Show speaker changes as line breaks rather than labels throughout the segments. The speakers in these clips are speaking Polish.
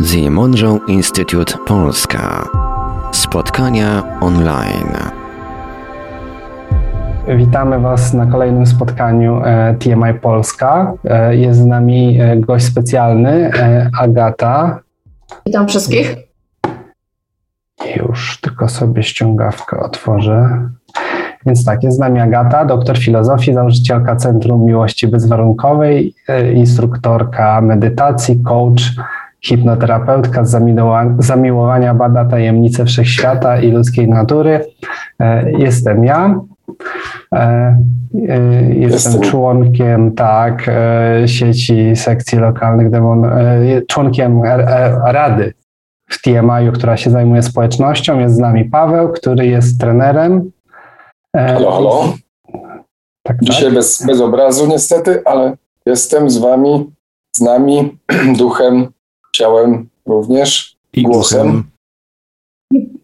The Monroe Institute Polska. Spotkania online.
Witamy Was na kolejnym spotkaniu e, TMI Polska. E, jest z nami e, gość specjalny, Agata.
Witam wszystkich.
Już tylko sobie ściągawkę otworzę. Więc tak, jest z nami Agata, doktor filozofii, założycielka Centrum Miłości Bezwarunkowej, instruktorka medytacji, coach, hipnoterapeutka z zamiłowania bada tajemnice wszechświata i ludzkiej natury. E, jestem ja. E, e, jestem, Jestem, członkiem tak sieci sekcji lokalnych demon, członkiem rady w TMI, która się zajmuje społecznością. Jest z nami Paweł, który jest trenerem.
Halo, halo. Tak, Dzisiaj tak? Bez, bez obrazu niestety, ale jestem z wami, z nami, duchem, ciałem również i głosem.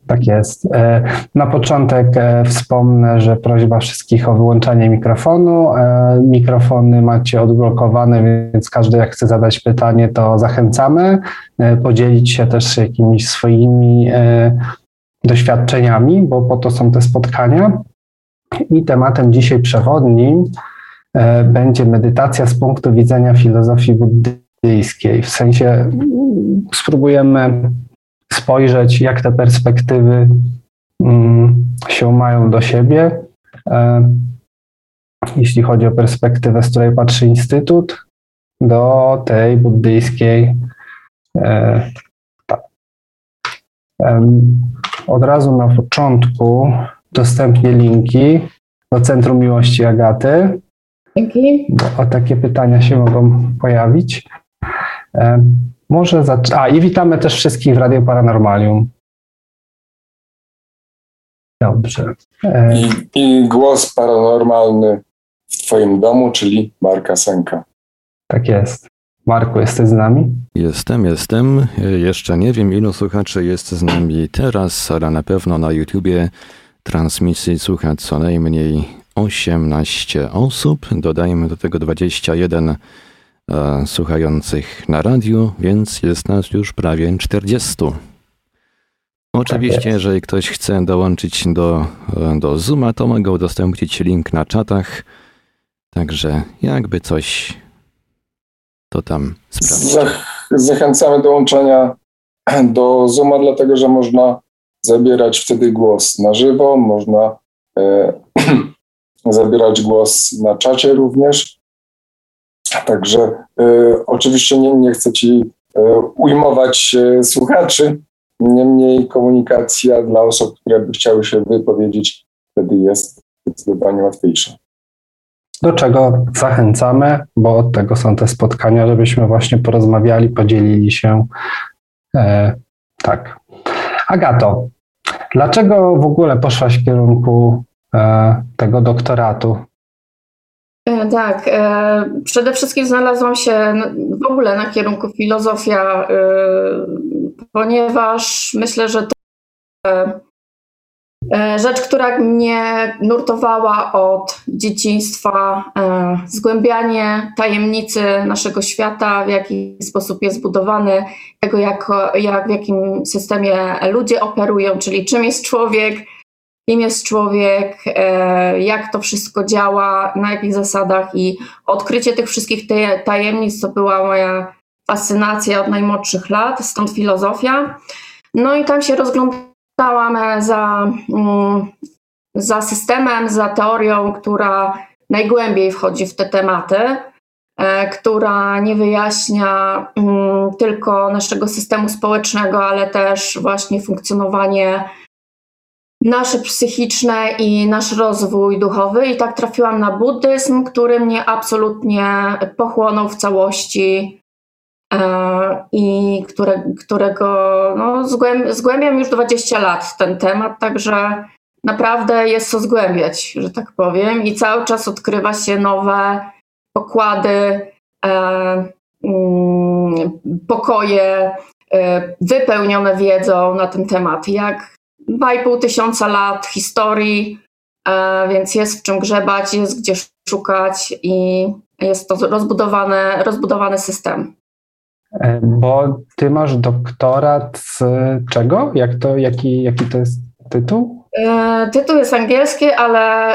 Tak jest. E, na początek e, wspomnę, że prośba wszystkich o wyłączanie mikrofonu. E, mikrofony macie odblokowane, więc każdy jak chce zadać pytanie, to zachęcamy. Podzielić się też jakimiś swoimi doświadczeniami, bo po to są te spotkania. I tematem dzisiaj przewodnim będzie medytacja z punktu widzenia filozofii buddyjskiej w sensie spróbujemy spojrzeć, jak te perspektywy mm, się mają do siebie. E, jeśli chodzi o perspektywę, z której patrzy Instytut, do tej buddyjskiej. E, tak. Od razu na początku dostępnie linki do Centrum Miłości Agaty.
Dzięki.
Bo o takie pytania się mogą pojawić. Może zacz... A i witamy też wszystkich w Radio Paranormalium. Dobrze.
I, I, głos paranormalny w Twoim domu, czyli Marka Senka.
Tak jest. Marku, jesteś z nami?
Jestem, jestem. Jeszcze nie wiem, ilu słuchaczy jest z nami teraz, ale na pewno na YouTubie transmisji słucha co najmniej 18 osób. Dodajmy do tego 21 e, słuchających na radiu, więc jest nas już prawie 40. Oczywiście, tak jeżeli ktoś chce dołączyć do, e, do Zooma, to mogę udostępnić link na czatach. Także jakby coś, to tam sprawdźcie.
Zachęcamy do łączenia do Zooma, dlatego że można zabierać wtedy głos na żywo, można e, zabierać głos na czacie również. Także y, oczywiście nie, nie chcę Ci y, ujmować y, słuchaczy, niemniej komunikacja dla osób, które by chciały się wypowiedzieć, wtedy jest zdecydowanie łatwiejsza.
Do czego zachęcamy, bo od tego są te spotkania, żebyśmy właśnie porozmawiali, podzielili się. E, tak. Agato, dlaczego w ogóle poszłaś w kierunku e, tego doktoratu?
E, tak, e, przede wszystkim znalazłam się w ogóle na kierunku filozofia, e, ponieważ myślę, że to rzecz, która mnie nurtowała od dzieciństwa, zgłębianie tajemnicy naszego świata, w jaki sposób jest budowany, tego jak, jak w jakim systemie ludzie operują, czyli czym jest człowiek, kim jest człowiek, e, jak to wszystko działa, na jakich zasadach i odkrycie tych wszystkich tajemnic to była moja fascynacja od najmłodszych lat, stąd filozofia. No i tam się rozglądałam za, mm, za systemem, za teorią, która najgłębiej wchodzi w te tematy, e, która nie wyjaśnia mm, tylko naszego systemu społecznego, ale też właśnie funkcjonowanie nasze psychiczne i nasz rozwój duchowy. I tak trafiłam na buddyzm, który mnie absolutnie pochłonął w całości e, i które, którego no, zgłębiam już 20 lat ten temat, także naprawdę jest co zgłębiać, że tak powiem. I cały czas odkrywa się nowe pokłady, e, mm, pokoje e, wypełnione wiedzą na ten temat, jak 2,5 tysiąca lat historii, e, więc jest w czym grzebać, jest gdzie szukać i jest to rozbudowany, rozbudowany system.
E, bo ty masz doktorat z czego? Jak to, jaki, jaki to jest tytuł?
E, tytuł jest angielski, ale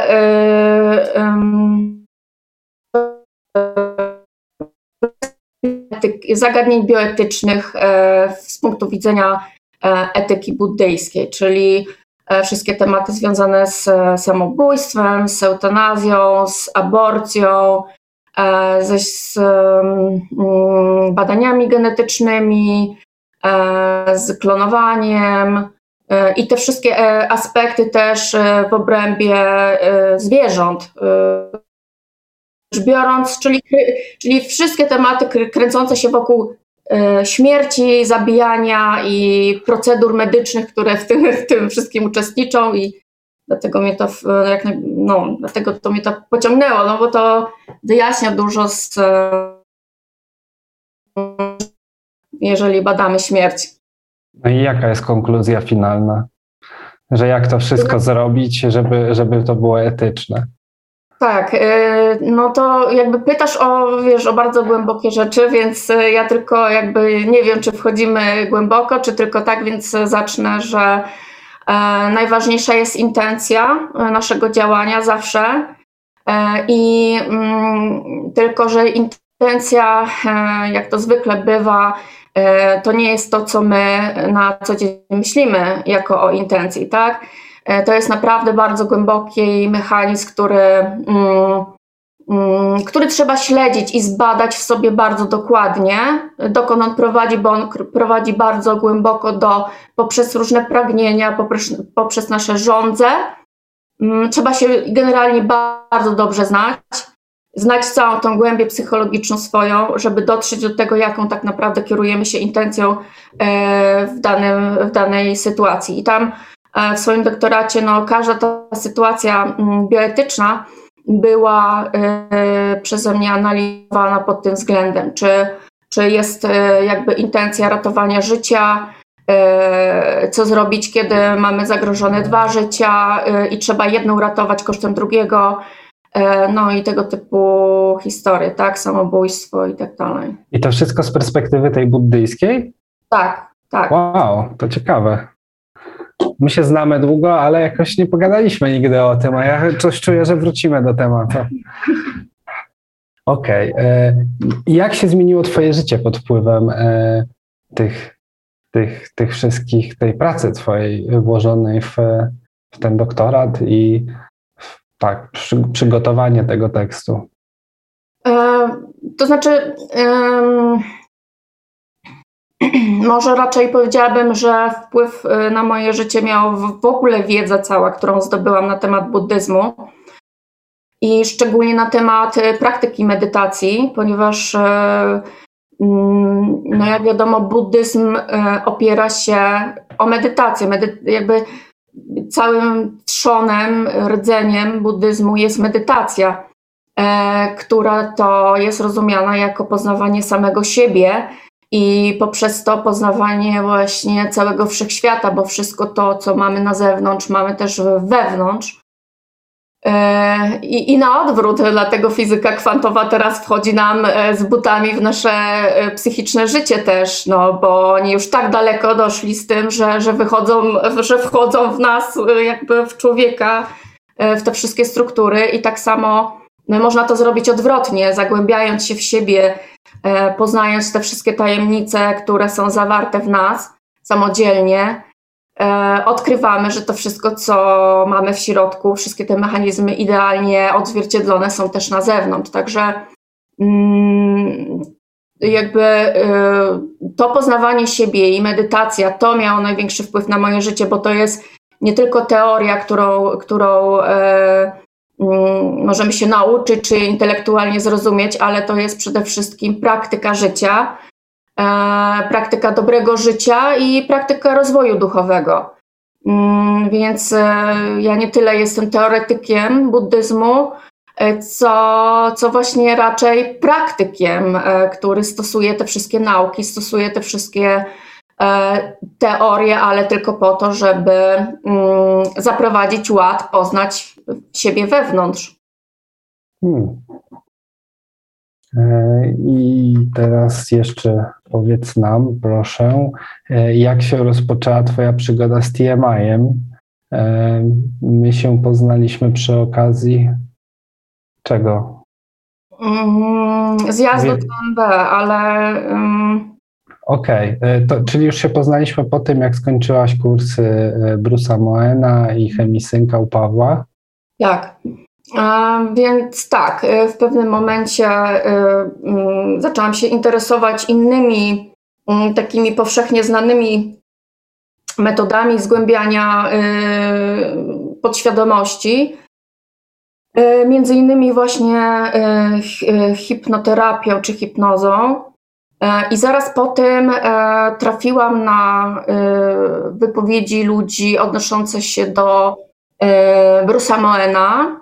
zagadnień bioetycznych z punktu widzenia etyki buddyjskiej, czyli wszystkie tematy związane z samobójstwem, z eutanazją, z aborcją, E, ze z mm, badaniami genetycznymi, e, z klonowaniem e, i te wszystkie aspekty też w obrębie zwierząt. Biorąc, czyli, czyli wszystkie tematy kręcące się wokół śmierci, zabijania i procedur medycznych, które w tym, w tym wszystkim uczestniczą i Dlatego mnie to, jak, no, dlatego to mnie to pociągnęło, no bo to wyjaśnia dużo z, jeżeli badamy śmierć.
No i jaka jest konkluzja finalna? Że jak to wszystko zrobić, żeby, żeby to było etyczne?
Tak, y, no to jakby pytasz o, wiesz, o bardzo głębokie rzeczy, więc ja tylko jakby nie wiem, czy wchodzimy głęboko, czy tylko tak, więc zacznę, że E, najważniejsza jest intencja e, naszego działania zawsze e, i mm, tylko, że intencja, jak to zwykle bywa, to nie jest to, co my na co dzień myślimy jako o intencji, tak? To jest naprawdę bardzo głęboki mechanizm, który mm, Mm, który trzeba śledzić i zbadać w sobie bardzo dokładnie, dokąd on prowadzi, bo on prowadzi bardzo głęboko do, poprzez różne pragnienia, poprzez, poprzez nasze żądze. Mm, trzeba się generalnie bardzo dobrze znać, znać całą tą głębię psychologiczną swoją, żeby dotrzeć do tego, jaką tak naprawdę kierujemy się intencją e, w, danym, w danej sytuacji. I tam e, w swoim doktoracie, no, każda ta sytuacja mm, bioetyczna była e, przeze mnie analizowana pod tym względem, czy, czy jest e, jakby intencja ratowania życia, e, co zrobić, kiedy mamy zagrożone dwa życia i trzeba jedno uratować kosztem drugiego, no i tego typu historie, tak, samobójstwo i tak dalej.
I to wszystko z perspektywy tej buddyjskiej?
Tak, tak.
Wow, to ciekawe. My się znamy długo, ale jakoś nie pogadaliśmy nigdy o tym, a ja coś czuję, że wrócimy do tematu. Okej. Okay. E, jak się zmieniło Twoje życie pod wpływem e, tych, tych, tych wszystkich, tej pracy Twojej włożonej w, w ten doktorat i w, tak, przy, przygotowanie tego tekstu?
E, to znaczy. Może raczej powiedziałabym, że wpływ y, na moje życie miała w ogóle wiedza cała, którą zdobyłam na temat buddyzmu i szczególnie na temat y, praktyki medytacji, ponieważ y, mm, no jak wiadomo, buddyzm opiera się o medytację. Medy jakby całym trzonem, rdzeniem buddyzmu jest medytacja, e, która to jest rozumiana jako poznawanie samego siebie i poprzez to poznawanie właśnie całego wszechświata, bo wszystko to, co mamy na zewnątrz, mamy też wewnątrz. E, I, I, na odwrót, dlatego fizyka kwantowa teraz wchodzi nam e, z butami w nasze e, psychiczne życie też, no bo oni już tak daleko doszli z tym, że, że wychodzą, że wchodzą w nas, jakby w człowieka, w te wszystkie struktury i tak samo no, można to zrobić odwrotnie, zagłębiając się w siebie, poznając te wszystkie tajemnice, które są zawarte w nas samodzielnie, e, odkrywamy, że to wszystko, co mamy w środku, wszystkie te mechanizmy idealnie odzwierciedlone są też na zewnątrz. Także mm, jakby e, to poznawanie siebie i medytacja, to miało największy wpływ na moje życie, bo to jest nie tylko teoria, którą, którą możemy się nauczyć czy intelektualnie zrozumieć, ale to jest przede wszystkim praktyka życia, e, praktyka dobrego życia i praktyka rozwoju duchowego. Mm, więc e, ja nie tyle jestem teoretykiem buddyzmu, e, co, co właśnie raczej praktykiem, który stosuje te wszystkie nauki, stosuje te wszystkie teorię, ale tylko po to, żeby mm, zaprowadzić ład, poznać siebie wewnątrz. Hmm.
E, I teraz jeszcze powiedz nam, proszę, e, jak się rozpoczęła Twoja przygoda z TMI-em? E, my się poznaliśmy przy okazji czego?
Mm, zjazdu TMB, ale. Um...
Okej, okay. czyli już się poznaliśmy po tym, jak skończyłaś kursy Brusa Moena i chemisynka u Pawła?
Tak. Więc tak, y, w pewnym momencie mm, zaczęłam się interesować innymi mm, takimi powszechnie znanymi metodami zgłębiania podświadomości. Między innymi właśnie hipnoterapią czy hipnozą. I zaraz po tym trafiłam na wypowiedzi ludzi odnoszące się do Brusa Moena,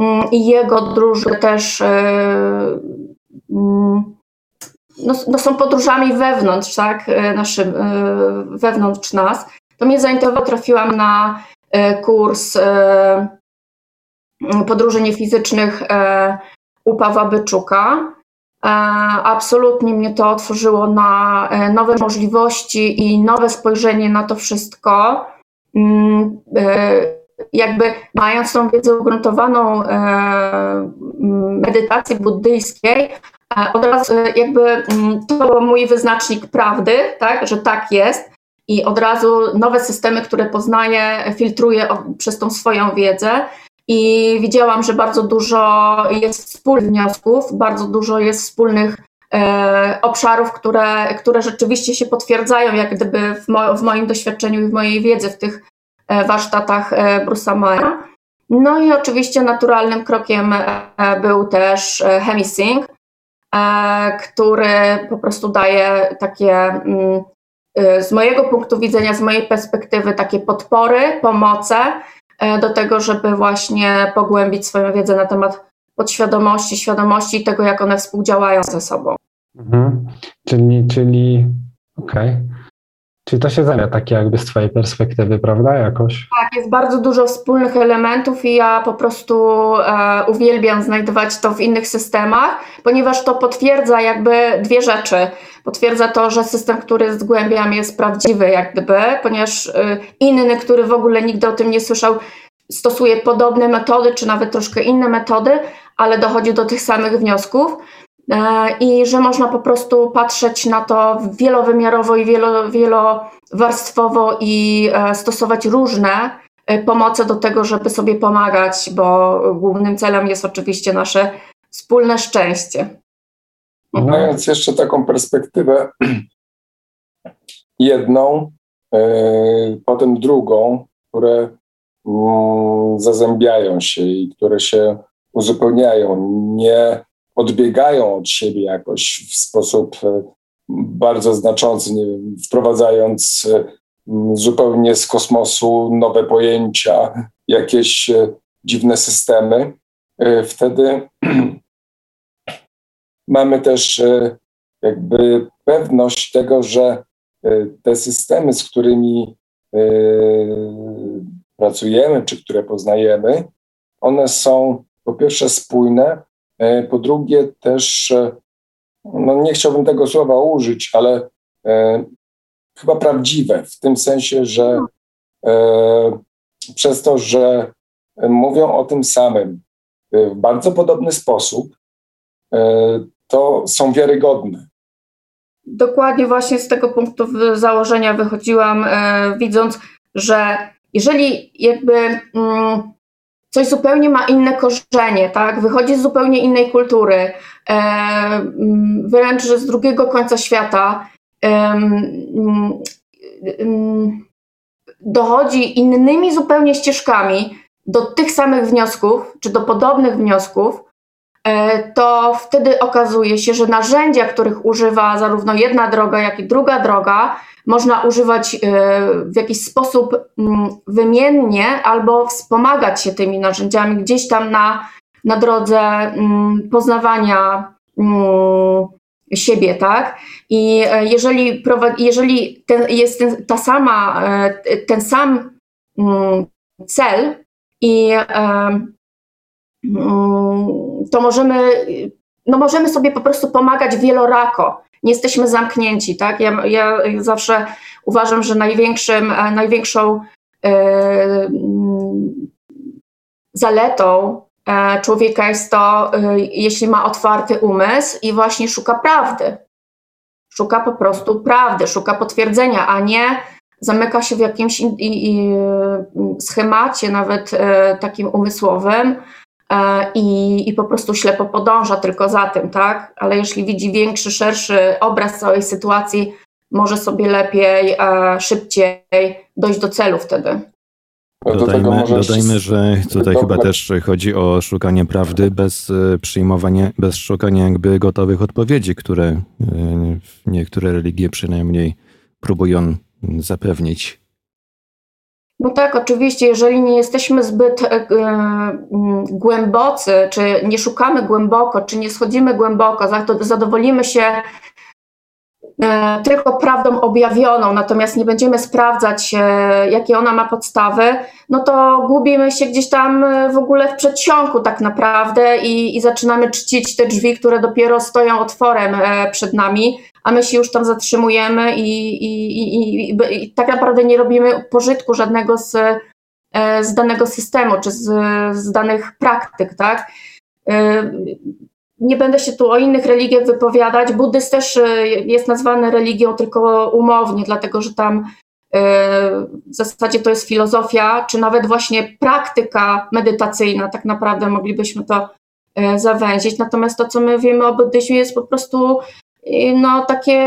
Mm, i jego drużyny też e, mm, no, no są podróżami wewnątrz, tak, e, naszym, e, wewnątrz nas, to mnie zainteresowało, trafiłam na kurs podróży niefizycznych u Pawła Byczuka. Absolutnie mnie to otworzyło na nowe możliwości i nowe spojrzenie na to wszystko. Mm, jakby mając tą wiedzę ugruntowaną e, medytacji buddyjskiej, e, od razu e, jakby to mój wyznacznik prawdy, tak, że tak jest i od razu nowe systemy, które poznaję, filtruję przez tą swoją wiedzę i widziałam, że bardzo dużo jest wspólnych wniosków, bardzo dużo jest wspólnych e, obszarów, które, które rzeczywiście się potwierdzają, jak gdyby w, mo w moim doświadczeniu i w mojej wiedzy w tych E, warsztatach e, Bruce'a Moera. No i oczywiście naturalnym krokiem był też Hemisync, który po prostu daje takie mm, z mojego punktu widzenia, z mojej perspektywy takie podpory, pomoce do tego, żeby właśnie pogłębić swoją wiedzę na temat podświadomości, świadomości i tego, jak one współdziałają ze sobą.
Mhm. Czyli, czyli okej. Okay. Czyli to się zamienia takie jakby z Twojej perspektywy, prawda, jakoś?
Tak, jest bardzo dużo wspólnych elementów i ja po prostu e, uwielbiam znajdować to w innych systemach, ponieważ to potwierdza jakby dwie rzeczy. Potwierdza to, że system, który zgłębiam jest prawdziwy jak gdyby, ponieważ e, inny, który w ogóle nigdy o tym nie słyszał, stosuje podobne metody, czy nawet troszkę inne metody, ale dochodzi do tych samych wniosków. E, i że można po prostu patrzeć na to wielowymiarowo i wielo, wielowarstwowo i e, stosować różne e, pomoce do tego, żeby sobie pomagać, bo głównym celem jest oczywiście nasze wspólne szczęście.
Mhm. Mając jeszcze taką perspektywę jedną, potem drugą, które mm, zazębiają się i które się uzupełniają. Nie odbiegają od siebie jakoś w sposób e, bardzo znaczący, nie wiem, wprowadzając e, zupełnie z kosmosu nowe pojęcia, jakieś e, dziwne systemy. Wtedy mamy też jakby pewność tego, że te systemy, z którymi pracujemy, czy które poznajemy, one są po pierwsze spójne, po drugie, też, e, no nie chciałbym tego słowa użyć, ale e, chyba prawdziwe, w tym sensie, że e, przez to, że mówią o tym samym w bardzo podobny sposób, e, to są wiarygodne.
Dokładnie właśnie z tego punktu założenia wychodziłam, e, widząc, że jeżeli jakby mm, coś zupełnie ma inne korzenie, tak? Wychodzi z zupełnie innej kultury, e, mm, wręcz z drugiego końca świata. Mm, dochodzi innymi zupełnie ścieżkami do tych samych wniosków, czy do podobnych wniosków, to wtedy okazuje się, że narzędzia, których używa zarówno jedna droga, jak i druga droga, można używać e, w jakiś sposób mm, wymiennie albo wspomagać się tymi narzędziami gdzieś tam na, na drodze mm, poznawania mm, siebie, tak? I e, jeżeli, jeżeli ten, jest ten, ta sama, e, ten sam cel i to możemy no możemy sobie po prostu pomagać wielorako. Nie jesteśmy zamknięci, tak? Ja, ja zawsze uważam, że największym, e, największą e, zaletą e, człowieka jest to, jeśli ma otwarty umysł i właśnie szuka prawdy. Szuka po prostu prawdy, szuka potwierdzenia, a nie zamyka się w jakimś i, schemacie, nawet takim umysłowym, i, i po prostu ślepo podąża tylko za tym, tak? Ale jeśli widzi większy, szerszy obraz całej sytuacji, może sobie lepiej, e, szybciej dojść do celu wtedy.
Dodajmy, dodajmy, że tutaj chyba też chodzi o szukanie prawdy bez e, przyjmowania, bez szukania jakby gotowych odpowiedzi, które niektóre religie przynajmniej próbują zapewnić.
No tak, oczywiście, jeżeli nie jesteśmy zbyt e, mm, głębocy, czy nie szukamy głęboko, czy nie schodzimy głęboko, zadowolimy się e, tylko prawdą objawioną, natomiast nie będziemy sprawdzać, e, jakie ona ma podstawy, no to gubimy się gdzieś tam w ogóle w przedsionku tak naprawdę i, i zaczynamy czcić te drzwi, które dopiero stoją otworem przed nami a my się już tam zatrzymujemy i, i, i, i tak naprawdę nie robimy pożytku żadnego z, e, z danego systemu czy z, z danych praktyk, tak? E, nie będę się tu o innych religiach wypowiadać. Buddyzm też e, jest nazwany religią tylko umownie, dlatego że tam w zasadzie to jest filozofia, czy nawet właśnie praktyka medytacyjna, tak naprawdę moglibyśmy to zawęzić. Natomiast to, co my wiemy o buddyzmie, jest po prostu no, takie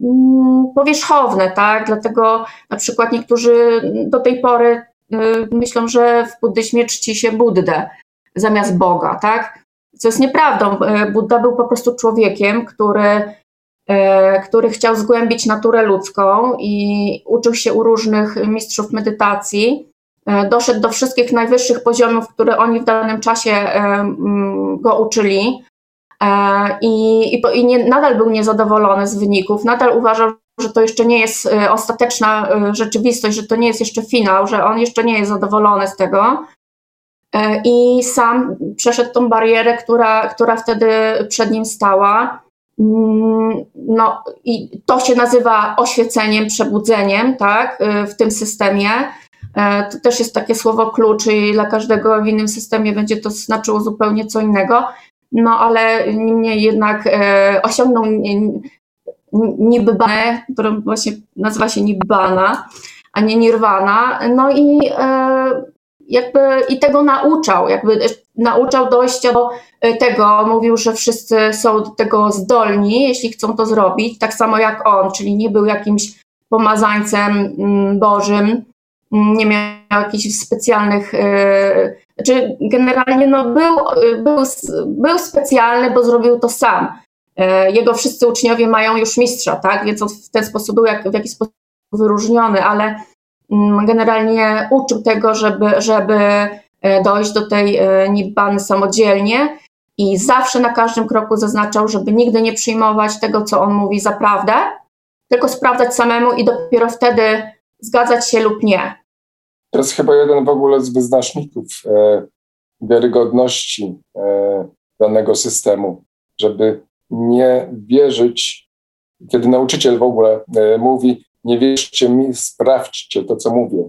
mm, powierzchowne, tak? Dlatego na przykład niektórzy do tej pory y, myślą, że w buddyzmie czci się Buddę zamiast Boga, tak? Co jest nieprawdą. Y, Buddha był po prostu człowiekiem, który, y, który chciał zgłębić naturę ludzką i uczył się u różnych mistrzów medytacji. Doszedł do wszystkich najwyższych poziomów, które oni w danym czasie mm, go uczyli. E, i, i, i nie, nadal był niezadowolony z wyników, nadal uważał, że to jeszcze nie jest e, ostateczna e, rzeczywistość, że to nie jest jeszcze finał, że on jeszcze nie jest zadowolony z tego. I sam przeszedł tą barierę, która, która wtedy przed nim stała. Mm, no, i to się nazywa oświeceniem, przebudzeniem, tak, w tym systemie. To też jest takie słowo klucz i dla każdego w innym systemie będzie to znaczyło zupełnie co innego no ale niemniej jednak e, osiągnął Nibbanę, którą właśnie nazywa się Nibbana, a nie Nirvana, no i e, jakby i tego nauczał, jakby nauczał dojścia do tego, mówił, że wszyscy są do tego zdolni, jeśli chcą to zrobić, tak samo jak on, czyli nie był jakimś pomazańcem mm, Bożym, nie miał jakichś specjalnych, e, znaczy generalnie no był, był, był specjalny, bo zrobił to sam. E, jego wszyscy uczniowie mają już mistrza, tak? Więc on w ten sposób był jak, w jakiś sposób wyróżniony, ale mm, generalnie uczył tego, żeby, żeby e, dojść do tej nibbany samodzielnie i zawsze na każdym kroku zaznaczał, żeby nigdy nie przyjmować tego, co on mówi za prawdę, tylko sprawdzać samemu i dopiero wtedy zgadzać się lub nie.
To jest chyba jeden w ogóle z wyznaczników e, wiarygodności e, danego systemu, żeby nie wierzyć, kiedy nauczyciel w ogóle e, mówi, nie wierzcie mi, sprawdźcie to, co mówię.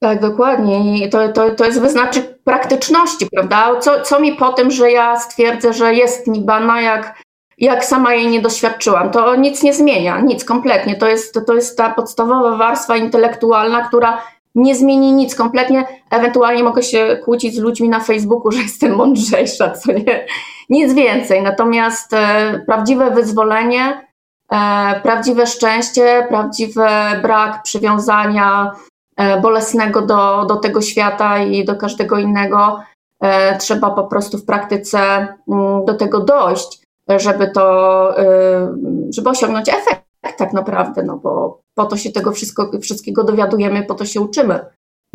Tak, dokładnie. I to, to, to jest wyznacznik praktyczności, prawda? Co, co mi po tym, że ja stwierdzę, że jest Nibana, jak jak sama jej nie doświadczyłam. To nic nie zmienia, nic kompletnie. To jest, to jest ta podstawowa warstwa intelektualna, która nie zmieni nic kompletnie. Ewentualnie mogę się kłócić z ludźmi na Facebooku, że jestem mądrzejsza, co nie. Nic więcej. Natomiast e, prawdziwe wyzwolenie, e, prawdziwe szczęście, prawdziwy brak przywiązania e, bolesnego do, do tego świata i do każdego innego, e, trzeba po prostu w praktyce m, mm, do tego dojść żeby to, y, żeby osiągnąć efekt tak naprawdę, no bo po to się tego wszystko, wszystkiego dowiadujemy, po to się uczymy.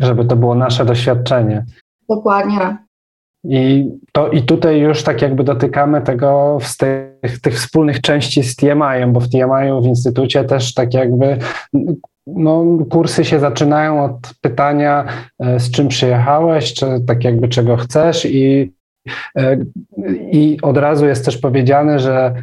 Żeby to było nasze doświadczenie.
Dokładnie.
I, to, I tutaj już tak jakby dotykamy tego z tych, tych wspólnych części z TMI, bo w TMI w instytucie też tak jakby no, kursy się zaczynają od pytania, e, z czym przyjechałeś, czy tak jakby czego chcesz i I od razu jest też powiedziane, że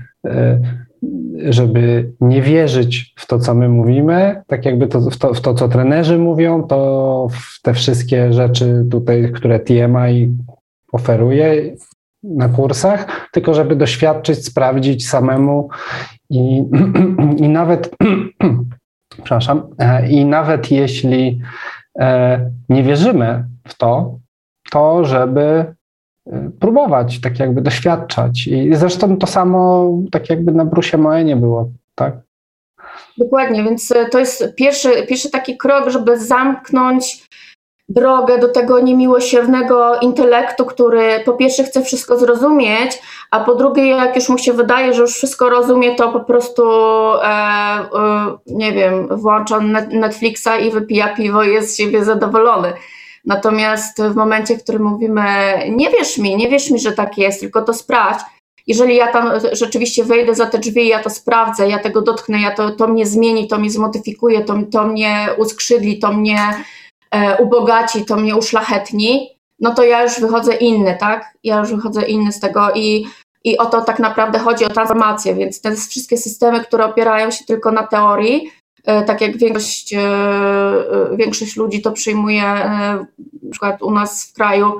żeby nie wierzyć w to, co my mówimy, tak jakby to, w, to, w to, co trenerzy mówią, to w te wszystkie rzeczy tutaj, które TMI oferuje na kursach, tylko żeby doświadczyć, sprawdzić samemu i, i nawet, przepraszam, e, i nawet jeśli e, nie wierzymy w to, to żeby próbować, tak jakby doświadczać. I zresztą to samo tak jakby na Brusie Moe nie było, tak?
Dokładnie, więc e, to jest pierwszy, pierwszy taki krok, żeby zamknąć drogę do tego niemiłosiernego intelektu, który po pierwsze chce wszystko zrozumieć, a po drugie, jak już mu się wydaje, że już wszystko rozumie, to po prostu, e, e, nie wiem, włącza Netflixa i wypija piwo i jest z siebie zadowolony. Natomiast w momencie, w którym mówimy, nie wierz mi, nie wierz mi, że tak jest, tylko to sprawdź. Jeżeli ja tam rzeczywiście wejdę za te drzwi, ja to sprawdzę, ja tego dotknę, ja to, to mnie zmieni, to mnie zmodyfikuje, to, to mnie uskrzydli, to mnie e, ubogaci, to mnie uszlachetni, no to ja już wychodzę inny, tak? Ja już wychodzę inny z tego i, i o to tak naprawdę chodzi o transformację, więc te wszystkie systemy, które opierają się tylko na teorii, tak jak większość, e, e, większość ludzi to przyjmuje na przykład u nas w kraju.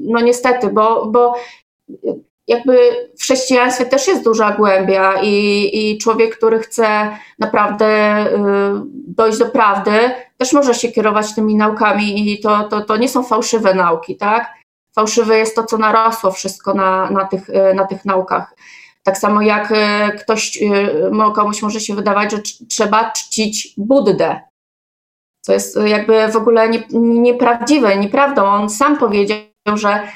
No niestety, bo, bo jakby w chrześcijaństwie też jest duża głębia i, i człowiek, który chce naprawdę dojść do prawdy, też może się kierować tymi naukami i to, to, to nie są fałszywe nauki, tak? Fałszywe jest to, co narosło wszystko na, na, tych, na tych naukach. Tak samo jak e, ktoś, e, komuś może się wydawać, że trzeba czcić Buddę, co jest e, jakby w ogóle nie, nieprawdziwe, nieprawdą. On sam powiedział, że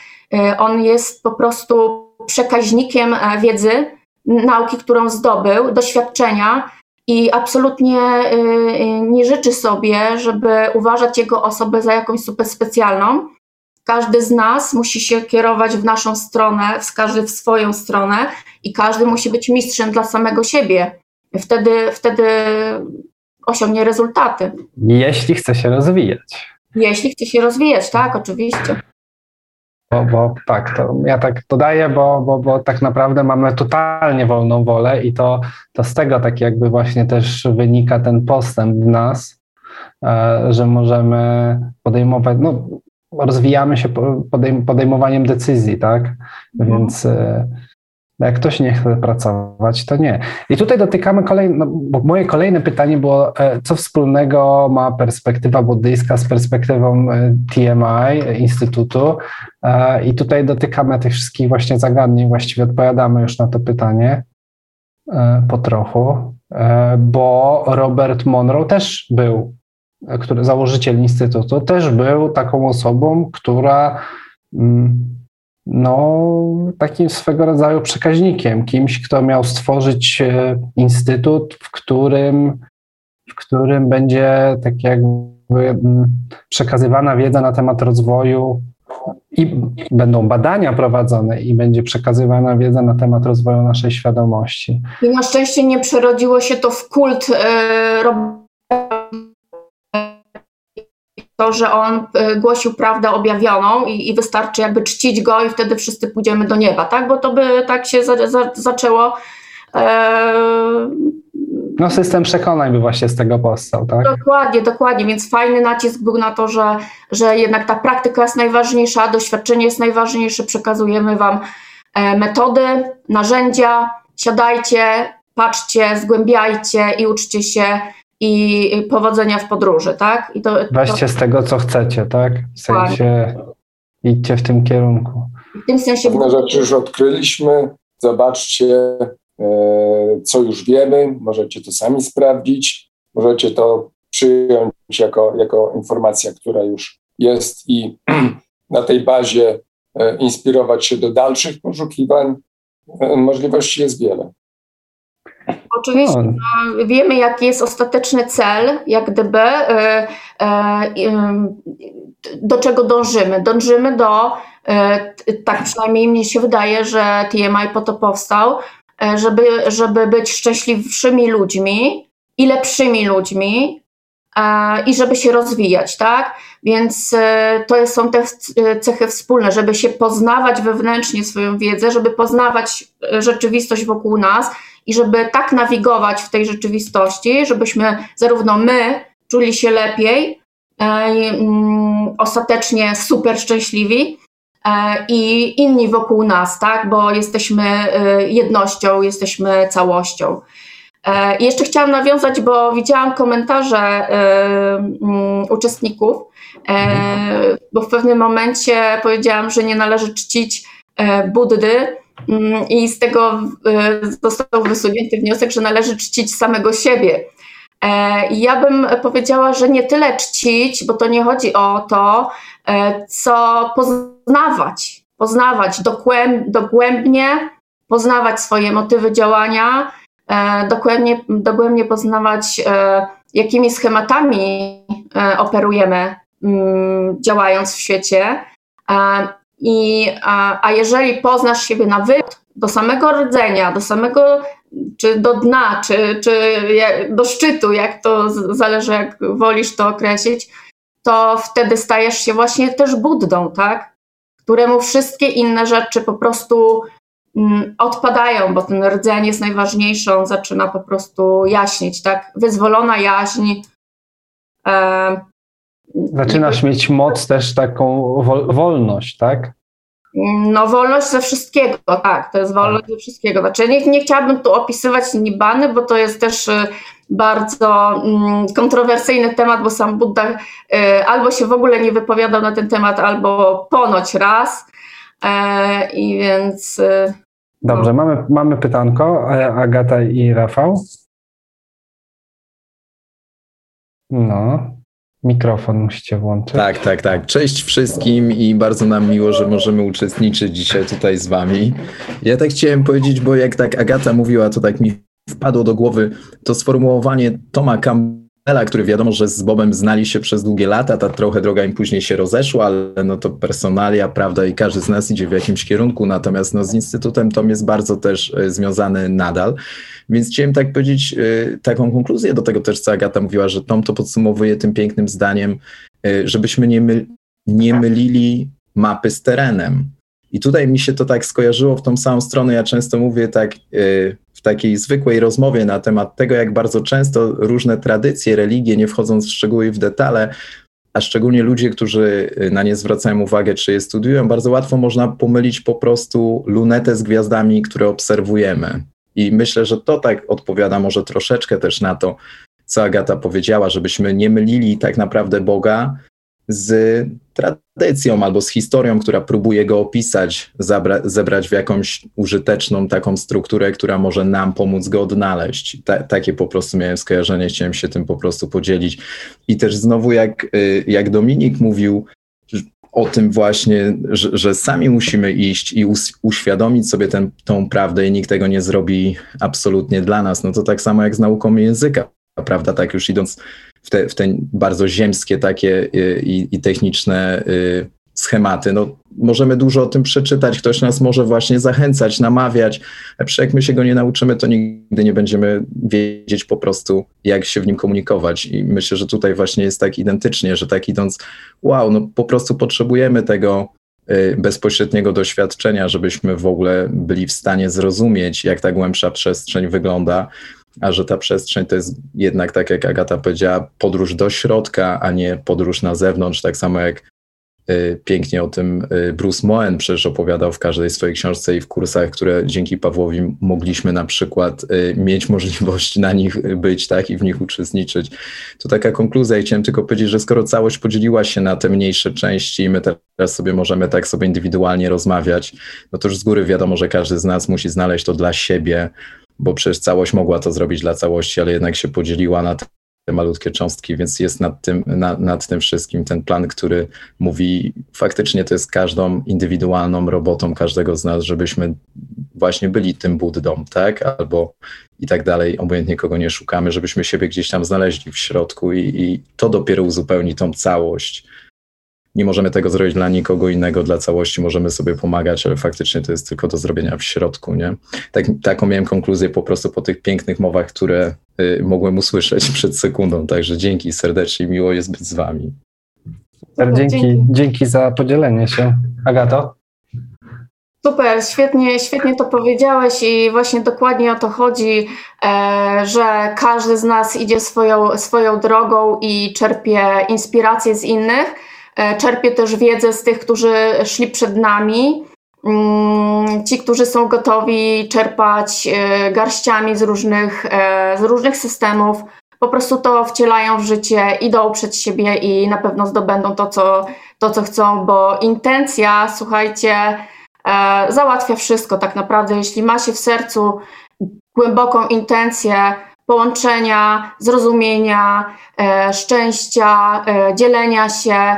on jest po prostu przekaźnikiem wiedzy, nauki, którą zdobył, doświadczenia i absolutnie nie życzy sobie, żeby uważać jego osobę za jakąś super specjalną, każdy z nas musi się kierować w naszą stronę, każdy w swoją stronę i każdy musi być mistrzem dla samego siebie. Wtedy, wtedy osiągnie rezultaty.
Jeśli chce się rozwijać.
Jeśli chce się rozwijać, tak, oczywiście.
Bo, bo tak, to ja tak dodaję, bo, bo, bo tak naprawdę mamy totalnie wolną wolę i to, to z tego tak jakby właśnie też wynika ten postęp w nas, e, że możemy podejmować, no rozwijamy się podejmowaniem decyzji, tak? Mhm. Więc e, jak ktoś nie chce pracować, to nie. I tutaj dotykamy kolejne, no, bo moje kolejne pytanie było, e, co wspólnego ma perspektywa buddyjska z perspektywą e, TMI, Instytutu. I tutaj dotykamy tych wszystkich właśnie zagadnień, właściwie odpowiadamy już na to pytanie po trochu, bo Robert Monroe też był który, założyciel Instytutu, też był taką osobą, która mm, no, takim swego rodzaju przekaźnikiem, kimś, kto miał stworzyć e, instytut, w którym, w którym będzie tak jakby mm, przekazywana wiedza na temat rozwoju i będą badania prowadzone i będzie przekazywana wiedza na temat rozwoju naszej świadomości.
I na szczęście nie przerodziło się to w kult yy, to, że on e, głosił prawdę objawioną i, i, wystarczy jakby czcić go i wtedy wszyscy pójdziemy do nieba, tak? Bo to by tak się za, za, zaczęło. E...
No system przekonań by właśnie z tego powstał, tak?
Dokładnie, dokładnie, więc fajny nacisk był na to, że, że jednak ta praktyka jest najważniejsza, doświadczenie jest najważniejsze, przekazujemy Wam e, metody, narzędzia, siadajcie, patrzcie, zgłębiajcie i uczcie się i powodzenia w podróży, tak? I
to, Weźcie to... z tego, co chcecie, tak? W sensie idźcie w tym kierunku.
W tym sensie... Pewne rzeczy już odkryliśmy, zobaczcie, e, co już wiemy, możecie to sami sprawdzić, możecie to przyjąć jako, jako informacja, która już jest i na tej bazie e, inspirować się do dalszych poszukiwań. E, możliwości jest wiele.
Oczywiście no, wiemy, jaki jest ostateczny cel, jak gdyby, e, e, do czego dążymy. Dążymy do, e, tak przynajmniej mi się wydaje, że TMI po to powstał, żeby, żeby być szczęśliwszymi ludźmi i lepszymi ludźmi, i żeby się rozwijać, tak? Więc to są te cechy wspólne, żeby się poznawać wewnętrznie swoją wiedzę, żeby poznawać rzeczywistość wokół nas i żeby tak nawigować w tej rzeczywistości, żebyśmy zarówno my czuli się lepiej, mm, ostatecznie super szczęśliwi, E, i inni wokół nas, tak? bo jesteśmy e, jednością, jesteśmy całością. E, I jeszcze chciałam nawiązać, bo widziałam komentarze mm, uczestników, bo w pewnym momencie powiedziałam, że nie należy czcić Buddy i z tego został wysunięty wniosek, że należy czcić samego siebie. I ja bym powiedziała, że nie tyle czcić, bo to nie chodzi o to, co poznawać poznawać, poznawać dogłęb, dogłębnie, poznawać swoje motywy działania, e, dogłębnie, dogłębnie poznawać, e, jakimi schematami e, operujemy mm, działając w świecie. I, a, a jeżeli poznasz siebie na wypad, do samego rdzenia, do samego, czy do dna, czy, czy do szczytu, jak to zależy, jak wolisz to określić, to wtedy stajesz się właśnie też Buddą, tak? któremu wszystkie inne rzeczy po prostu mm, odpadają, bo ten rdzeń jest najważniejszy, on zaczyna po prostu jaśnieć, tak? Wyzwolona jaźń.
E, Zaczynasz mieć moc też taką wol wolność, tak?
No, wolność ze wszystkiego, tak, to jest wolność tak. ze wszystkiego. Znaczy, nie, nie chciałabym tu opisywać Nibany, bo to jest też y, bardzo mm, kontrowersyjny temat, bo sam Buddha y, albo się w ogóle nie wypowiadał na ten temat, albo ponoć raz. E, I więc. Y,
Dobrze, no. mamy, mamy pytanko. Agata i Rafał. No, mikrofon musicie włączyć.
Tak, tak, tak. Cześć wszystkim i bardzo nam miło, że możemy uczestniczyć dzisiaj tutaj z wami. Ja tak chciałem powiedzieć, bo jak tak Agata mówiła, to tak mi wpadło do głowy to sformułowanie Toma Campbella, który wiadomo, że z Bobem znali się przez długie lata, ta trochę droga im później się rozeszła, ale no to personalia, prawda, i każdy z nas idzie w jakimś kierunku, natomiast no z Instytutem Tom jest bardzo też e, związany nadal. Więc chciałem tak powiedzieć e, taką konkluzję do tego też, co Agata mówiła, że Tom to podsumowuje tym pięknym zdaniem, e, żebyśmy nie, my, nie mylili mapy z terenem. I tutaj mi się to tak skojarzyło w tą samą stronę. Ja często mówię tak takiej zwykłej rozmowie na temat tego, jak bardzo często różne tradycje, religie, nie wchodząc w szczegóły i w detale, a szczególnie ludzie, którzy na nie zwracają uwagę, czy je studiują, bardzo łatwo można pomylić po prostu lunetę z gwiazdami, które obserwujemy. I myślę, że to tak odpowiada może troszeczkę też na to, co Agata powiedziała, żebyśmy nie mylili tak naprawdę Boga z tradycją albo z historią, która próbuje go opisać, zabra- zebrać w jakąś użyteczną taką strukturę, która może nam pomóc go odnaleźć. Ta, takie po prostu miałem skojarzenie, chciałem się tym po prostu podzielić. I też znowu, jak, y, jak Dominik mówił, o tym właśnie, że, że, sami musimy iść i us, uświadomić sobie tą prawdę i nikt tego nie zrobi absolutnie dla nas. No to tak samo jak z nauką języka, prawda? Tak już idąc w te, w te bardzo ziemskie takie y, i, i techniczne y, schematy. No, możemy dużo o tym przeczytać, ktoś nas może właśnie zachęcać, namawiać, a jak my się go nie nauczymy, to nigdy nie będziemy wiedzieć po prostu, jak się w nim komunikować. I myślę, że tutaj właśnie jest tak identycznie, że tak idąc, wow, no po prostu potrzebujemy tego y, bezpośredniego doświadczenia, żebyśmy w ogóle byli w stanie zrozumieć, jak ta głębsza przestrzeń wygląda, a że ta przestrzeń to jest jednak, tak jak Agata powiedziała, podróż do środka, a nie podróż na zewnątrz, tak samo jak y, pięknie o tym y, Bruce Moen przecież opowiadał w każdej swojej książce i w kursach, które dzięki Pawłowi mogliśmy na przykład y, mieć możliwość na nich być, tak, i w nich uczestniczyć. To taka konkluzja i chciałem tylko powiedzieć, że skoro całość podzieliła się na te mniejsze części i my teraz sobie możemy tak sobie indywidualnie rozmawiać, no to już z góry wiadomo, że każdy z nas musi znaleźć to dla siebie, bo przecież całość mogła to zrobić dla całości, ale jednak się podzieliła na te malutkie cząstki, więc jest nad tym, na, nad tym wszystkim ten plan, który mówi, faktycznie to jest każdą indywidualną robotą każdego z nas, żebyśmy właśnie byli tym Buddą, tak? Albo i tak dalej, obojętnie kogo nie szukamy, żebyśmy siebie gdzieś tam znaleźli w środku i, i to dopiero uzupełni tą całość. Nie możemy tego zrobić dla nikogo innego, dla całości możemy sobie pomagać, ale faktycznie to jest tylko do zrobienia w środku, nie? Tak, taką miałem konkluzję po prostu po tych pięknych mowach, które y, mogłem usłyszeć przed sekundą, także dzięki serdecznie, miło jest być z wami.
Super, dzięki, dzięki. dzięki za podzielenie się. Agato?
Super, świetnie, świetnie to powiedziałeś i właśnie dokładnie o to chodzi, e, że każdy z nas idzie swoją, swoją drogą i czerpie inspiracje z innych, e, czerpie też wiedzę z tych, którzy szli przed nami. Mm, ci, którzy są gotowi czerpać e, garściami z różnych, z różnych systemów, po prostu to wcielają w życie, idą przed siebie i na pewno zdobędą to, co, to, co chcą, bo intencja, słuchajcie, E, załatwia wszystko tak naprawdę. Jeśli ma się w sercu głęboką intencję połączenia, zrozumienia, e, szczęścia, e, dzielenia się,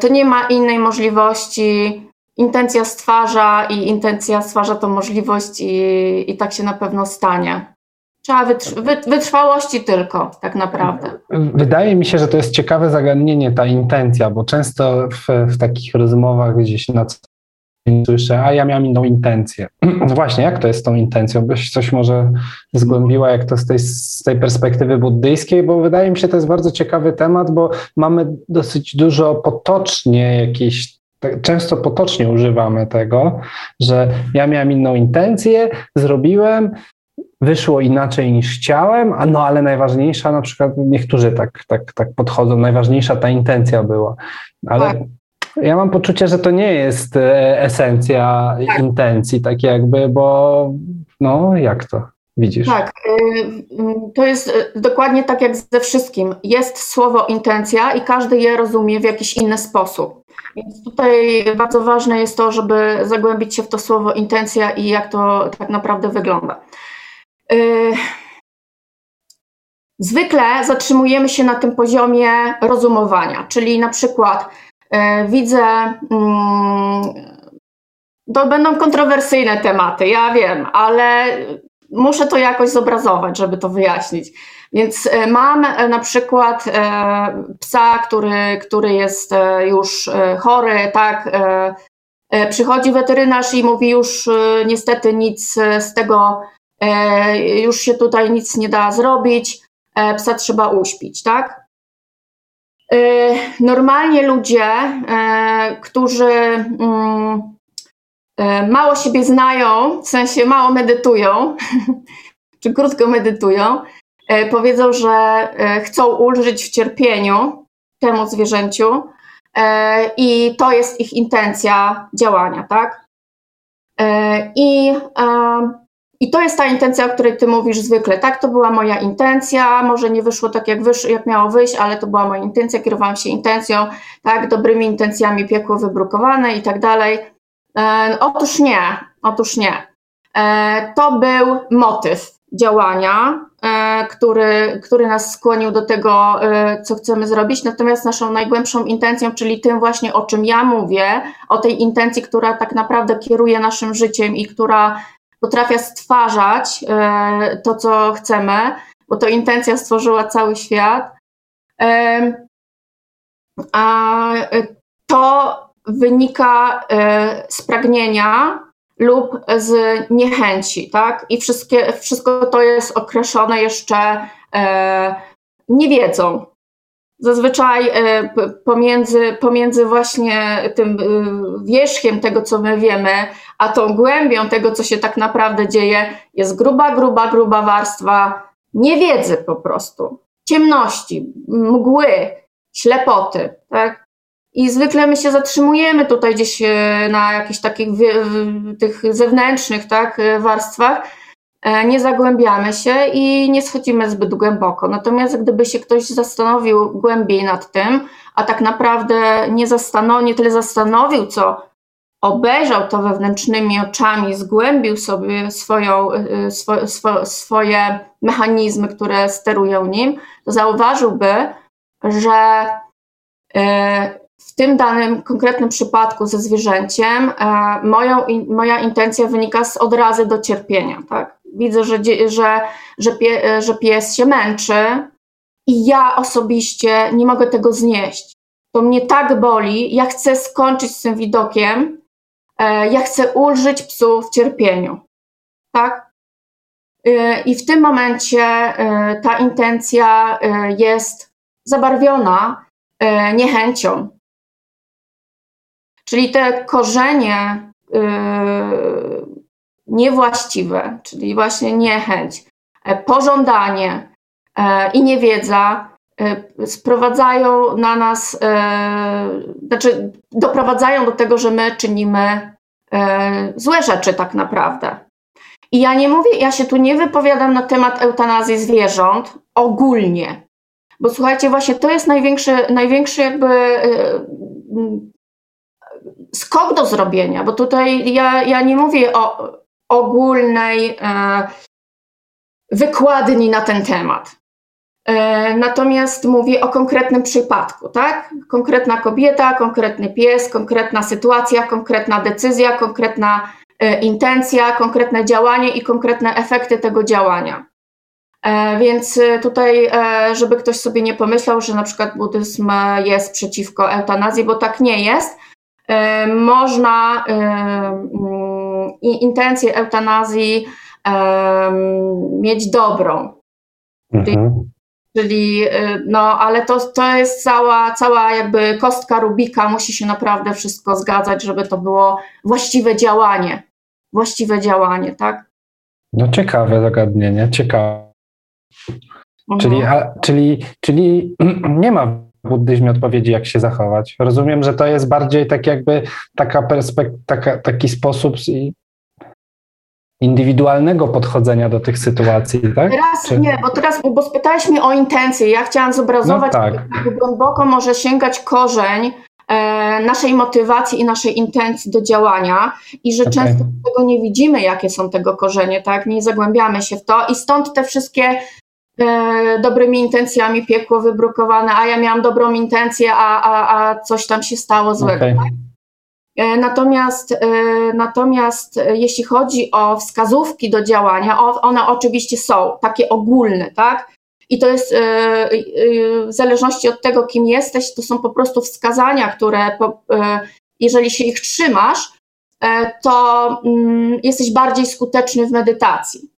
to nie ma innej możliwości. Intencja stwarza i intencja stwarza tą możliwość i, i tak się na pewno stanie. Trzeba wytrwałości tylko, tak naprawdę.
Wydaje mi się, że to jest ciekawe zagadnienie, ta intencja, bo często w, w takich rozmowach gdzieś na słyszę, a ja miałem inną intencję. No właśnie, jak to jest z tą intencją? Byś coś może zgłębiła, jak to z tej, z tej perspektywy buddyjskiej, bo wydaje mi się, to jest bardzo ciekawy temat, bo mamy dosyć dużo potocznie jakieś tak, często potocznie używamy tego, że ja miałem inną intencję, zrobiłem, wyszło inaczej niż chciałem, a no ale najważniejsza, na przykład niektórzy tak, tak, tak podchodzą, najważniejsza ta intencja była. Ale tak. Ja mam poczucie, że to nie jest e, esencja tak. intencji, tak jakby, bo no jak to widzisz?
Tak, y, to jest y, dokładnie tak jak ze wszystkim. Jest słowo intencja i każdy je rozumie w jakiś inny sposób. Więc tutaj bardzo ważne jest to, żeby zagłębić się w to słowo intencja i jak to tak naprawdę wygląda. Y, zwykle zatrzymujemy się na tym poziomie rozumowania, czyli na przykład widzę, mm, to będą kontrowersyjne tematy, ja wiem, ale muszę to jakoś zobrazować, żeby to wyjaśnić. Więc e, mam e, na przykład psa, który, który jest już chory, tak. Przychodzi weterynarz i mówi już niestety nic z tego, już się tutaj nic nie da zrobić, psa trzeba uśpić, tak? Y, normalnie ludzie, y, którzy mm, y, mało siebie znają, w sensie mało medytują, czy krótko medytują, powiedzą, że chcą ulżyć w cierpieniu temu zwierzęciu i to jest ich intencja działania, tak? I i to jest ta intencja, o której ty mówisz zwykle. Tak, to była moja intencja, może nie wyszło tak, jak, wysz, jak miało wyjść, ale to była moja intencja, kierowałam się intencją, tak, dobrymi intencjami piekło wybrukowane i tak dalej. E, otóż nie, otóż nie. E, to był motyw działania, e, który, który nas skłonił do tego, e, co chcemy zrobić. Natomiast naszą najgłębszą intencją, czyli tym właśnie, o czym ja mówię, o tej intencji, która tak naprawdę kieruje naszym życiem i która potrafia stwarzać e, to, co chcemy, bo to intencja stworzyła cały świat. E, a to wynika e, z pragnienia lub z niechęci, tak? I wszystkie, wszystko to jest określone jeszcze niewiedzą, Zazwyczaj e, pomiędzy, pomiędzy właśnie tym e, wierzchiem tego, co my wiemy, a tą głębią tego, co się tak naprawdę dzieje, jest gruba, gruba, gruba warstwa niewiedzy po prostu, ciemności, mgły, ślepoty. Tak? I zwykle my się zatrzymujemy tutaj gdzieś e, na jakichś takich tych zewnętrznych tak, warstwach, nie zagłębiamy się i nie schodzimy zbyt głęboko. Natomiast gdyby się ktoś zastanowił głębiej nad tym, a tak naprawdę nie, zastanowił, nie tyle zastanowił, co obejrzał to wewnętrznymi oczami, zgłębił sobie swoją, e, swo, swo, swoje mechanizmy, które sterują nim, to zauważyłby, że e, w tym danym konkretnym przypadku ze zwierzęciem moją, moja intencja wynika z odrazy do cierpienia. Tak? Widzę, że, że, że, pie, że pies się męczy i ja osobiście nie mogę tego znieść. to mnie tak boli, ja chcę skończyć z tym widokiem, e, ja chcę ulżyć psu w cierpieniu. Tak? E, I w tym momencie e, ta intencja jest zabarwiona niechęcią. Czyli te korzenie niewłaściwe, czyli właśnie niechęć, pożądanie i niewiedza E, sprowadzają na nas, e, znaczy doprowadzają do tego, że my czynimy e, złe rzeczy tak naprawdę. I ja nie mówię, ja się tu nie wypowiadam na temat eutanazji zwierząt ogólnie, bo słuchajcie, właśnie to jest największy, największy jakby skok do zrobienia, bo tutaj ja, ja nie mówię o ogólnej wykładni na ten temat. E, natomiast mówię o konkretnym przypadku, tak? Konkretna kobieta, konkretny pies, konkretna sytuacja, konkretna decyzja, konkretna e, intencja, konkretne działanie i konkretne efekty tego działania. E, więc tutaj, żeby ktoś sobie nie pomyślał, że na przykład buddyzm jest przeciwko eutanazji, bo tak nie jest. Można mm, intencję eutanazji mieć dobrą. Mhm. Czyli, y, no, ale to, to jest cała, cała jakby kostka Rubika, musi się naprawdę wszystko zgadzać, żeby to było właściwe działanie. Właściwe działanie, tak?
No ciekawe zagadnienie, ciekawe. Mhm. Czyli, a, czyli, czyli nie ma buddyzmie odpowiedzi, jak się zachować. Rozumiem, że to jest bardziej tak jakby taka perspektywa, taki sposób indywidualnego podchodzenia do tych sytuacji, tak?
Teraz Czy... nie, bo teraz, bo spytałeś mnie o intencje. Ja chciałam zobrazować, no tak. jak głęboko może sięgać korzeń e, naszej motywacji i naszej intencji do działania i że okay. często tego nie widzimy, jakie są tego korzenie, tak? Nie zagłębiamy się w to i stąd te wszystkie dobrymi intencjami piekło wybrukowane, a ja miałam dobrą intencję, a, a, a coś tam się stało złego. Okay. Tak? E, natomiast, e, natomiast e, jeśli chodzi o wskazówki do działania, one oczywiście są takie ogólne, tak? I to jest w zależności od tego, kim jesteś, to są po prostu wskazania, które jeżeli się ich trzymasz, to mm, jesteś bardziej skuteczny w medytacji.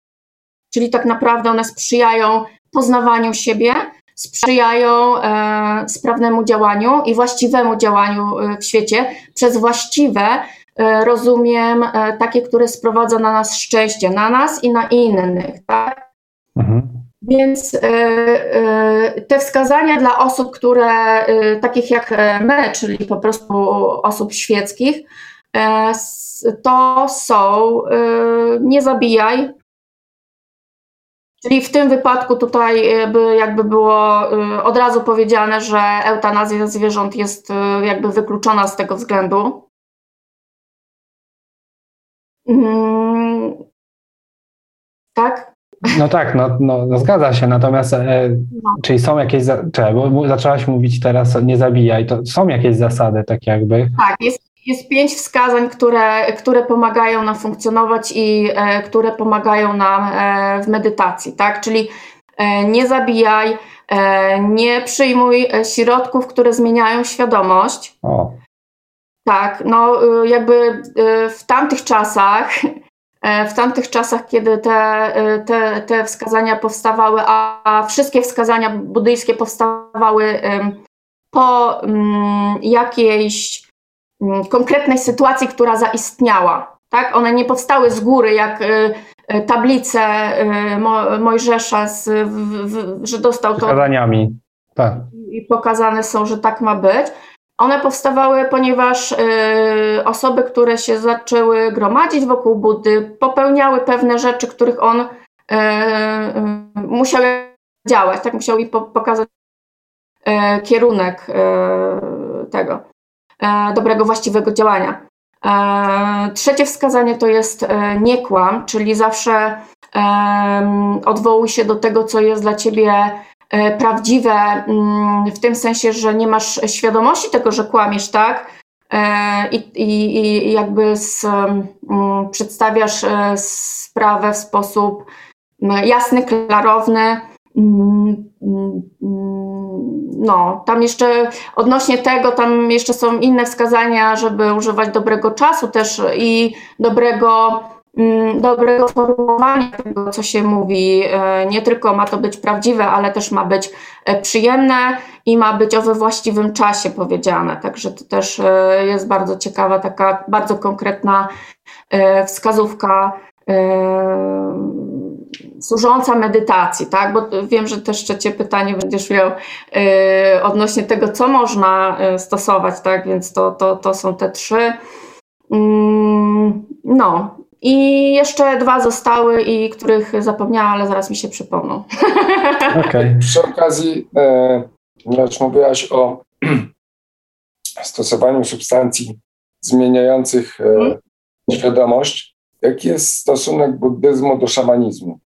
Czyli tak naprawdę one sprzyjają poznawaniu siebie, sprzyjają e, sprawnemu działaniu i właściwemu działaniu e, w świecie. Przez właściwe e, rozumiem takie, które sprowadza na nas szczęście, na nas i na innych. Tak? Mhm. Więc te wskazania dla osób, które takich jak my, czyli po prostu osób świeckich, to są nie zabijaj, Czyli w tym wypadku tutaj e, by jakby było e, od razu powiedziane, że eutanazja zwierząt jest e, jakby wykluczona z tego względu. Mm, tak?
No tak, no, no, no zgadza się, natomiast e, no. czyli są jakieś, czekaj, bo zaczęłaś mówić teraz nie zabijaj, to są jakieś zasady tak jakby?
Tak, jest jest pięć wskazań, które, które pomagają nam funkcjonować i e, które pomagają nam e, w medytacji, tak? Czyli e, nie zabijaj, e, nie przyjmuj e, środków, które zmieniają świadomość. O. Tak, no e, jakby w tamtych czasach, w tamtych czasach, kiedy te, te, te wskazania powstawały, a, a wszystkie wskazania buddyjskie powstawały po mm, jakiejś konkretnej sytuacji, która zaistniała. Tak? One nie powstały z góry, jak y, y, tablice y, Mojżesza, z, że dostał to.
Zadaniami. Tak.
I pokazane są, że tak ma być. One powstawały, ponieważ osoby, które się zaczęły gromadzić wokół Buddy, popełniały pewne rzeczy, których on musiał działać, tak musiał im pokazać kierunek tego. E, dobrego, właściwego działania. E, trzecie wskazanie to jest e, nie kłam, czyli zawsze odwołuj się do tego, co jest dla ciebie prawdziwe, mm, w tym sensie, że nie masz świadomości tego, że kłamiesz, tak? I, i, i jakby z, mm, przedstawiasz sprawę w sposób jasny, klarowny, mm, mm, no, tam jeszcze odnośnie tego, tam jeszcze są inne wskazania, żeby używać dobrego czasu też i dobrego Mm, dobrego formułowania tego, co się mówi. E, nie tylko ma to być prawdziwe, ale też ma być e, przyjemne i ma być o we właściwym czasie powiedziane. Także to też e, jest bardzo ciekawa, taka bardzo konkretna wskazówka służąca medytacji, tak? Bo wiem, że też trzecie pytanie będziesz miał odnośnie tego, co można stosować, tak? Więc to, to, to są te trzy. Mm, no, i jeszcze dwa zostały, i których zapomniałam, ale zaraz mi się przypomną.
Okay. Przy okazji, e, ponieważ mówiłaś o stosowaniu substancji zmieniających e, hmm. świadomość, jaki jest stosunek buddyzmu do szamanizmu?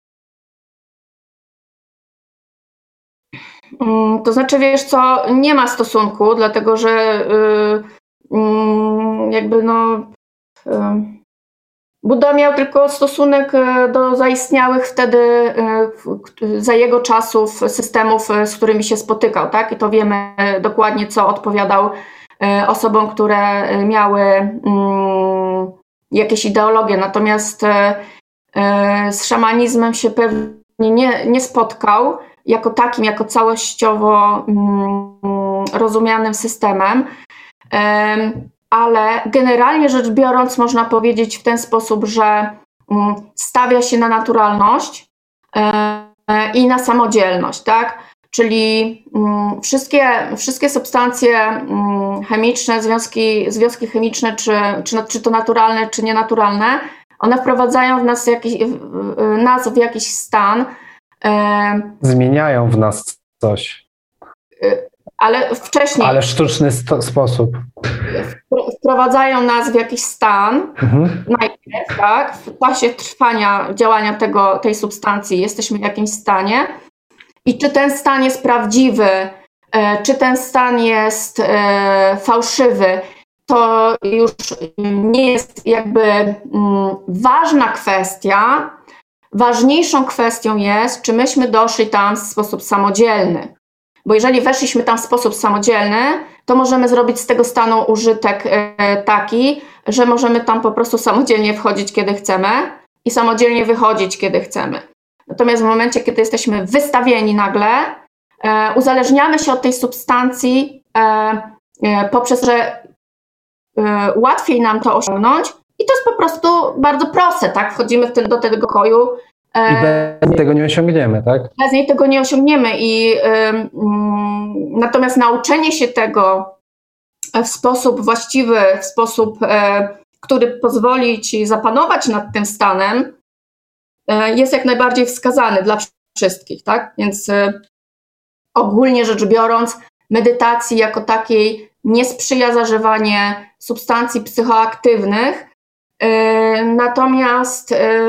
To znaczy, wiesz co, nie ma stosunku, dlatego że yy, yy, jakby no. Yy, Buddha miał tylko stosunek e, do zaistniałych wtedy za jego czasów systemów, z którymi się spotykał, tak? I to wiemy dokładnie, co odpowiadał osobom, które miały mm, jakieś ideologie. Natomiast z szamanizmem się pewnie nie, nie spotkał jako takim, jako całościowo mm, rozumianym systemem ale generalnie rzecz biorąc, można powiedzieć w ten sposób, że mm, stawia się na naturalność e, i na samodzielność, tak? Czyli mm, wszystkie, wszystkie substancje chemiczne, związki, związki chemiczne, czy, czy, czy to naturalne, czy nienaturalne, one wprowadzają w nas, jakiś, nas w jakiś stan.
Zmieniają w nas coś.
E, ale wcześniej.
Ale w sztuczny sposób.
Wprowadzają nas w jakiś stan, mhm. najpierw, tak? W czasie trwania działania tego, tej substancji jesteśmy w jakimś stanie. I czy ten stan jest prawdziwy, e, czy ten stan jest e, fałszywy, to już nie jest jakby mm, ważna kwestia. Ważniejszą kwestią jest, czy myśmy doszli tam w sposób samodzielny. Bo jeżeli weszliśmy tam w sposób samodzielny, to możemy zrobić z tego stanu użytek e, taki, że możemy tam po prostu samodzielnie wchodzić, kiedy chcemy i samodzielnie wychodzić, kiedy chcemy. Natomiast w momencie, kiedy jesteśmy wystawieni nagle, e, uzależniamy się od tej substancji e, poprzez, że łatwiej nam to osiągnąć i to jest po prostu bardzo proste, tak? Wchodzimy ten, do tego koju,
i bez niej tego nie osiągniemy, tak?
Bez niej tego nie osiągniemy. I y, natomiast nauczenie się tego w sposób właściwy, w sposób, y, który pozwoli ci zapanować nad tym stanem, e, jest jak najbardziej wskazany dla wszystkich, tak? Więc e, ogólnie rzecz biorąc, medytacji jako takiej nie sprzyja zażywanie substancji psychoaktywnych, E, natomiast e,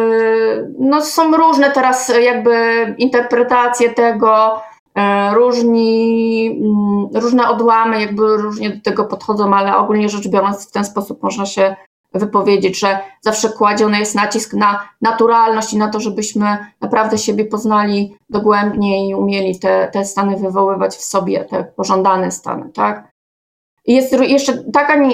no, są różne teraz jakby interpretacje tego, e, różni, mm, różne odłamy jakby różnie do tego podchodzą, ale ogólnie rzecz biorąc w ten sposób można się wypowiedzieć, że zawsze kładziony jest nacisk na naturalność i na to, żebyśmy naprawdę siebie poznali dogłębnie i umieli te, te stany wywoływać w sobie, te pożądane stany, tak? Jest jeszcze taka e,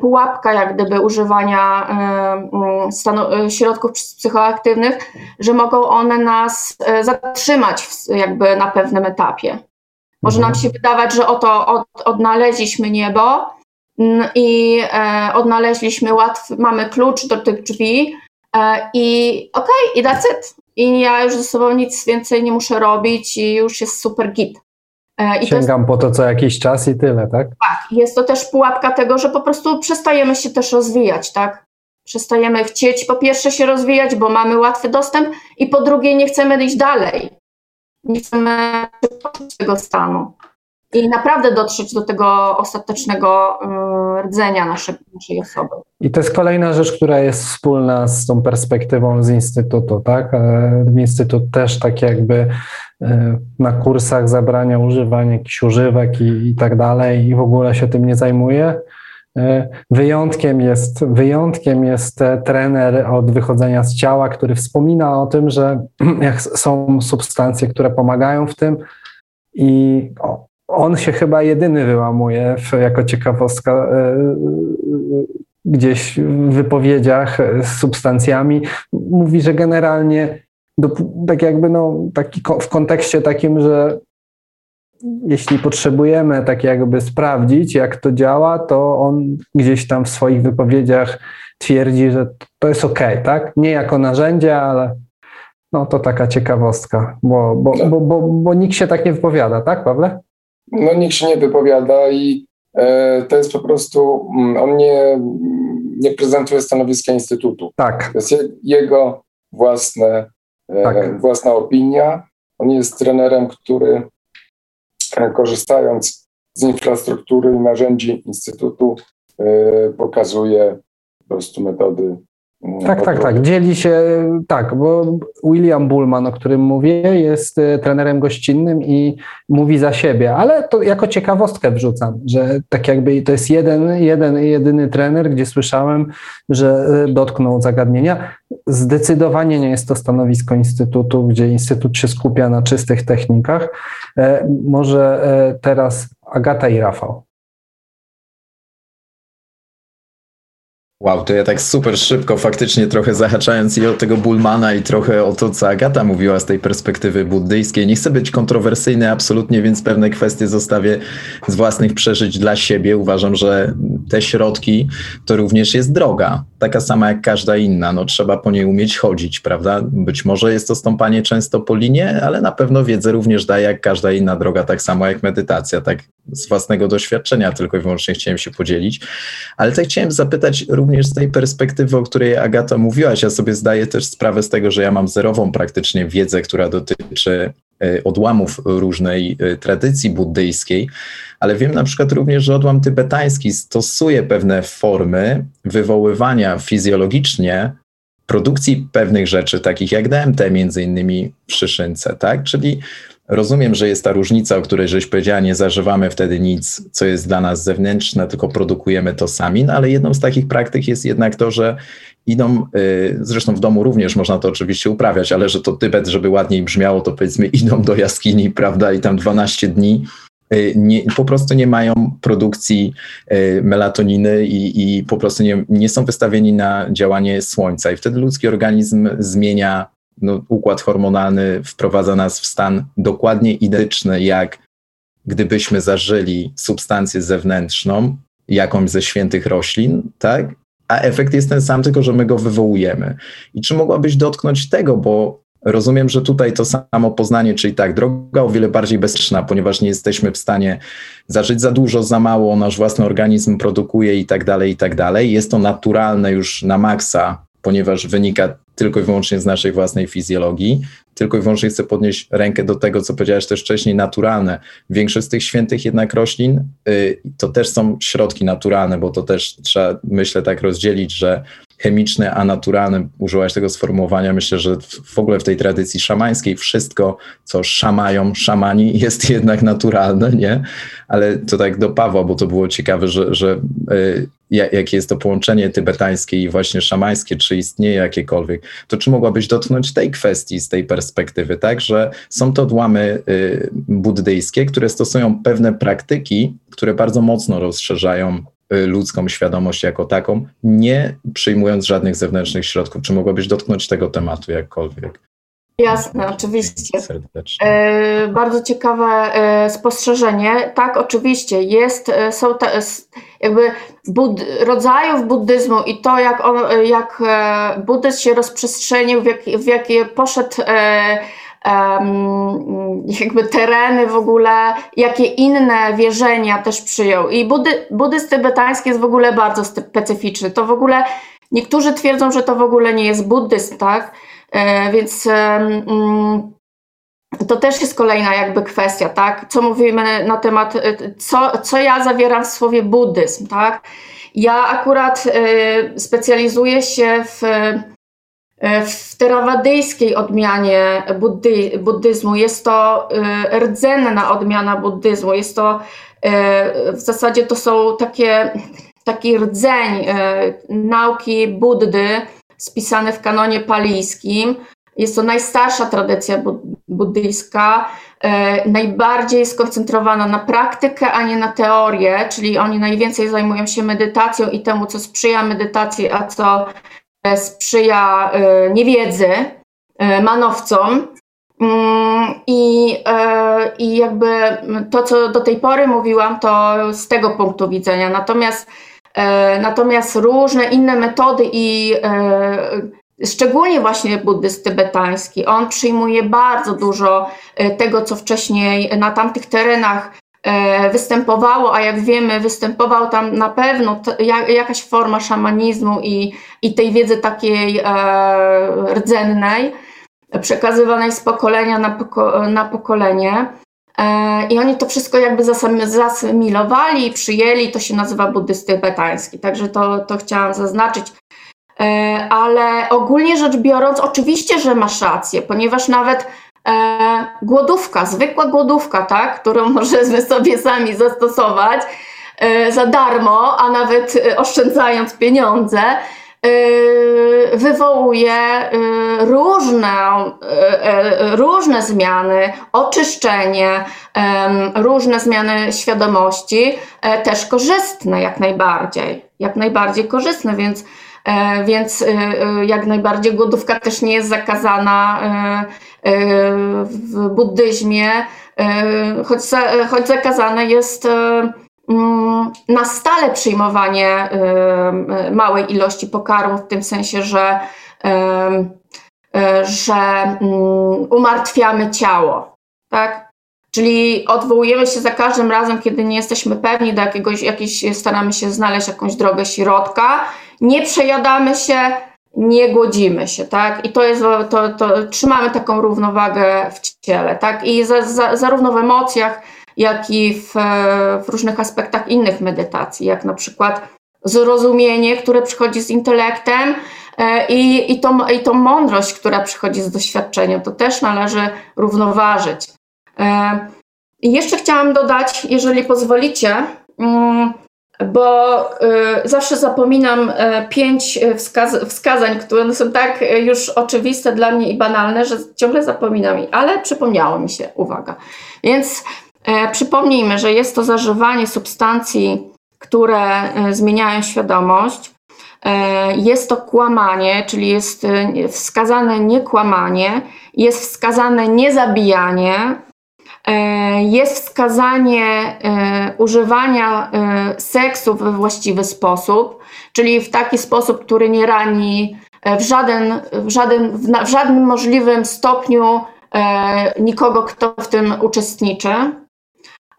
pułapka, jak gdyby używania e, stanu, e, środków psychoaktywnych, że mogą one nas zatrzymać jakby na pewnym etapie. Może nam mhm. się wydawać, że oto od, odnaleźliśmy niebo i odnaleźliśmy łatwy, mamy klucz do tych drzwi i okej, okay, i that's it. I ja już ze sobą nic więcej nie muszę robić i już jest super git.
E, I Sięgam jest, po to co jakiś czas i tyle, tak?
Tak, jest to też pułapka tego, że po prostu przestajemy się też rozwijać, tak? Przestajemy chcieć po pierwsze się rozwijać, bo mamy łatwy dostęp i po drugie nie chcemy iść dalej. Nie chcemy tego stanu i naprawdę dotrzeć do tego ostatecznego y, rdzenia naszej, naszej osoby.
I to jest kolejna rzecz, która jest wspólna z tą perspektywą z Instytutu, tak? E, Instytut też tak jakby e, na kursach zabrania używania jakichś używek i, i tak dalej i w ogóle się tym nie zajmuje, Wyjątkiem jest, wyjątkiem jest trener od wychodzenia z ciała, który wspomina o tym, że są substancje, które pomagają w tym i on się chyba jedyny wyłamuje jako ciekawostka gdzieś w wypowiedziach z substancjami. Mówi, że generalnie tak jakby no, taki, w kontekście takim, że jeśli potrzebujemy tak jakby sprawdzić, jak to działa, to on gdzieś tam w swoich wypowiedziach twierdzi, że to jest ok, tak? Nie jako narzędzie, ale no to taka ciekawostka, bo, bo, bo, bo, bo nikt się tak nie wypowiada, tak, Pawle?
No nikt się nie wypowiada i e, to jest po prostu, mm, on nie, nie prezentuje stanowiska Instytutu.
Tak.
To jest je, jego własne, e, tak. własna opinia. On jest trenerem, który korzystając z infrastruktury i narzędzi Instytutu, pokazuje po prostu metody.
Tak, tak, tak. Dzieli się, tak, bo William Bullman, o którym mówię, jest y, trenerem gościnnym i mówi za siebie, ale to jako ciekawostkę wrzucam, że tak jakby to jest jeden, jeden, jedyny trener, gdzie słyszałem, że dotknął zagadnienia. Zdecydowanie nie jest to stanowisko Instytutu, gdzie Instytut się skupia na czystych technikach. E, może e, teraz Agata i Rafał.
Wow, to ja tak super szybko, faktycznie trochę zahaczając i o tego Bullmana i trochę o to, co Agata mówiła z tej perspektywy buddyjskiej. Nie chcę być kontrowersyjny absolutnie, więc pewne kwestie zostawię z własnych przeżyć dla siebie. Uważam, że te środki to również jest droga, taka sama jak każda inna. No trzeba po niej umieć chodzić, prawda? Być może jest to stąpanie często po linie, ale na pewno wiedzę również daje jak każda inna droga, tak samo jak medytacja, tak z własnego doświadczenia tylko i wyłącznie chciałem się podzielić. Ale tak chciałem zapytać również z tej perspektywy, o której Agata mówiłaś, ja sobie zdaję też sprawę z tego, że ja mam zerową praktycznie wiedzę, która dotyczy odłamów różnej e, tradycji buddyjskiej, ale wiem na przykład również, że odłam tybetański stosuje pewne formy wywoływania fizjologicznie produkcji pewnych rzeczy, takich jak DMT między innymi w szyszynce, tak? Czyli Rozumiem, że jest ta różnica, o której żeś powiedziała, nie zażywamy wtedy nic, co jest dla nas zewnętrzne, tylko produkujemy to sami, no ale jedną z takich praktyk jest jednak to, że idą, y, zresztą w domu również można to oczywiście uprawiać, ale że to Tybet, żeby ładniej brzmiało, to powiedzmy idą do jaskini, prawda, i tam 12 dni y, nie, po prostu nie mają produkcji y, melatoniny i, i po prostu nie, nie są wystawieni na działanie słońca i wtedy ludzki organizm zmienia no, układ hormonalny wprowadza nas w stan dokładnie identyczny, jak gdybyśmy zażyli substancję zewnętrzną, jakąś ze świętych roślin, tak? A efekt jest ten sam, tylko że my go wywołujemy. I czy mogłabyś dotknąć tego, bo rozumiem, że tutaj to samo poznanie, czyli tak, droga o wiele bardziej bezpieczna, ponieważ nie jesteśmy w stanie zażyć za dużo, za mało, nasz własny organizm produkuje i tak dalej, i tak dalej. Jest to naturalne już na maksa, ponieważ wynika tylko i wyłącznie z naszej własnej fizjologii. Tylko i wyłącznie chcę podnieść rękę do tego, co powiedziałeś też wcześniej, naturalne. Większość z tych świętych jednak roślin y, to też są środki naturalne, bo to też trzeba, myślę, tak rozdzielić, że chemiczne, a naturalne, użyłaś tego sformułowania, myślę, że w ogóle w tej tradycji szamańskiej wszystko, co szamają szamani, jest jednak naturalne, nie? Ale to tak do Pawła, bo to było ciekawe, że, że y, jakie jest to połączenie tybetańskie i właśnie szamańskie, czy istnieje jakiekolwiek, to czy mogłabyś dotknąć tej kwestii z tej perspektywy, tak, że są to odłamy y, buddyjskie, które stosują pewne praktyki, które bardzo mocno rozszerzają ludzką świadomość jako taką, nie przyjmując żadnych zewnętrznych środków. Czy mogłabyś dotknąć tego tematu jakkolwiek?
Jasne, oczywiście. Serdecznie. E, bardzo ciekawe e, spostrzeżenie. Tak, oczywiście, jest, e, są te, jakby bud, rodzajów buddyzmu i to, jak, on, jak buddyzm się rozprzestrzenił, w, jak, w jakie poszedł jakby tereny w ogóle, jakie inne wierzenia też przyjął. I buddy, buddyzm tybetański jest w ogóle bardzo specyficzny. To w ogóle, niektórzy twierdzą, że to w ogóle nie jest buddyzm, tak? E, więc mm, to też jest kolejna jakby kwestia, tak? Co mówimy na temat, e, co, co ja zawieram w słowie buddyzm, tak? Ja akurat e, specjalizuję się w, w terawadyjskiej odmianie buddy, buddyzmu. Jest to rdzenna odmiana buddyzmu. Jest to w zasadzie to są takie taki rdzeń nauki Buddy spisany w kanonie palijskim. Jest to najstarsza tradycja buddyjska, najbardziej skoncentrowana na praktykę, a nie na teorię, czyli oni najwięcej zajmują się medytacją i temu, co sprzyja medytacji, a co sprzyja niewiedzy, manowcom. Mm, I, e, I jakby to, co do tej pory mówiłam, to z tego punktu widzenia. Natomiast, e, natomiast różne inne metody i e, szczególnie właśnie buddyzm tybetański, on przyjmuje bardzo dużo tego, co wcześniej na tamtych terenach występowało, a jak wiemy, występował tam na pewno jakaś forma szamanizmu i, i tej wiedzy takiej rdzennej przekazywanej z pokolenia na, poko na pokolenie. E, I oni to wszystko jakby zasymilowali przyjęli, to się nazywa buddyzm tybetański, także to, to chciałam zaznaczyć. E, ale ogólnie rzecz biorąc, oczywiście, że masz rację, ponieważ nawet e, głodówka, zwykła głodówka, tak, którą możemy sobie sami zastosować za darmo, a nawet oszczędzając pieniądze, wywołuje różne, różne zmiany, oczyszczenie, różne zmiany świadomości, e, też korzystne jak najbardziej, jak najbardziej korzystne, więc, e, więc jak najbardziej głodówka też nie jest zakazana w buddyzmie, choć, choć zakazane jest Mm, na stale przyjmowanie małej ilości pokarmów, w tym sensie, że, że mm, umartwiamy ciało. Tak? Czyli odwołujemy się za każdym razem, kiedy nie jesteśmy pewni, do jakiegoś, jakiejś, staramy się znaleźć jakąś drogę środka. Nie przejadamy się, nie głodzimy się, tak? I to jest, to, to trzymamy taką równowagę w ciele, tak? I za, za, zarówno w emocjach, jak i w, w różnych aspektach innych medytacji, jak na przykład zrozumienie, które przychodzi z intelektem e, i, i, tą, i tą mądrość, która przychodzi z doświadczeniem. To też należy równoważyć. E, I jeszcze chciałam dodać, jeżeli pozwolicie, mm, bo e, zawsze zapominam pięć wskaz wskazań, które są tak już oczywiste dla mnie i banalne, że ciągle zapominam, ale przypomniało mi się, uwaga. Więc E, przypomnijmy, że jest to zażywanie substancji, które zmieniają świadomość. Jest to kłamanie, czyli jest wskazane niekłamanie, jest wskazane niezabijanie, jest wskazanie używania seksu we właściwy sposób, czyli w taki sposób, który nie rani w żaden, w żaden, w żadnym możliwym stopniu nikogo, kto w tym uczestniczy.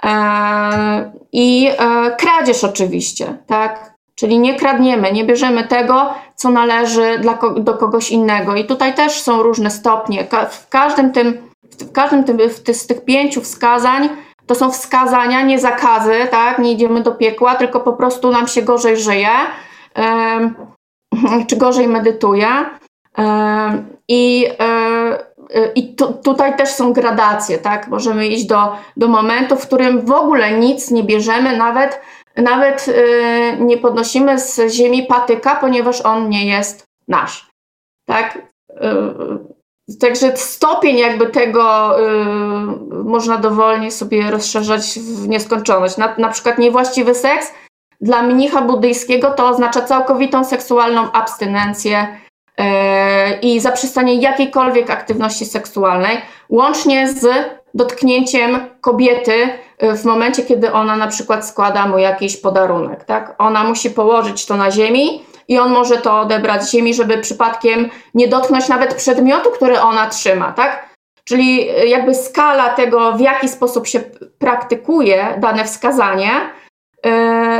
E, I e, kradzież oczywiście, tak? Czyli nie kradniemy, nie bierzemy tego, co należy dla, do kogoś innego. I tutaj też są różne stopnie. W każdym tym, w każdym tym, w z tych pięciu wskazań to są wskazania, nie zakazy, tak? Nie idziemy do piekła, tylko po prostu nam się gorzej żyje, czy gorzej medytuje. I i tu, tutaj też są gradacje, tak? Możemy iść do, do momentu, w którym w ogóle nic nie bierzemy, nawet, nawet yy, nie podnosimy z ziemi patyka, ponieważ on nie jest nasz. Tak? Yy, także stopień jakby tego yy, można dowolnie sobie rozszerzać w nieskończoność. Na, na przykład niewłaściwy seks dla mnicha buddyjskiego to oznacza całkowitą seksualną abstynencję E, i zaprzestanie jakiejkolwiek aktywności seksualnej, łącznie z dotknięciem kobiety e, w momencie, kiedy ona na przykład składa mu jakiś podarunek. Tak? Ona musi położyć to na ziemi i on może to odebrać z ziemi, żeby przypadkiem nie dotknąć nawet przedmiotu, który ona trzyma. Tak? Czyli e, jakby skala tego, w jaki sposób się praktykuje dane wskazanie,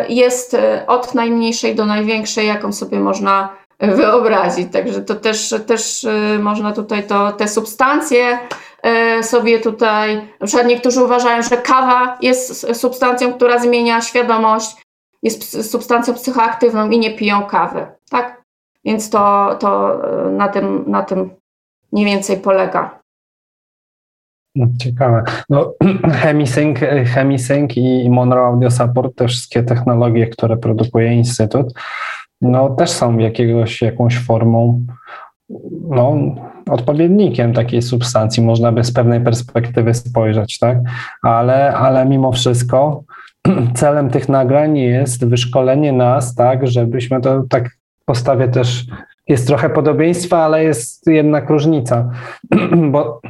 jest od najmniejszej do największej, jaką sobie można wyobrazić. Także to też, też y, można tutaj to, te substancje y, sobie tutaj, na przykład niektórzy uważają, że kawa jest substancją, która zmienia świadomość, jest substancją psychoaktywną i nie piją kawy, tak? Więc to, to y, na, tym, na tym mniej więcej polega.
Ciekawe. No, Hemisync, Hemisync i Monroe Audio Support, te wszystkie technologie, które produkuje Instytut, no też są jakiegoś, jakąś formą, no, odpowiednikiem takiej substancji, można by z pewnej perspektywy spojrzeć, tak? Ale, ale mimo wszystko celem tych nagrań jest wyszkolenie nas, tak, żebyśmy to tak postawię też, jest trochę podobieństwa, ale jest jednak różnica, bo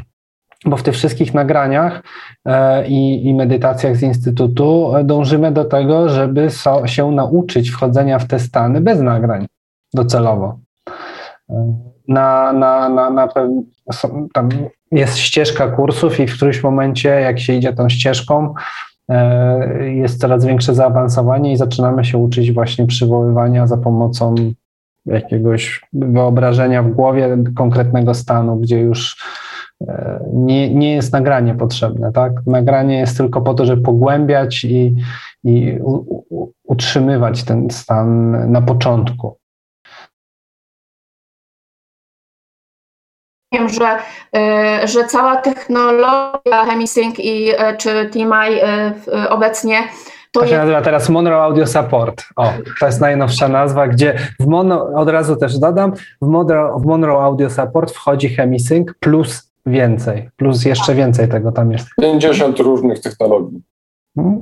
bo w tych wszystkich nagraniach e, i, i, medytacjach z Instytutu dążymy do tego, żeby so, się nauczyć wchodzenia w te stany bez nagrań docelowo. E, na, na, na, na tam jest ścieżka kursów i w którymś momencie, jak się idzie tą ścieżką, jest coraz większe zaawansowanie i zaczynamy się uczyć właśnie przywoływania za pomocą jakiegoś wyobrażenia w głowie konkretnego stanu, gdzie już e, nie, nie jest nagranie potrzebne, tak? Nagranie jest tylko po to, żeby pogłębiać i, i u, u, utrzymywać ten stan na początku.
Wiem, że, e, że cała technologia Hemisync i e, czy TMI e, obecnie
to, to się jest... nazywa teraz Monroe Audio Support. O, to jest najnowsza nazwa, gdzie w Mono, od razu też dodam, w Monroe, w Monroe Audio Support wchodzi Hemisync plus więcej, plus jeszcze więcej tego tam jest.
50 różnych technologii.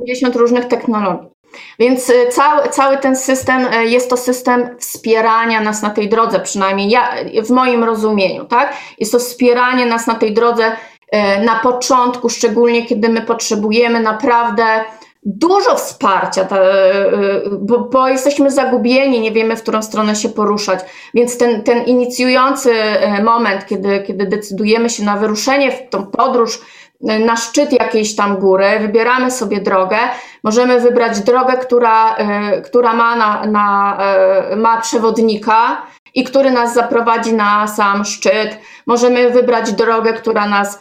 50 różnych technologii. Więc y, cały, cały ten system y, jest to system wspierania nas na tej drodze, przynajmniej ja, w moim rozumieniu, tak? Jest to wspieranie nas na tej drodze y, na początku, szczególnie kiedy my potrzebujemy naprawdę dużo wsparcia, bo, bo, jesteśmy zagubieni, nie wiemy, w którą stronę się poruszać. Więc ten, ten inicjujący moment, kiedy, kiedy decydujemy się na wyruszenie w tą podróż, na szczyt jakiejś tam góry, wybieramy sobie drogę, możemy wybrać drogę, która, e, która ma, na, na, e, ma przewodnika i który nas zaprowadzi na sam szczyt. Możemy wybrać drogę, która nas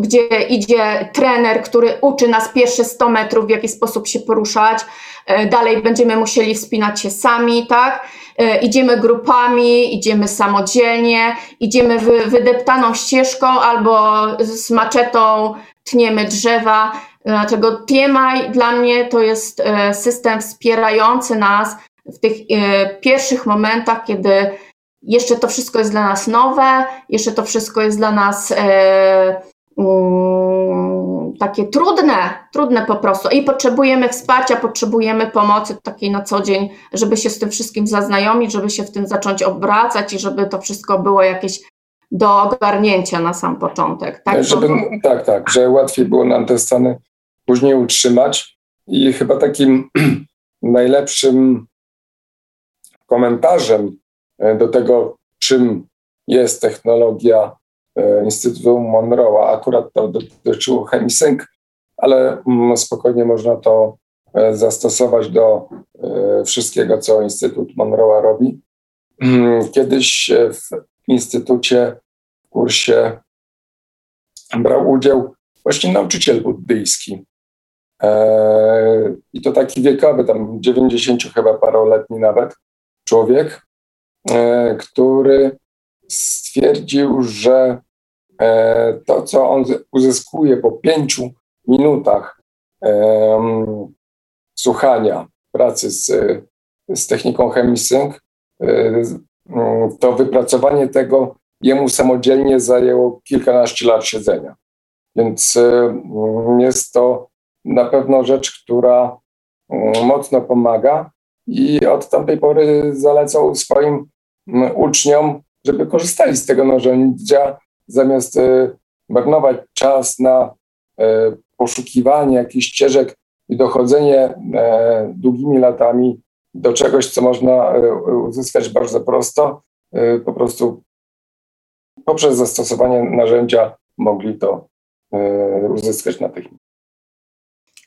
gdzie idzie trener, który uczy nas pierwsze 100 metrów, w jaki sposób się poruszać. E, dalej będziemy musieli wspinać się sami, tak? E, idziemy grupami, idziemy samodzielnie, idziemy wydeptaną ścieżką albo z maczetą tniemy drzewa. Dlatego TMI dla mnie to jest e, system wspierający nas w tych pierwszych momentach, kiedy jeszcze to wszystko jest dla nas nowe, jeszcze to wszystko jest dla nas e, um, takie trudne, trudne po prostu i potrzebujemy wsparcia, potrzebujemy pomocy takiej na co dzień, żeby się z tym wszystkim zaznajomić, żeby się w tym zacząć obracać i żeby to wszystko było jakieś do ogarnięcia na sam początek.
Tak, żeby, tak, tak, że łatwiej było nam te stany później utrzymać i chyba takim najlepszym komentarzem E, do tego, czym jest technologia e, Instytutu Monroe'a. Akurat to dotyczyło Chemisync, ale mm, spokojnie można to e, zastosować do wszystkiego, co Instytut Monroe'a robi. Mm, kiedyś w Instytucie, w kursie brał udział właśnie nauczyciel buddyjski. I to taki wiekowy, tam 90 chyba paroletni nawet człowiek, E, który stwierdził, że e, to, co on uzyskuje po pięciu minutach słuchania pracy z, z techniką Chemisync, e, to wypracowanie tego jemu samodzielnie zajęło kilkanaście lat siedzenia. Więc jest to na pewno rzecz, która mocno pomaga i od tamtej pory zalecał swoim uczniom, żeby korzystali z tego narzędzia, zamiast e, marnować czas na e, poszukiwanie jakichś ścieżek i dochodzenie e, długimi latami do czegoś, co można uzyskać bardzo prosto, po prostu poprzez zastosowanie narzędzia mogli to uzyskać natychmiast.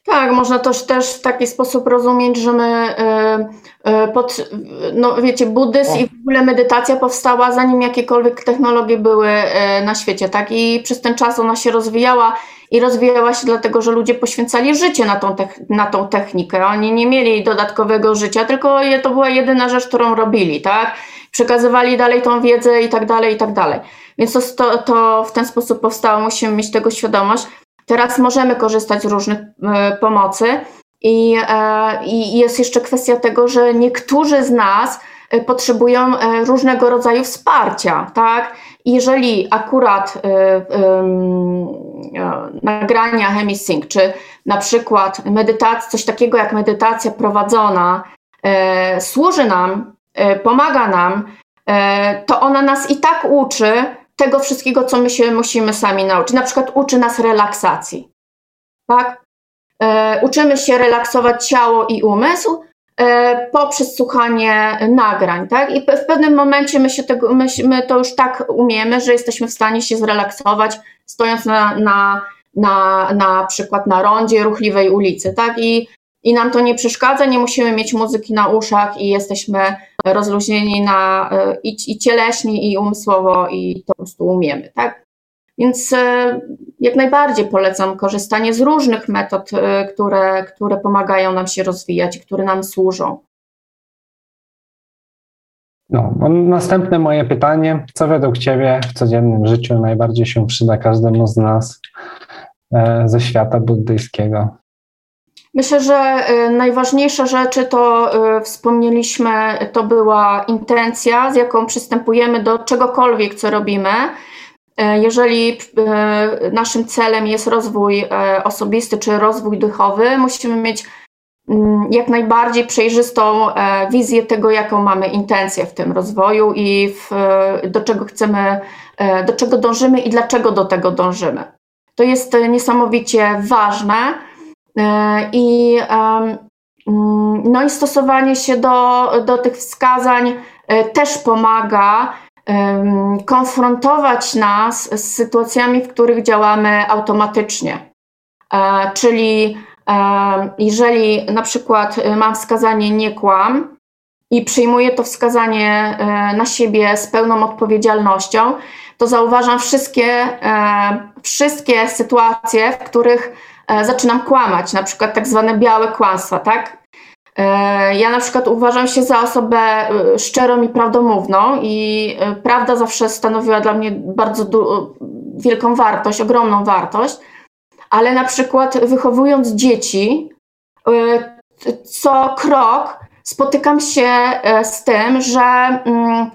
Tak, można to też w taki sposób rozumieć, że my e, e, pod, no wiecie, buddyzm i w ogóle medytacja powstała zanim jakiekolwiek technologie były e, na świecie, tak? I przez ten czas ona się rozwijała i rozwijała się dlatego, że ludzie poświęcali życie na tą, na tą technikę. Oni nie mieli dodatkowego życia, tylko to była jedyna rzecz, którą robili, tak? Przekazywali dalej tą wiedzę i tak dalej, i tak dalej. Więc to, to w ten sposób powstało, musimy mieć tego świadomość. Teraz możemy korzystać z różnych y, pomocy i, y, i jest jeszcze kwestia tego, że niektórzy z nas y, potrzebują różnego rodzaju wsparcia, tak? Jeżeli akurat nagrania HemiSync, czy na przykład medytacja, coś takiego jak medytacja prowadzona służy nam, pomaga nam, to ona nas i tak uczy tego wszystkiego, co my się musimy sami nauczyć. Na przykład uczy nas relaksacji. Tak? Y, uczymy się relaksować ciało i umysł, E, poprzez słuchanie nagrań, tak? I w pewnym momencie my, się tego, my, my to już tak umiemy, że jesteśmy w stanie się zrelaksować, stojąc na, na, na, na przykład na rondzie ruchliwej ulicy, tak? I, I nam to nie przeszkadza, nie musimy mieć muzyki na uszach i jesteśmy rozluźnieni na, e, i, i cieleśni, i umysłowo, i to po prostu umiemy, tak? Więc e, jak najbardziej polecam korzystanie z różnych metod, e, które, które pomagają nam się rozwijać, które nam służą.
No, następne moje pytanie. Co według Ciebie w codziennym życiu najbardziej się przyda każdemu z nas ze świata buddyjskiego?
Myślę, że najważniejsze rzeczy to wspomnieliśmy, to była intencja, z jaką przystępujemy do czegokolwiek, co robimy E, jeżeli naszym celem jest rozwój osobisty czy rozwój duchowy, musimy mieć mm, jak najbardziej przejrzystą wizję tego, jaką mamy intencję w tym rozwoju i w, do czego chcemy, do czego dążymy i dlaczego do tego dążymy. To jest niesamowicie ważne i, mm, no i stosowanie się do, do tych wskazań też pomaga konfrontować nas z sytuacjami, w których działamy automatycznie. E, czyli jeżeli na przykład mam wskazanie nie kłam i przyjmuję to wskazanie e, na siebie z pełną odpowiedzialnością, to zauważam wszystkie, e, wszystkie sytuacje, w których zaczynam kłamać, na przykład tak zwane białe kłamstwa, tak? E, ja na przykład uważam się za osobę e, szczerą i prawdomówną i e, prawda zawsze stanowiła dla mnie bardzo wielką wartość, ogromną wartość, ale na przykład wychowując dzieci, co krok spotykam się z tym, że mm,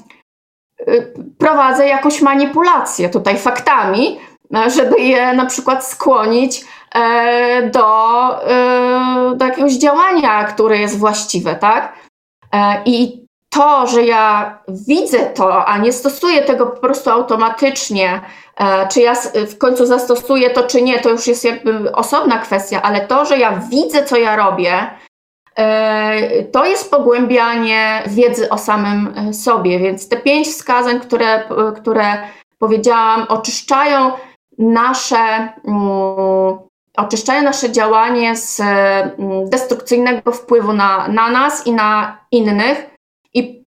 prowadzę jakąś manipulację tutaj faktami, żeby je na przykład skłonić E, do, e, do jakiegoś działania, które jest właściwe, tak? E, I to, że ja widzę to, a nie stosuję tego po prostu automatycznie, czy ja w końcu zastosuję to, czy nie, to już jest jakby osobna kwestia, ale to, że ja widzę, co ja robię, to jest pogłębianie wiedzy o samym sobie. Więc te pięć wskazań, które, które powiedziałam, oczyszczają nasze mm, oczyszczają nasze działanie z mm, destrukcyjnego wpływu na, na nas i na innych i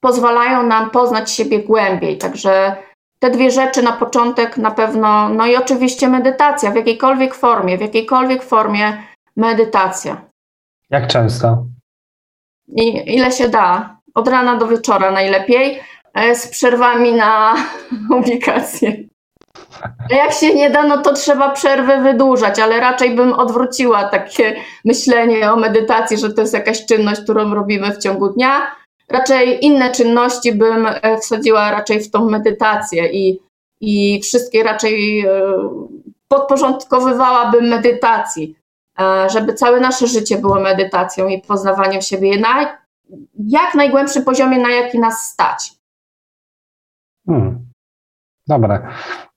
pozwalają nam poznać siebie głębiej. Także te dwie rzeczy na początek na pewno, no i oczywiście medytacja w jakiejkolwiek formie, w jakiejkolwiek formie medytacja. Jak
często?
I, ile się da. Od rana do wieczora najlepiej, e, z przerwami na ubikację. A jak się nie da, no to trzeba przerwę wydłużać, ale raczej bym odwróciła takie myślenie o medytacji, że to jest jakaś czynność, którą robimy w ciągu dnia. Raczej inne czynności bym e, wsadziła raczej w tą medytację i, i wszystkie raczej e, podporządkowywałabym medytacji, e, żeby całe nasze życie było medytacją i poznawaniem siebie na jak najgłębszym poziomie, na jaki nas stać.
Hmm. Dobra.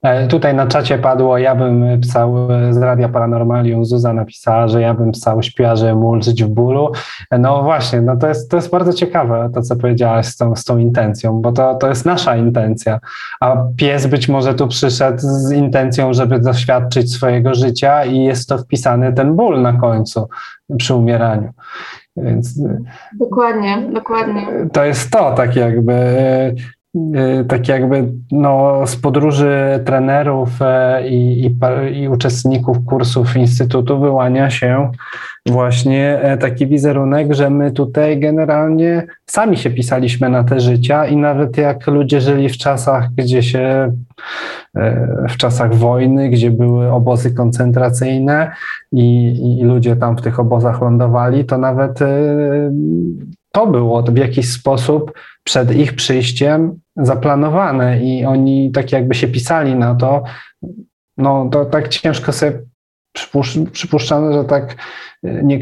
E, tutaj na czacie padło, ja bym psał e, z Radia Paranormalium, Zuza napisała, że ja bym psał śpiarzy mulczyć w bólu. E, no właśnie, no to jest, to jest bardzo ciekawe to, co powiedziałaś z tą, z tą intencją, bo to, to jest nasza intencja, a pies być może tu przyszedł z intencją, żeby doświadczyć swojego życia i jest to wpisany ten ból na końcu przy umieraniu. Więc
dokładnie, dokładnie.
To jest to, tak jakby tak jakby no, z podróży trenerów e, i, i, i, uczestników kursów Instytutu wyłania się właśnie e, taki wizerunek, że my tutaj generalnie sami się pisaliśmy na te życia i nawet jak ludzie żyli w czasach, gdzie się e, w czasach wojny, gdzie były obozy koncentracyjne i, i ludzie tam w tych obozach lądowali, to nawet to było w jakiś sposób przed ich przyjściem zaplanowane i oni tak jakby się pisali na to, no to tak ciężko sobie przypuszczamy, że tak e, nie,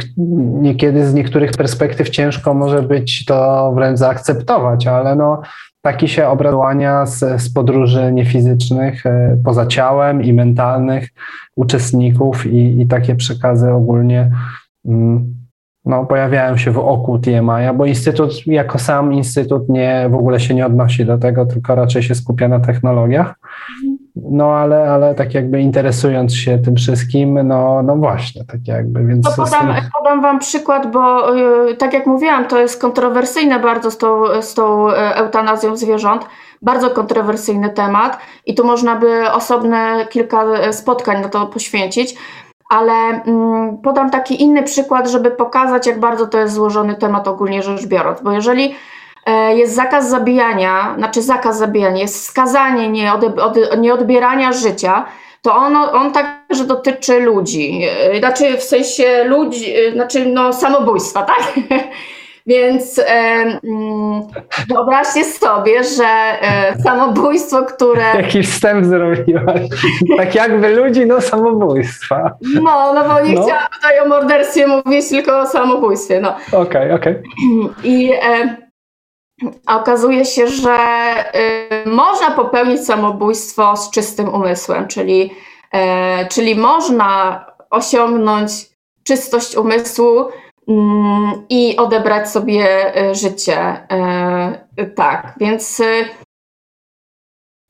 niekiedy z niektórych perspektyw ciężko może być to wręcz zaakceptować, ale no taki się obradłania z, z podróży niefizycznych e, poza ciałem i mentalnych uczestników i, i takie przekazy ogólnie mm, no, pojawiają się w oku TMI, bo instytut jako sam instytut nie, w ogóle się nie odnosi do tego, tylko raczej się skupia na technologiach. No ale, ale tak jakby interesując się tym wszystkim, no, no właśnie, tak jakby. Więc
no podam, podam Wam przykład, bo yy, tak jak mówiłam, to jest kontrowersyjne bardzo z tą, z tą e, eutanazją zwierząt. Bardzo kontrowersyjny temat i tu można by osobne kilka e, spotkań na to poświęcić ale mm, podam taki inny przykład, żeby pokazać, jak bardzo to jest złożony temat ogólnie rzecz biorąc. Bo jeżeli e, jest zakaz zabijania, znaczy zakaz zabijania, jest skazanie nieodbierania życia, to on, on także dotyczy ludzi. E, znaczy w sensie ludzi, e, znaczy no samobójstwa, tak? Więc e, wyobraźcie sobie, że e, samobójstwo, które.
Jaki wstęp zrobiłaś? Tak jakby ludzi, no samobójstwa.
No, no bo nie no. chciałam tutaj o morderstwie mówić, tylko o samobójstwie.
No. Okej, okay, okej. Okay.
I e, okazuje się, że e, można popełnić samobójstwo z czystym umysłem, czyli, e, czyli można osiągnąć czystość umysłu i odebrać sobie e, życie. E, tak, więc e,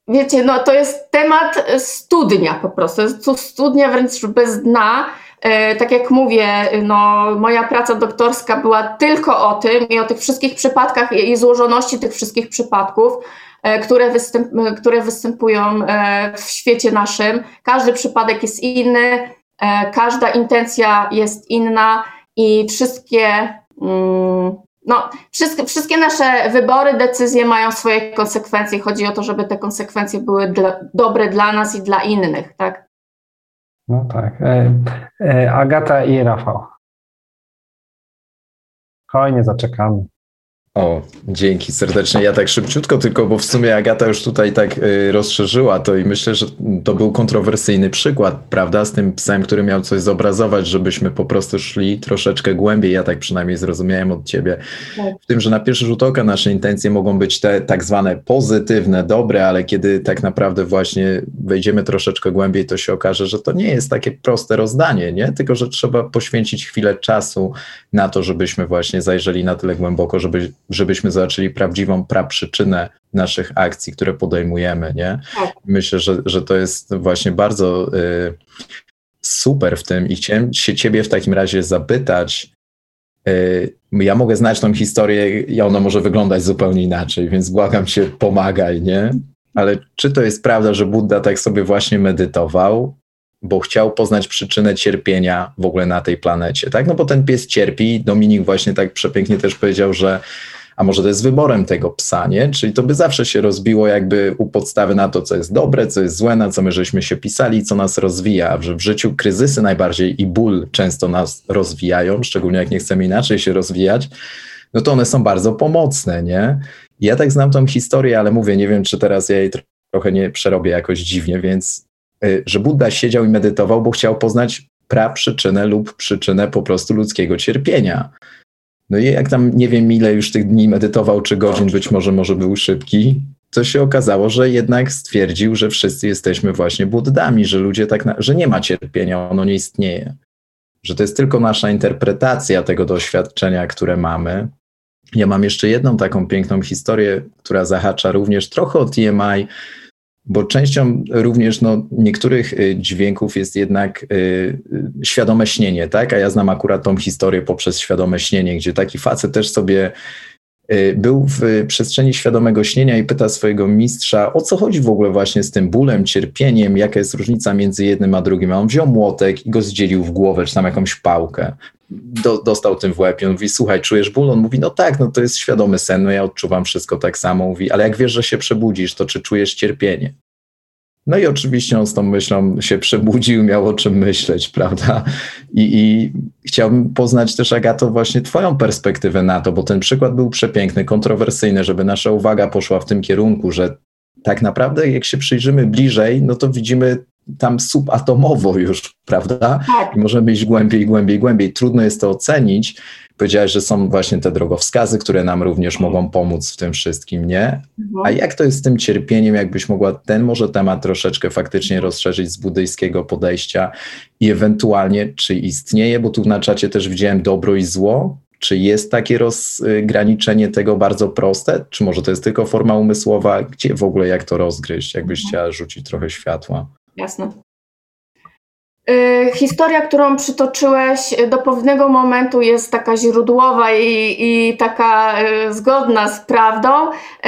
wiecie, no to jest temat studnia po prostu. To studnia wręcz bez dna. Tak jak mówię, no, moja praca doktorska była tylko o tym i o tych wszystkich przypadkach i złożoności tych wszystkich przypadków, które, występ, które występują w świecie naszym. Każdy przypadek jest inny, każda intencja jest inna i wszystkie, mm, no, wszystkie, wszystkie nasze wybory, decyzje mają swoje konsekwencje. Chodzi o to, żeby te konsekwencje były dla, dobre dla nas i dla innych, tak?
No tak. E, e, Agata i Rafał. Hojnie zaczekamy.
O, dzięki serdecznie. Ja tak szybciutko tylko, bo w sumie Agata już tutaj tak y, rozszerzyła to i myślę, że to był kontrowersyjny przykład, prawda, z tym psem, który miał coś zobrazować, żebyśmy po prostu szli troszeczkę głębiej. Ja tak przynajmniej zrozumiałem od ciebie. Tak. W tym, że na pierwszy rzut oka nasze intencje mogą być te tak zwane pozytywne, dobre, ale kiedy tak naprawdę właśnie wejdziemy troszeczkę głębiej, to się okaże, że to nie jest takie proste rozdanie, nie? Tylko, że trzeba poświęcić chwilę czasu na to, żebyśmy właśnie zajrzeli na tyle głęboko, żeby żebyśmy zobaczyli prawdziwą praprzyczynę naszych akcji, które podejmujemy, nie? Tak. Myślę, że, że to jest właśnie bardzo y, super w tym i chciałem się ciebie w takim razie zapytać, y, ja mogę znać tą historię i ona może wyglądać zupełnie inaczej, więc błagam cię, pomagaj, nie? Ale czy to jest prawda, że Buddha tak sobie właśnie medytował, bo chciał poznać przyczynę cierpienia w ogóle na tej planecie, tak? No bo ten pies cierpi. Dominik właśnie tak przepięknie też powiedział, że a może to jest wyborem tego psa, nie? Czyli to by zawsze się rozbiło jakby u podstawy na to, co jest dobre, co jest złe, na co my żeśmy się pisali, co nas rozwija, że w życiu kryzysy najbardziej i ból często nas rozwijają, szczególnie jak nie chcemy inaczej się rozwijać, no to one są bardzo pomocne, nie? Ja tak znam tą historię, ale mówię, nie wiem, czy teraz ja jej trochę nie przerobię jakoś dziwnie, więc y, że Buddha siedział i medytował, bo chciał poznać przyczynę lub przyczynę po prostu ludzkiego cierpienia. No i jak tam nie wiem ile już tych dni medytował, czy godzin, być może może był szybki, to się okazało, że jednak stwierdził, że wszyscy jesteśmy właśnie Buddami, że ludzie tak, na, że nie ma cierpienia, ono nie istnieje. Że to jest tylko nasza interpretacja tego doświadczenia, które mamy. Ja mam jeszcze jedną taką piękną historię, która zahacza również trochę o TMI, bo częścią również no, niektórych y, dźwięków jest jednak y, y, świadome śnienie, tak? A ja znam akurat tą historię poprzez świadome śnienie, gdzie taki facet też sobie y, był w przestrzeni świadomego śnienia i pyta swojego mistrza, o co chodzi w ogóle właśnie z tym bólem, cierpieniem, jaka jest różnica między jednym a drugim. A on wziął młotek i go zdzielił w głowę, czy tam jakąś pałkę. Do, dostał tym w łeb i on mówi, słuchaj, czujesz ból? On mówi, no tak, no to jest świadomy sen, no ja odczuwam wszystko tak samo. Mówi, ale jak wiesz, że się przebudzisz, to czy czujesz cierpienie? No i oczywiście on z tą myślą się przebudził, miał o czym myśleć, prawda? I, I, chciałbym poznać też, Agato, właśnie Twoją perspektywę na to, bo ten przykład był przepiękny, kontrowersyjny, żeby nasza uwaga poszła w tym kierunku, że tak naprawdę, jak się przyjrzymy bliżej, no to widzimy tam subatomowo już, prawda? Tak. I możemy iść głębiej, głębiej, głębiej. Trudno jest to ocenić, Powiedziałeś, że są właśnie te drogowskazy, które nam również mogą pomóc w tym wszystkim, nie? Mhm. A jak to jest z tym cierpieniem, jakbyś mogła ten może temat troszeczkę faktycznie rozszerzyć z buddyjskiego podejścia i ewentualnie, czy istnieje, bo tu na czacie też widziałem dobro i zło, czy jest takie rozgraniczenie tego bardzo proste, czy może to jest tylko forma umysłowa? Gdzie w ogóle, jak to rozgryźć? Jakbyś chciała rzucić trochę światła?
Jasne. Y, historia, którą przytoczyłeś y, do pewnego momentu jest taka źródłowa i, i, taka y, zgodna z prawdą,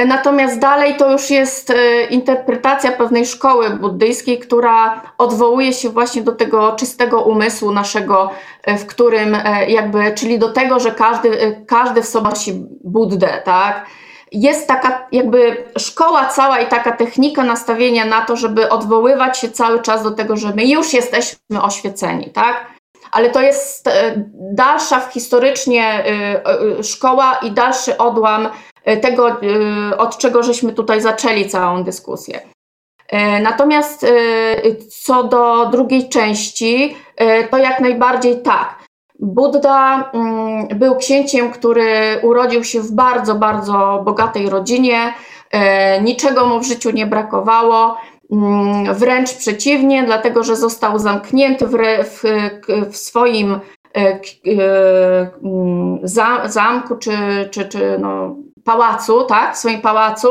natomiast dalej to już jest interpretacja pewnej szkoły buddyjskiej, która odwołuje się właśnie do tego czystego umysłu naszego, w którym jakby, czyli do tego, że każdy, każdy w sobie nosi Buddę, tak? Jest taka jakby szkoła cała i taka technika nastawienia na to, żeby odwoływać się cały czas do tego, że my już jesteśmy oświeceni, tak? Ale to jest e, dalsza historycznie e, e, szkoła i dalszy odłam tego, od czego żeśmy tutaj zaczęli całą dyskusję. Natomiast co do drugiej części, to jak najbardziej tak. Buddha mm, był księciem, który urodził się w bardzo, bardzo bogatej rodzinie. E, niczego mu w życiu nie brakowało, mm, wręcz przeciwnie, dlatego że został zamknięty w, w, w swoim e, e, mm, zamku czy, czy, czy no, pałacu, tak, w swoim pałacu,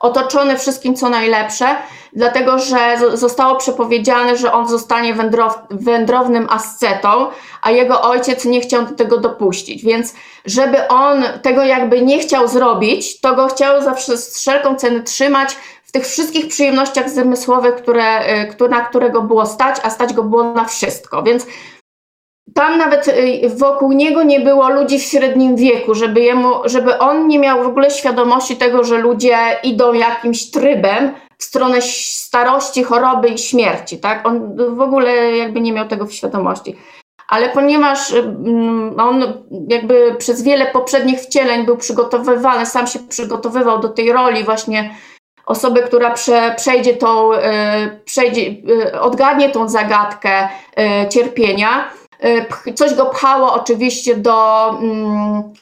otoczony wszystkim co najlepsze, dlatego że zostało przepowiedziane, że on zostanie wędrow, wędrownym ascetą, a jego ojciec nie chciał do tego dopuścić. Więc żeby on tego jakby nie chciał zrobić, to go chciał za wszelką cenę trzymać w tych wszystkich przyjemnościach zmysłowych, które, y, na którego było stać, a stać go było na wszystko. Więc tam nawet y, wokół niego nie było ludzi w średnim wieku, żeby, jemu, żeby on nie miał w ogóle świadomości tego, że ludzie idą jakimś trybem stronę starości, choroby i śmierci. Tak? On w ogóle jakby nie miał tego w świadomości. Ale ponieważ mm, on jakby przez wiele poprzednich wcieleń był przygotowywany, sam się przygotowywał do tej roli właśnie osoby, która prze, przejdzie tą, y, przejdzie, odgadnie tą zagadkę cierpienia, Y, coś go pchało oczywiście do, mm,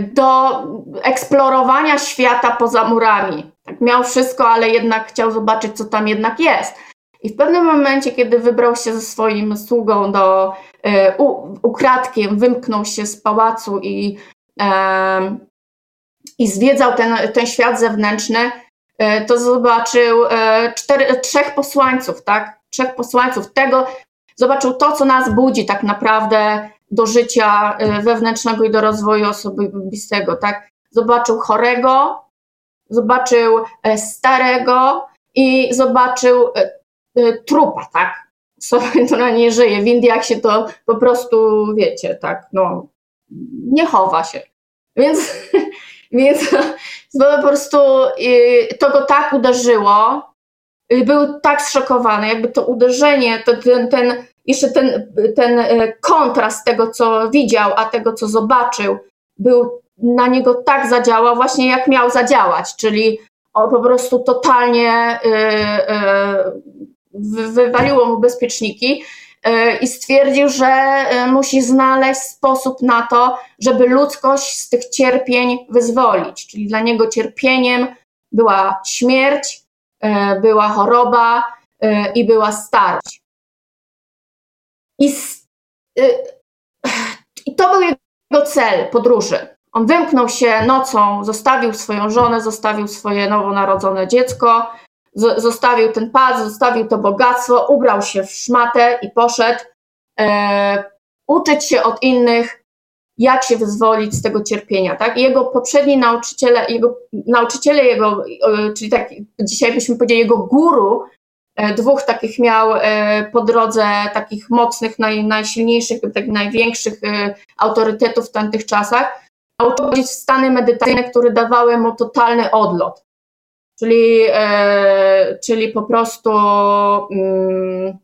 do eksplorowania świata poza murami. Tak miał wszystko, ale jednak chciał zobaczyć, co tam jednak jest. I w pewnym momencie, kiedy wybrał się ze swoim sługą do y, u, ukradkiem, wymknął się z pałacu i, i zwiedzał ten, ten świat zewnętrzny, to zobaczył e, cztery, trzech posłańców, tak? Trzech posłańców tego, zobaczył to, co nas budzi tak naprawdę do życia y, wewnętrznego i do rozwoju osobistego, tak? Zobaczył chorego, zobaczył e, starego i zobaczył e, e, trupa, tak? Sobie, która nie żyje. W Indiach się to po prostu, wiecie, tak, no, nie chowa się. Więc, więc po prostu to go tak uderzyło, był tak zszokowany, jakby to uderzenie, to ten, ten, jeszcze ten, ten kontrast tego, co widział, a tego, co zobaczył, był na niego tak zadziałał, właśnie jak miał zadziałać, czyli po prostu totalnie y, y, wywaliło mu bezpieczniki i stwierdził, że musi znaleźć sposób na to, żeby ludzkość z tych cierpień wyzwolić. Czyli dla niego cierpieniem była śmierć, była choroba i była starość. I to był jego cel podróży. On wymknął się nocą, zostawił swoją żonę, zostawił swoje nowonarodzone dziecko, zostawił ten pas, zostawił to bogactwo, ubrał się w szmatę i poszedł e, uczyć się od innych jak się wyzwolić z tego cierpienia, tak? I jego poprzedni nauczyciele, jego nauczyciele jego, czyli tak dzisiaj byśmy powiedzieli jego guru, e, dwóch takich miał e, po drodze takich mocnych, naj, najsilniejszych, takich największych e, autorytetów w tamtych czasach, nauczyć stany medytacyjne, które dawały mu totalny odlot. Czyli, czyli po prostu mm,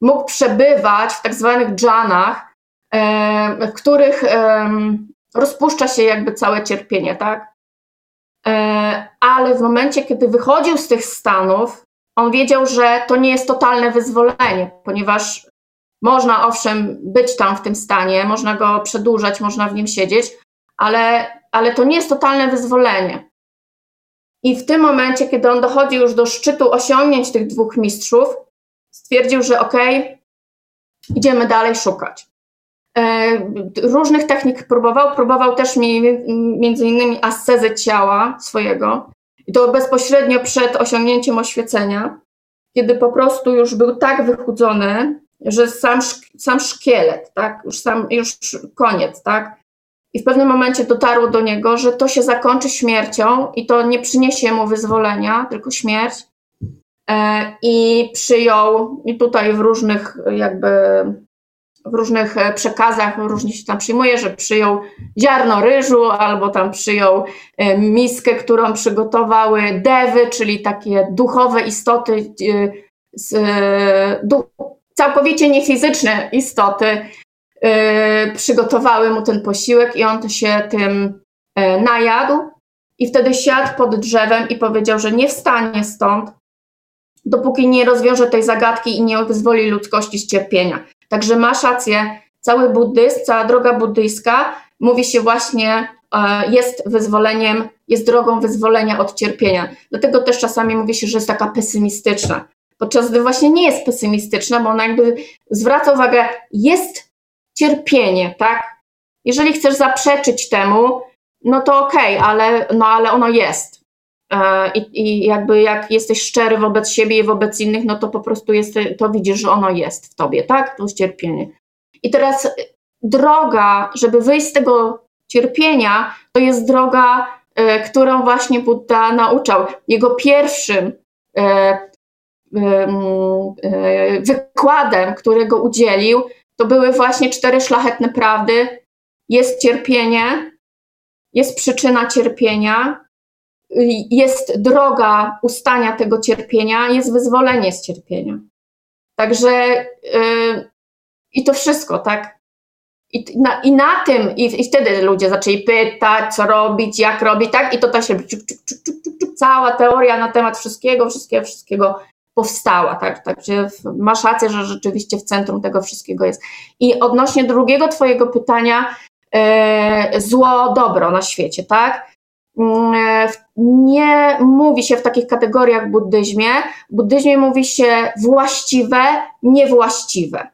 mógł przebywać w tak zwanych dżanach, w których rozpuszcza się jakby całe cierpienie, tak? E, ale w momencie, kiedy wychodził z tych stanów, on wiedział, że to nie jest totalne wyzwolenie, ponieważ można owszem być tam w tym stanie, można go przedłużać, można w nim siedzieć, ale, ale to nie jest totalne wyzwolenie. I w tym momencie, kiedy on dochodzi już do szczytu osiągnięć tych dwóch mistrzów, stwierdził, że okej, okay, idziemy dalej szukać. E, różnych technik próbował, próbował też między innymi ascezę ciała swojego i to bezpośrednio przed osiągnięciem oświecenia, kiedy po prostu już był tak wychudzony, że sam, sam szkielet, tak, już sam, już koniec, tak, i w pewnym momencie dotarło do niego, że to się zakończy śmiercią i to nie przyniesie mu wyzwolenia, tylko śmierć. E, I przyjął, i tutaj w różnych jakby w różnych e, przekazach różnie się tam przyjmuje, że przyjął ziarno ryżu albo tam przyjął e, miskę, którą przygotowały dewy, czyli takie duchowe istoty, całkowicie niefizyczne istoty przygotowały mu ten posiłek i on się tym najadł i wtedy siadł pod drzewem i powiedział, że nie wstanie stąd, dopóki nie rozwiąże tej zagadki i nie wyzwoli ludzkości z cierpienia. Także masz rację, cały buddyzm, cała droga buddyjska mówi się właśnie, e, jest wyzwoleniem, jest drogą wyzwolenia od cierpienia. Dlatego też czasami mówi się, że jest taka pesymistyczna. Podczas gdy właśnie nie jest pesymistyczna, bo ona jakby zwraca uwagę, jest cierpienie, tak? Jeżeli chcesz zaprzeczyć temu, no to okej, okay, ale, no ale ono jest. E, I, I, jakby jak jesteś szczery wobec siebie i wobec innych, no to po prostu jest, to widzisz, że ono jest w tobie, tak? To jest cierpienie. I teraz droga, żeby wyjść z tego cierpienia, to jest droga, e, którą właśnie Buddha nauczał. Jego pierwszym e, wykładem, którego udzielił, to były właśnie cztery szlachetne prawdy. Jest cierpienie, jest przyczyna cierpienia, jest droga ustania tego cierpienia, jest wyzwolenie z cierpienia. Także yy, i to wszystko, tak? I na, i na tym, i, i, wtedy ludzie zaczęli pytać, co robić, jak robić, tak? I to ta się cała teoria na temat wszystkiego, wszystkiego, wszystkiego powstała, tak? Masz rację, że rzeczywiście w centrum tego wszystkiego jest. I odnośnie drugiego Twojego pytania, yy, zło, dobro na świecie, tak? Mm, nie mówi się w takich kategoriach w buddyzmie. W buddyzmie mówi się właściwe, niewłaściwe.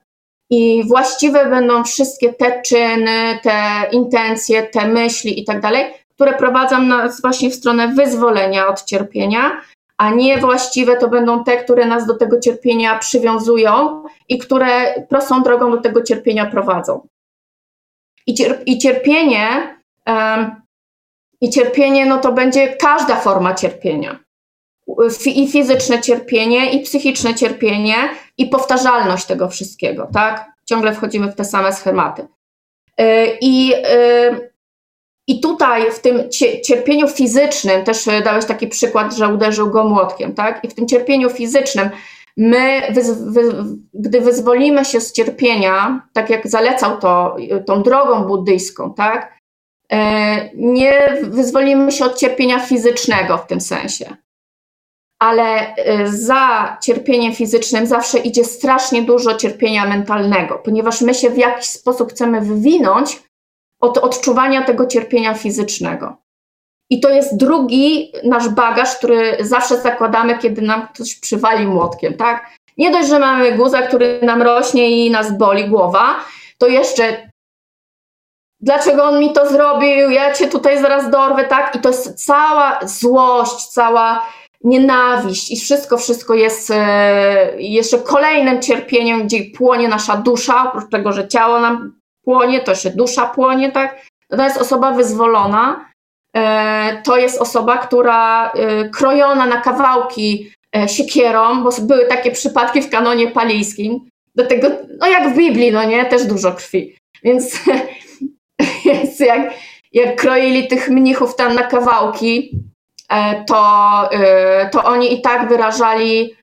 I właściwe będą wszystkie te czyny, te intencje, te myśli i tak dalej, które prowadzą nas właśnie w stronę wyzwolenia od cierpienia, a niewłaściwe to będą te, które nas do tego cierpienia przywiązują i które prostą drogą do tego cierpienia prowadzą. I, cierpienie um, i cierpienie, no to będzie każda forma cierpienia. I fizyczne cierpienie, i psychiczne cierpienie, i powtarzalność tego wszystkiego, tak? Ciągle wchodzimy w te same schematy. Y, I, y, i tutaj w tym cierpieniu fizycznym, też dałeś taki przykład, że uderzył go młotkiem, tak? I w tym cierpieniu fizycznym my, gdy wyzwolimy się z cierpienia, tak jak zalecał to tą drogą buddyjską, tak? E, nie wyzwolimy się od cierpienia fizycznego w tym sensie. Ale e, za cierpieniem fizycznym zawsze idzie strasznie dużo cierpienia mentalnego, ponieważ my się w jakiś sposób chcemy wywinąć od odczuwania tego cierpienia fizycznego. I to jest drugi nasz bagaż, który zawsze zakładamy, kiedy nam ktoś przywali młotkiem, tak? Nie dość, że mamy guza, który nam rośnie i nas boli głowa, to jeszcze dlaczego on mi to zrobił, ja cię tutaj zaraz dorwę, tak? I to jest cała złość, cała nienawiść i wszystko, wszystko jest e, jeszcze kolejnym cierpieniem, gdzie płonie nasza dusza, oprócz tego, że ciało nam płonie, to się dusza płonie, tak? To jest osoba wyzwolona, e, to jest osoba, która e, krojona na kawałki e, siekierą, bo były takie przypadki w kanonie palijskim, do tego, no jak w Biblii, no nie, też dużo krwi. Więc, więc jak, jak kroili tych mnichów tam na kawałki, to, to oni i tak wyrażali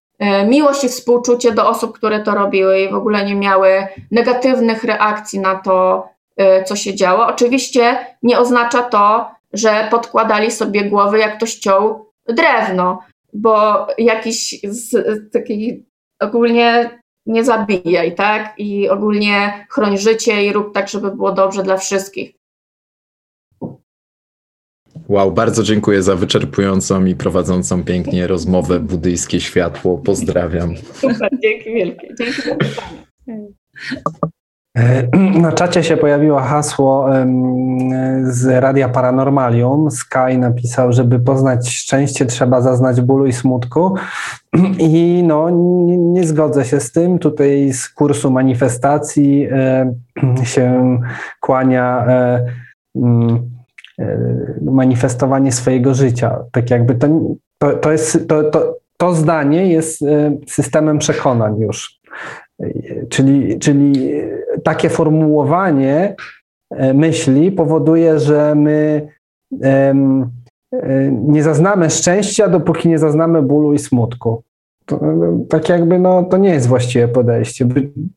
miłość i współczucie do osób, które to robiły i w ogóle nie miały negatywnych reakcji na to, Y, co się działo. Oczywiście nie oznacza to, że podkładali sobie głowy, jak ktoś ciął drewno, bo jakiś z, taki ogólnie nie zabijaj, tak? I ogólnie chroń życie i rób tak, żeby było dobrze dla wszystkich.
Wow, bardzo dziękuję za wyczerpującą i prowadzącą pięknie rozmowę Buddyjskie Światło. Pozdrawiam.
Super, dzięki wielkie. Dzięki za.
E, na czacie się pojawiło hasło z Radia Paranormalium. Sky napisał, żeby poznać szczęście, trzeba zaznać bólu i smutku. I no, nie, nie zgodzę się z tym. Tutaj z kursu manifestacji e, się kłania e, mm, manifestowanie swojego życia. Tak jakby to, to, to, jest, to, to, to zdanie jest systemem przekonań już. Czyli, czyli takie formułowanie e, myśli powoduje, że my e, nie zaznamy szczęścia, dopóki nie zaznamy bólu i smutku. To, tak jakby no, to nie jest właściwe podejście.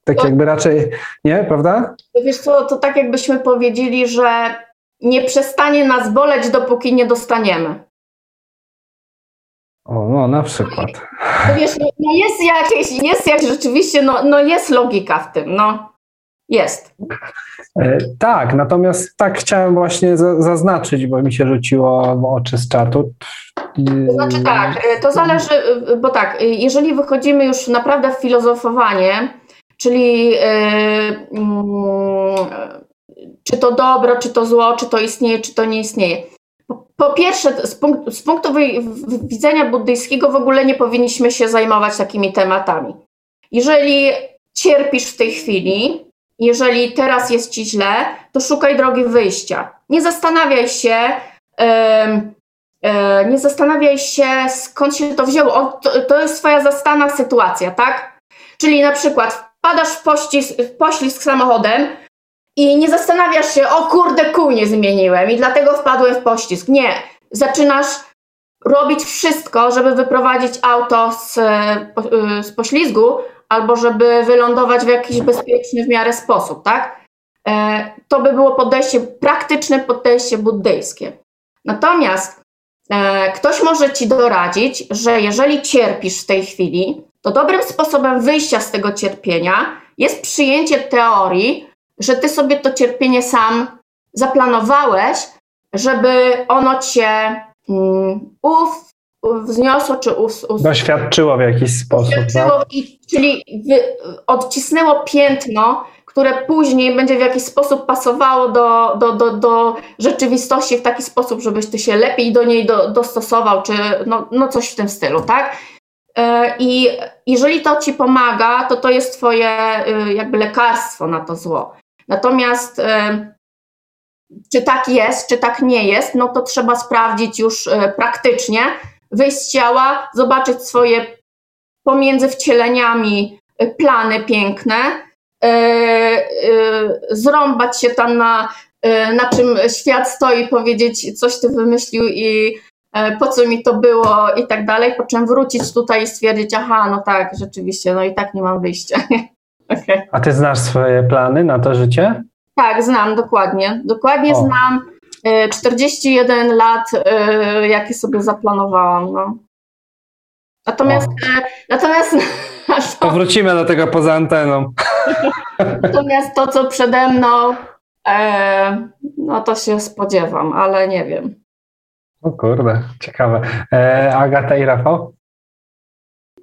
Tak jakby raczej, nie, prawda?
Wiesz co, to tak jakbyśmy powiedzieli, że nie przestanie nas boleć, dopóki nie dostaniemy.
O, no na przykład.
No wiesz, no, jest jakieś, jest jak rzeczywiście, no, no jest logika w tym, no. Jest.
E, tak, natomiast tak chciałem właśnie zaznaczyć, bo mi się rzuciło w oczy z czatu.
To znaczy tak, e, to zależy, e, bo tak, jeżeli wychodzimy już naprawdę w filozofowanie, czyli yy, czy to dobro, czy to zło, czy to istnieje, czy to nie istnieje. Po pierwsze, z, punktu, z punktu widzenia buddyjskiego w ogóle nie powinniśmy się zajmować takimi tematami. Jeżeli cierpisz w tej chwili, jeżeli teraz jest ci źle, to szukaj drogi wyjścia. Nie zastanawiaj się, yy, nie zastanawiaj się, skąd się to wzięło. O, to, to, jest twoja zastana sytuacja, tak? Czyli na przykład wpadasz w, w poślizg samochodem, i nie zastanawiasz się, o kurde, kół nie zmieniłem i dlatego wpadłem w pościsk. Nie. Zaczynasz robić wszystko, żeby wyprowadzić auto z, z poślizgu albo żeby wylądować w jakiś bezpieczny w miarę sposób, tak? E, to by było podejście, praktyczne podejście buddyjskie. Natomiast e, ktoś może ci doradzić, że jeżeli cierpisz w tej chwili, to dobrym sposobem wyjścia z tego cierpienia jest przyjęcie teorii, że ty sobie to cierpienie sam zaplanowałeś, żeby ono cię um, uf, wzniosło czy uf,
uf, doświadczyło w jakiś sposób. Tak?
I, czyli wy, odcisnęło piętno, które później będzie w jakiś sposób pasowało do, do, do, do rzeczywistości w taki sposób, żebyś ty się lepiej do niej do, dostosował, czy no, no coś w tym stylu, tak? E, I jeżeli to ci pomaga, to to jest twoje y, jakby lekarstwo na to zło. Natomiast e, czy tak jest, czy tak nie jest, no to trzeba sprawdzić już e, praktycznie, wyjść z ciała, zobaczyć swoje pomiędzy wcieleniami e, plany piękne, zrąbać się tam na, na czym świat stoi, powiedzieć, coś ty wymyślił i po co mi to było i tak dalej, po czym wrócić tutaj i stwierdzić, aha, no tak, rzeczywiście, no i tak nie mam wyjścia.
Okay. A ty znasz swoje plany na to życie?
Tak, znam, dokładnie. Dokładnie o. znam 41 e, lat, e, jakie sobie zaplanowałam. No. Natomiast, e, natomiast
to wrócimy do tego poza anteną.
Natomiast to, co przede mną, no to się spodziewam, ale nie wiem.
O kurde, ciekawe. Agata i Rafał?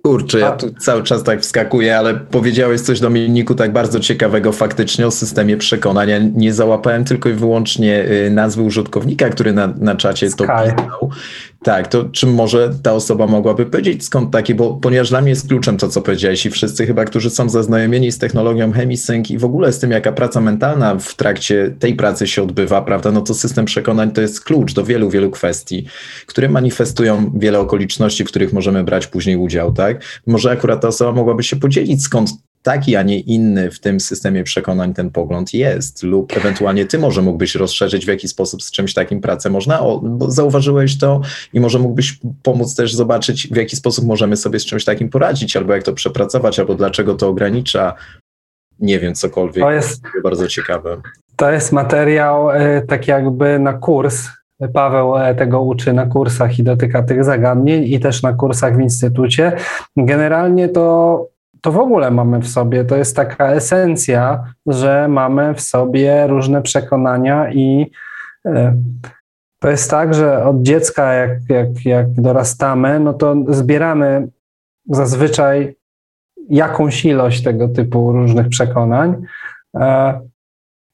Kurczę, ja tu cały czas tak wskakuję, ale powiedziałeś coś Dominiku tak bardzo ciekawego faktycznie o systemie przekonania. Nie załapałem tylko i wyłącznie y, nazwy użytkownika, który na, na czacie Sky. to pisał. Tak, to czy może ta osoba mogłaby powiedzieć skąd taki, bo ponieważ dla mnie jest kluczem to, co powiedziałeś i wszyscy chyba, którzy są zaznajomieni z technologią ChemiSync i w ogóle z tym, jaka praca mentalna w trakcie tej pracy się odbywa, prawda, no to system przekonań to jest klucz do wielu, wielu kwestii, które manifestują wiele okoliczności, w których możemy brać później udział, tak? Może akurat ta osoba mogłaby się podzielić, skąd taki, a nie inny w tym systemie przekonań ten pogląd jest, lub ewentualnie ty może mógłbyś rozszerzyć, w jaki sposób z czymś takim pracę można, o, bo zauważyłeś to i może mógłbyś pomóc też zobaczyć, w jaki sposób możemy sobie z czymś takim poradzić, albo jak to przepracować, albo dlaczego to ogranicza, nie wiem, cokolwiek. To jest bardzo ciekawe.
To jest materiał y, tak jakby na kurs, Paweł e, tego uczy na kursach i dotyka tych zagadnień i też na kursach w instytucie. Generalnie to to w ogóle mamy w sobie, to jest taka esencja, że mamy w sobie różne przekonania i e, to jest tak, że od dziecka, jak, jak, jak dorastamy, no to zbieramy zazwyczaj jakąś ilość tego typu różnych przekonań. E,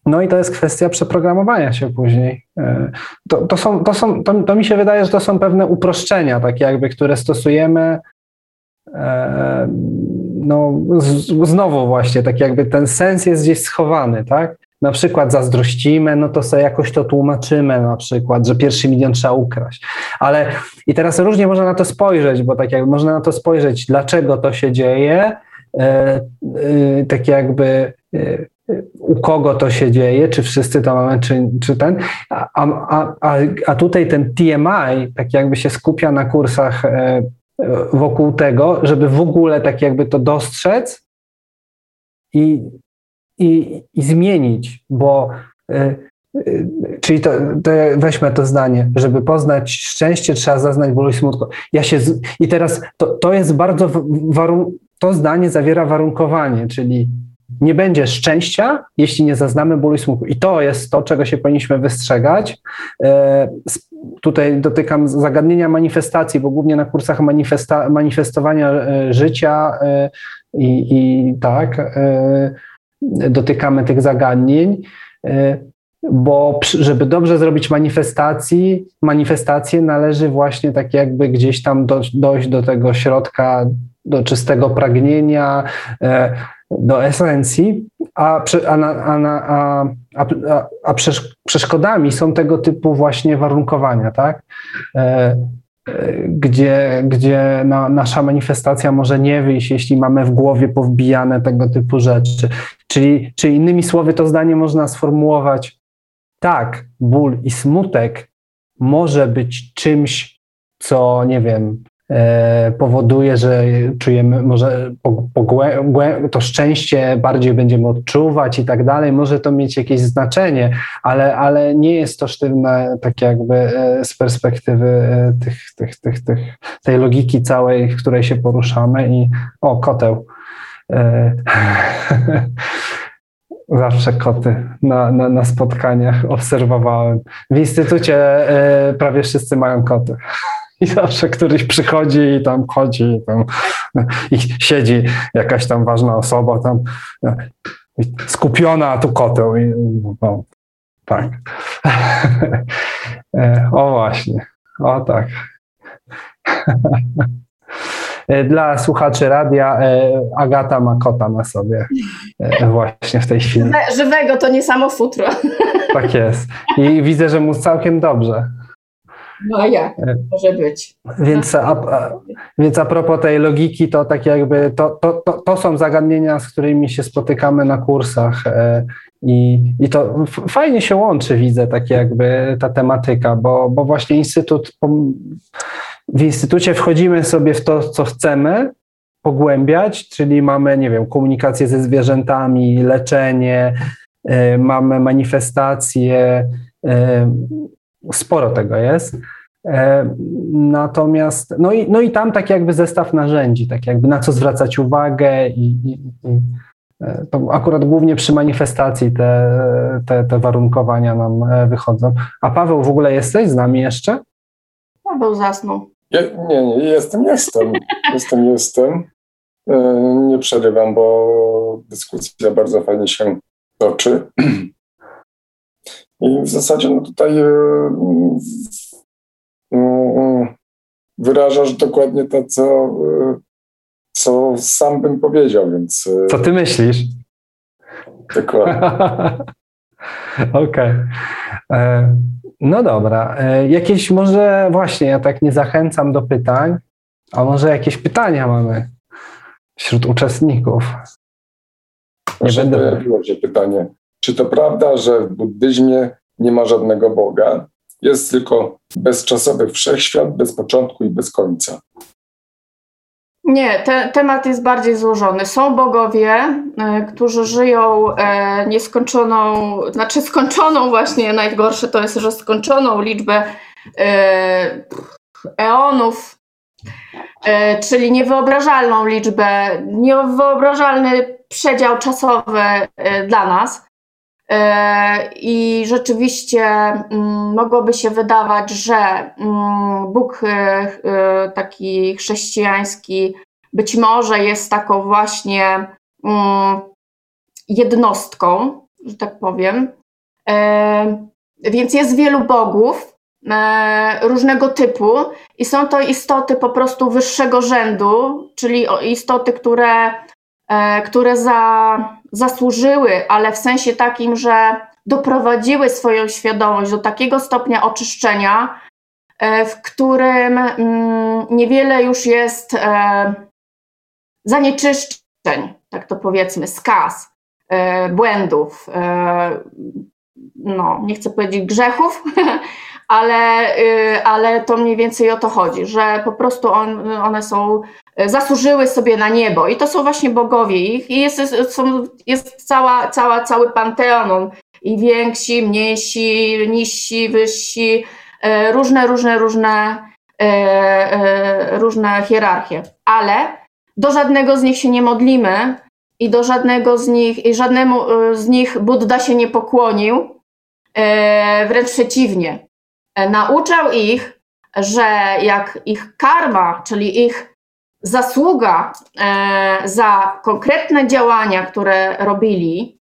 no i to jest kwestia przeprogramowania się później. E, to, to, są, to, są, to, to mi się wydaje, że to są pewne uproszczenia, takie jakby, które stosujemy no znowu właśnie, tak jakby ten sens jest gdzieś schowany, tak? Na przykład zazdrościmy, no to sobie jakoś to tłumaczymy na przykład, że pierwszy milion trzeba ukraść. Ale i teraz różnie można na to spojrzeć, bo tak jakby można na to spojrzeć, dlaczego to się dzieje, e, e, tak jakby e, u kogo to się dzieje, czy wszyscy to mamy, czy, czy ten. A, a, a, a tutaj ten TMI tak jakby się skupia na kursach wokół tego, żeby w ogóle tak jakby to dostrzec i, i, i zmienić, bo y, y, czyli to, to, weźmy to zdanie, żeby poznać szczęście, trzeba zaznać ból i smutku. Ja się z, I teraz to, to jest bardzo warun, to zdanie zawiera warunkowanie, czyli nie będzie szczęścia, jeśli nie zaznamy bólu i smutku. I to jest to, czego się powinniśmy wystrzegać. E, tutaj dotykam zagadnienia manifestacji, bo głównie na kursach manifesta, manifestowania e, życia e, i, i tak dotykamy tych zagadnień bo żeby dobrze zrobić manifestacji, manifestację należy właśnie tak jakby gdzieś tam do, dojść do tego środka, do czystego pragnienia, do esencji, a, a, a, a, a, przeszkodami są tego typu właśnie warunkowania, tak? E, e, gdzie, gdzie na, nasza manifestacja może nie wyjść, jeśli mamy w głowie powbijane tego typu rzeczy. Czyli, czyli innymi słowy, to zdanie można sformułować tak, ból i smutek może być czymś, co nie wiem, E, powoduje, że czujemy może to szczęście bardziej będziemy odczuwać i tak dalej. Może to mieć jakieś znaczenie, ale, ale nie jest to sztywne tak jakby e, z perspektywy e, tych, tych, tych, tych, tej logiki całej, w której się poruszamy i o, koteł. Zawsze koty na, na, na spotkaniach obserwowałem. W instytucie prawie wszyscy mają koty. I zawsze któryś przychodzi i tam chodzi i, tam, i siedzi jakaś tam ważna osoba tam skupiona, a tu koteł. I, no, tak. o właśnie. O tak. Dla słuchaczy radia e, Agata ma kota na sobie e, właśnie w tej chwili.
Żywego, to nie samo futro.
Tak jest. I widzę, że mu całkiem dobrze.
No a jak e, może być?
Więc a, a, więc a propos tej logiki, to tak jakby to, to, to, to są zagadnienia, z którymi się spotykamy na kursach e, i, i to fajnie się łączy, widzę, tak jakby ta tematyka, bo, bo właśnie instytut, w instytucie wchodzimy sobie w to, co chcemy, pogłębiać, czyli mamy, nie wiem, komunikację ze zwierzętami, leczenie, e, mamy manifestacje, sporo tego jest. E, natomiast, no i, no i tam tak jakby zestaw narzędzi, tak jakby na co zwracać uwagę i, i, i e, to akurat głównie przy manifestacji te, te, te warunkowania nam e, wychodzą. A Paweł, w ogóle jesteś z nami jeszcze?
Paweł zasnął.
Ja, nie, nie, jestem, jestem. jestem, jestem. Nie przerywam, bo dyskusja bardzo fajnie się toczy. I w zasadzie no tutaj e, wyrażasz dokładnie to, co, co sam bym powiedział, więc...
Co ty myślisz?
Dokładnie.
Okej. Okay. E, no dobra. E, jakieś może właśnie, ja tak nie zachęcam do pytań, a może jakieś pytania mamy wśród uczestników?
Nie będę... Pojawiło się pytanie, czy to prawda, że w buddyzmie nie ma żadnego Boga? Jest tylko bezczasowy wszechświat, bez początku i bez końca.
Nie, te, temat jest bardziej złożony. Są bogowie, e, którzy żyją e, nieskończoną, znaczy skończoną właśnie, najgorsze to jest, że skończoną liczbę e, eonów, czyli niewyobrażalną liczbę, niewyobrażalny przedział czasowy dla nas. E, I rzeczywiście mm, mogłoby się wydawać, że mm, Bóg e, e, taki chrześcijański być może jest taką właśnie mm, jednostką, że tak powiem. Więc jest wielu bogów różnego typu i są to istoty po prostu wyższego rzędu, czyli istoty, które które za, zasłużyły, ale w sensie takim, że doprowadziły swoją świadomość do takiego stopnia oczyszczenia, e, w którym mm, niewiele już jest e, zanieczyszczeń, tak to powiedzmy, skaz, błędów, no, nie chcę powiedzieć grzechów, ale, y, ale to mniej więcej o to chodzi, że po prostu on, one są, zasłużyły sobie na niebo. I to są właśnie bogowie. Ich i jest, są, jest cała, cała, cały panteon, i więksi, mniejsi, niżsi, wyżsi, y, różne, różne, różne, różne hierarchie, ale do żadnego z nich się nie modlimy i do żadnego z nich, i żadnemu z nich Buddha się nie pokłonił, wręcz przeciwnie. E, nauczał ich, że jak ich karma, czyli ich zasługa e, za konkretne działania, które robili,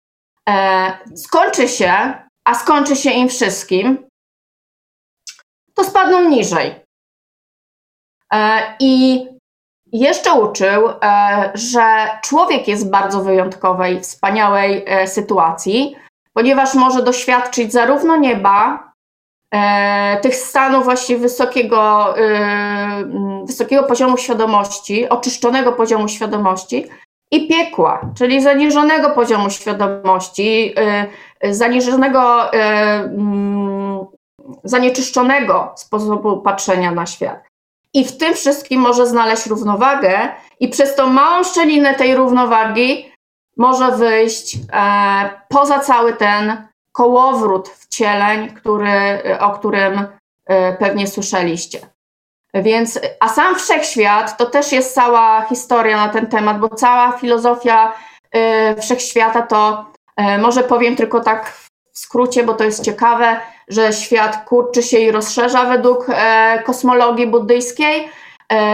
e, skończy się, a skończy się im wszystkim, to spadną niżej. I jeszcze uczył, że człowiek jest bardzo wyjątkowej, wspaniałej sytuacji, ponieważ może doświadczyć zarówno nieba, E, tych stanów właśnie wysokiego, y, wysokiego poziomu świadomości, oczyszczonego poziomu świadomości i piekła, czyli zaniżonego poziomu świadomości, y, zaniżonego, y, mm, zanieczyszczonego sposobu patrzenia na świat. I w tym wszystkim może znaleźć równowagę, i przez tą małą szczelinę tej równowagi może wyjść e, poza cały ten kołowrót wcieleń, który, o którym e, pewnie słyszeliście. Więc, a sam wszechświat to też jest cała historia na ten temat, bo cała filozofia e, wszechświata to, e, może powiem tylko tak w skrócie, bo to jest ciekawe, że świat kurczy się i rozszerza według kosmologii buddyjskiej.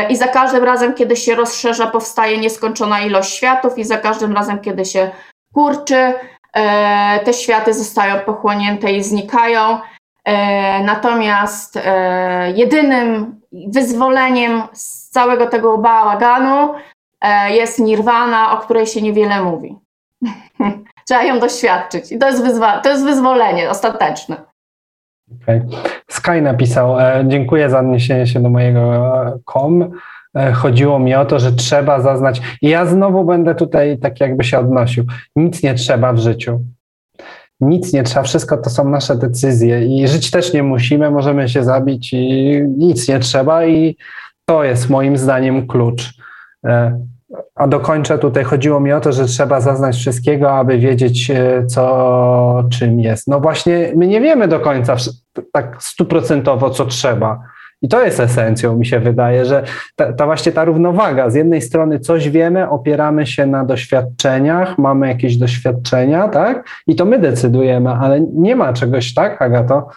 I za każdym razem, kiedy się rozszerza, powstaje nieskończona ilość światów, i za każdym razem, kiedy się kurczy, te światy zostają pochłonięte i znikają. E, natomiast e, jedynym wyzwoleniem z całego tego bałaganu jest nirwana, o której się niewiele mówi. Trzeba ją doświadczyć. I to jest, to jest wyzwolenie ostateczne.
Okay. Sky napisał, dziękuję za odniesienie się do mojego kom. E, chodziło mi o to, że trzeba zaznać, i ja znowu będę tutaj tak jakby się odnosił, nic nie trzeba w życiu. Nic nie trzeba, wszystko to są nasze decyzje. I żyć też nie musimy, możemy się zabić i nic nie trzeba. I to jest moim zdaniem klucz. E, a dokończę tutaj, chodziło mi o to, że trzeba zaznać wszystkiego, aby wiedzieć, e, co czym jest. No właśnie, my nie wiemy do końca tak stuprocentowo, co trzeba i to jest esencją, mi się wydaje, że ta, ta, właśnie ta równowaga. Z jednej strony coś wiemy, opieramy się na doświadczeniach, mamy jakieś doświadczenia, tak? I to my decydujemy, ale nie ma czegoś, tak, Agato?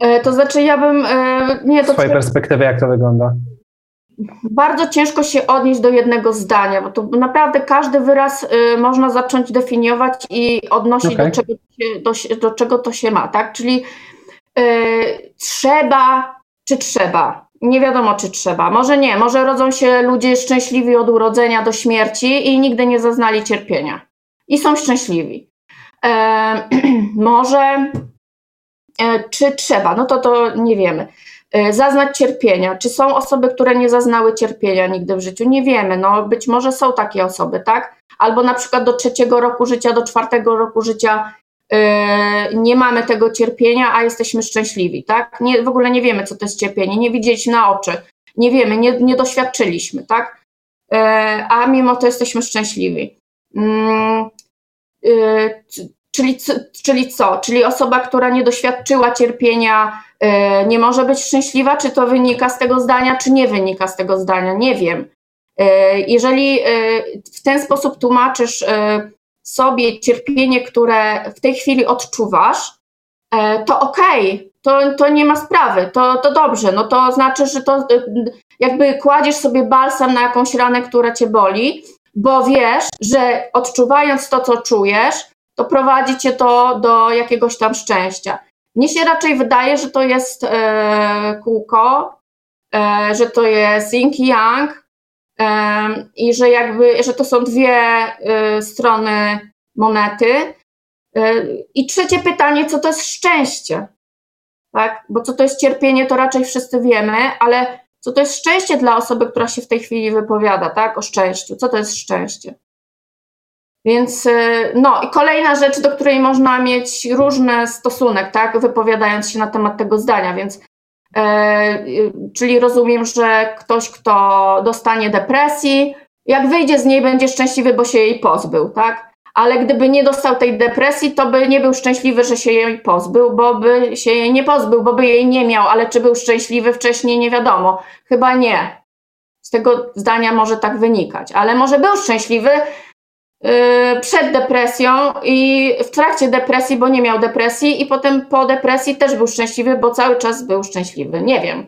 E, to znaczy, ja bym. E,
nie, to Z Twojej perspektywy, jak to wygląda?
Bardzo ciężko się odnieść do jednego zdania, bo to naprawdę każdy wyraz y, można zacząć definiować i odnosić okay. do, czego do, do, czego to się ma, tak? Czyli y, trzeba czy trzeba? nie wiadomo, czy trzeba. Może nie, może rodzą się ludzie szczęśliwi od urodzenia do śmierci i nigdy nie zaznali cierpienia. I są szczęśliwi. E, może e, czy trzeba? No to to nie wiemy. E, zaznać cierpienia. Czy są osoby, które nie zaznały cierpienia nigdy w życiu? Nie wiemy. No być może są takie osoby, tak? Albo na przykład do trzeciego roku życia, do czwartego roku życia nie mamy tego cierpienia, a jesteśmy szczęśliwi, tak? Nie, w ogóle nie wiemy, co to jest cierpienie, nie widzieliśmy na oczy, nie wiemy, nie, nie doświadczyliśmy, tak? E, a mimo to jesteśmy szczęśliwi. Mm, e, czyli, czyli co? Czyli osoba, która nie doświadczyła cierpienia, nie może być szczęśliwa? Czy to wynika z tego zdania, czy nie wynika z tego zdania? Nie wiem. Jeżeli w ten sposób tłumaczysz sobie cierpienie, które w tej chwili odczuwasz, e, to okej, okay, to, to nie ma sprawy, to, to dobrze, no to znaczy, że to jakby kładziesz sobie balsam na jakąś ranę, która cię boli, bo wiesz, że odczuwając to, co czujesz, to prowadzi cię to do jakiegoś tam szczęścia. Mnie się raczej wydaje, że to jest e, kółko, e, że to jest yin yang, i że jakby, że to są dwie y, strony monety. Y, I trzecie pytanie, co to jest szczęście? Tak? Bo co to jest cierpienie, to raczej wszyscy wiemy, ale co to jest szczęście dla osoby, która się w tej chwili wypowiada, tak? O szczęściu. Co to jest szczęście? Więc y, no i kolejna rzecz, do której można mieć różny stosunek, tak, wypowiadając się na temat tego zdania, więc czyli rozumiem, że ktoś, kto dostanie depresji, jak wyjdzie z niej, będzie szczęśliwy, bo się jej pozbył, tak? Ale gdyby nie dostał tej depresji, to by nie był szczęśliwy, że się jej pozbył, bo by się jej nie pozbył, bo by jej nie miał, ale czy był szczęśliwy wcześniej, nie wiadomo. Chyba nie. Z tego zdania może tak wynikać, ale może był szczęśliwy, przed depresją i w trakcie depresji, bo nie miał depresji, i potem po depresji też był szczęśliwy, bo cały czas był szczęśliwy. Nie wiem.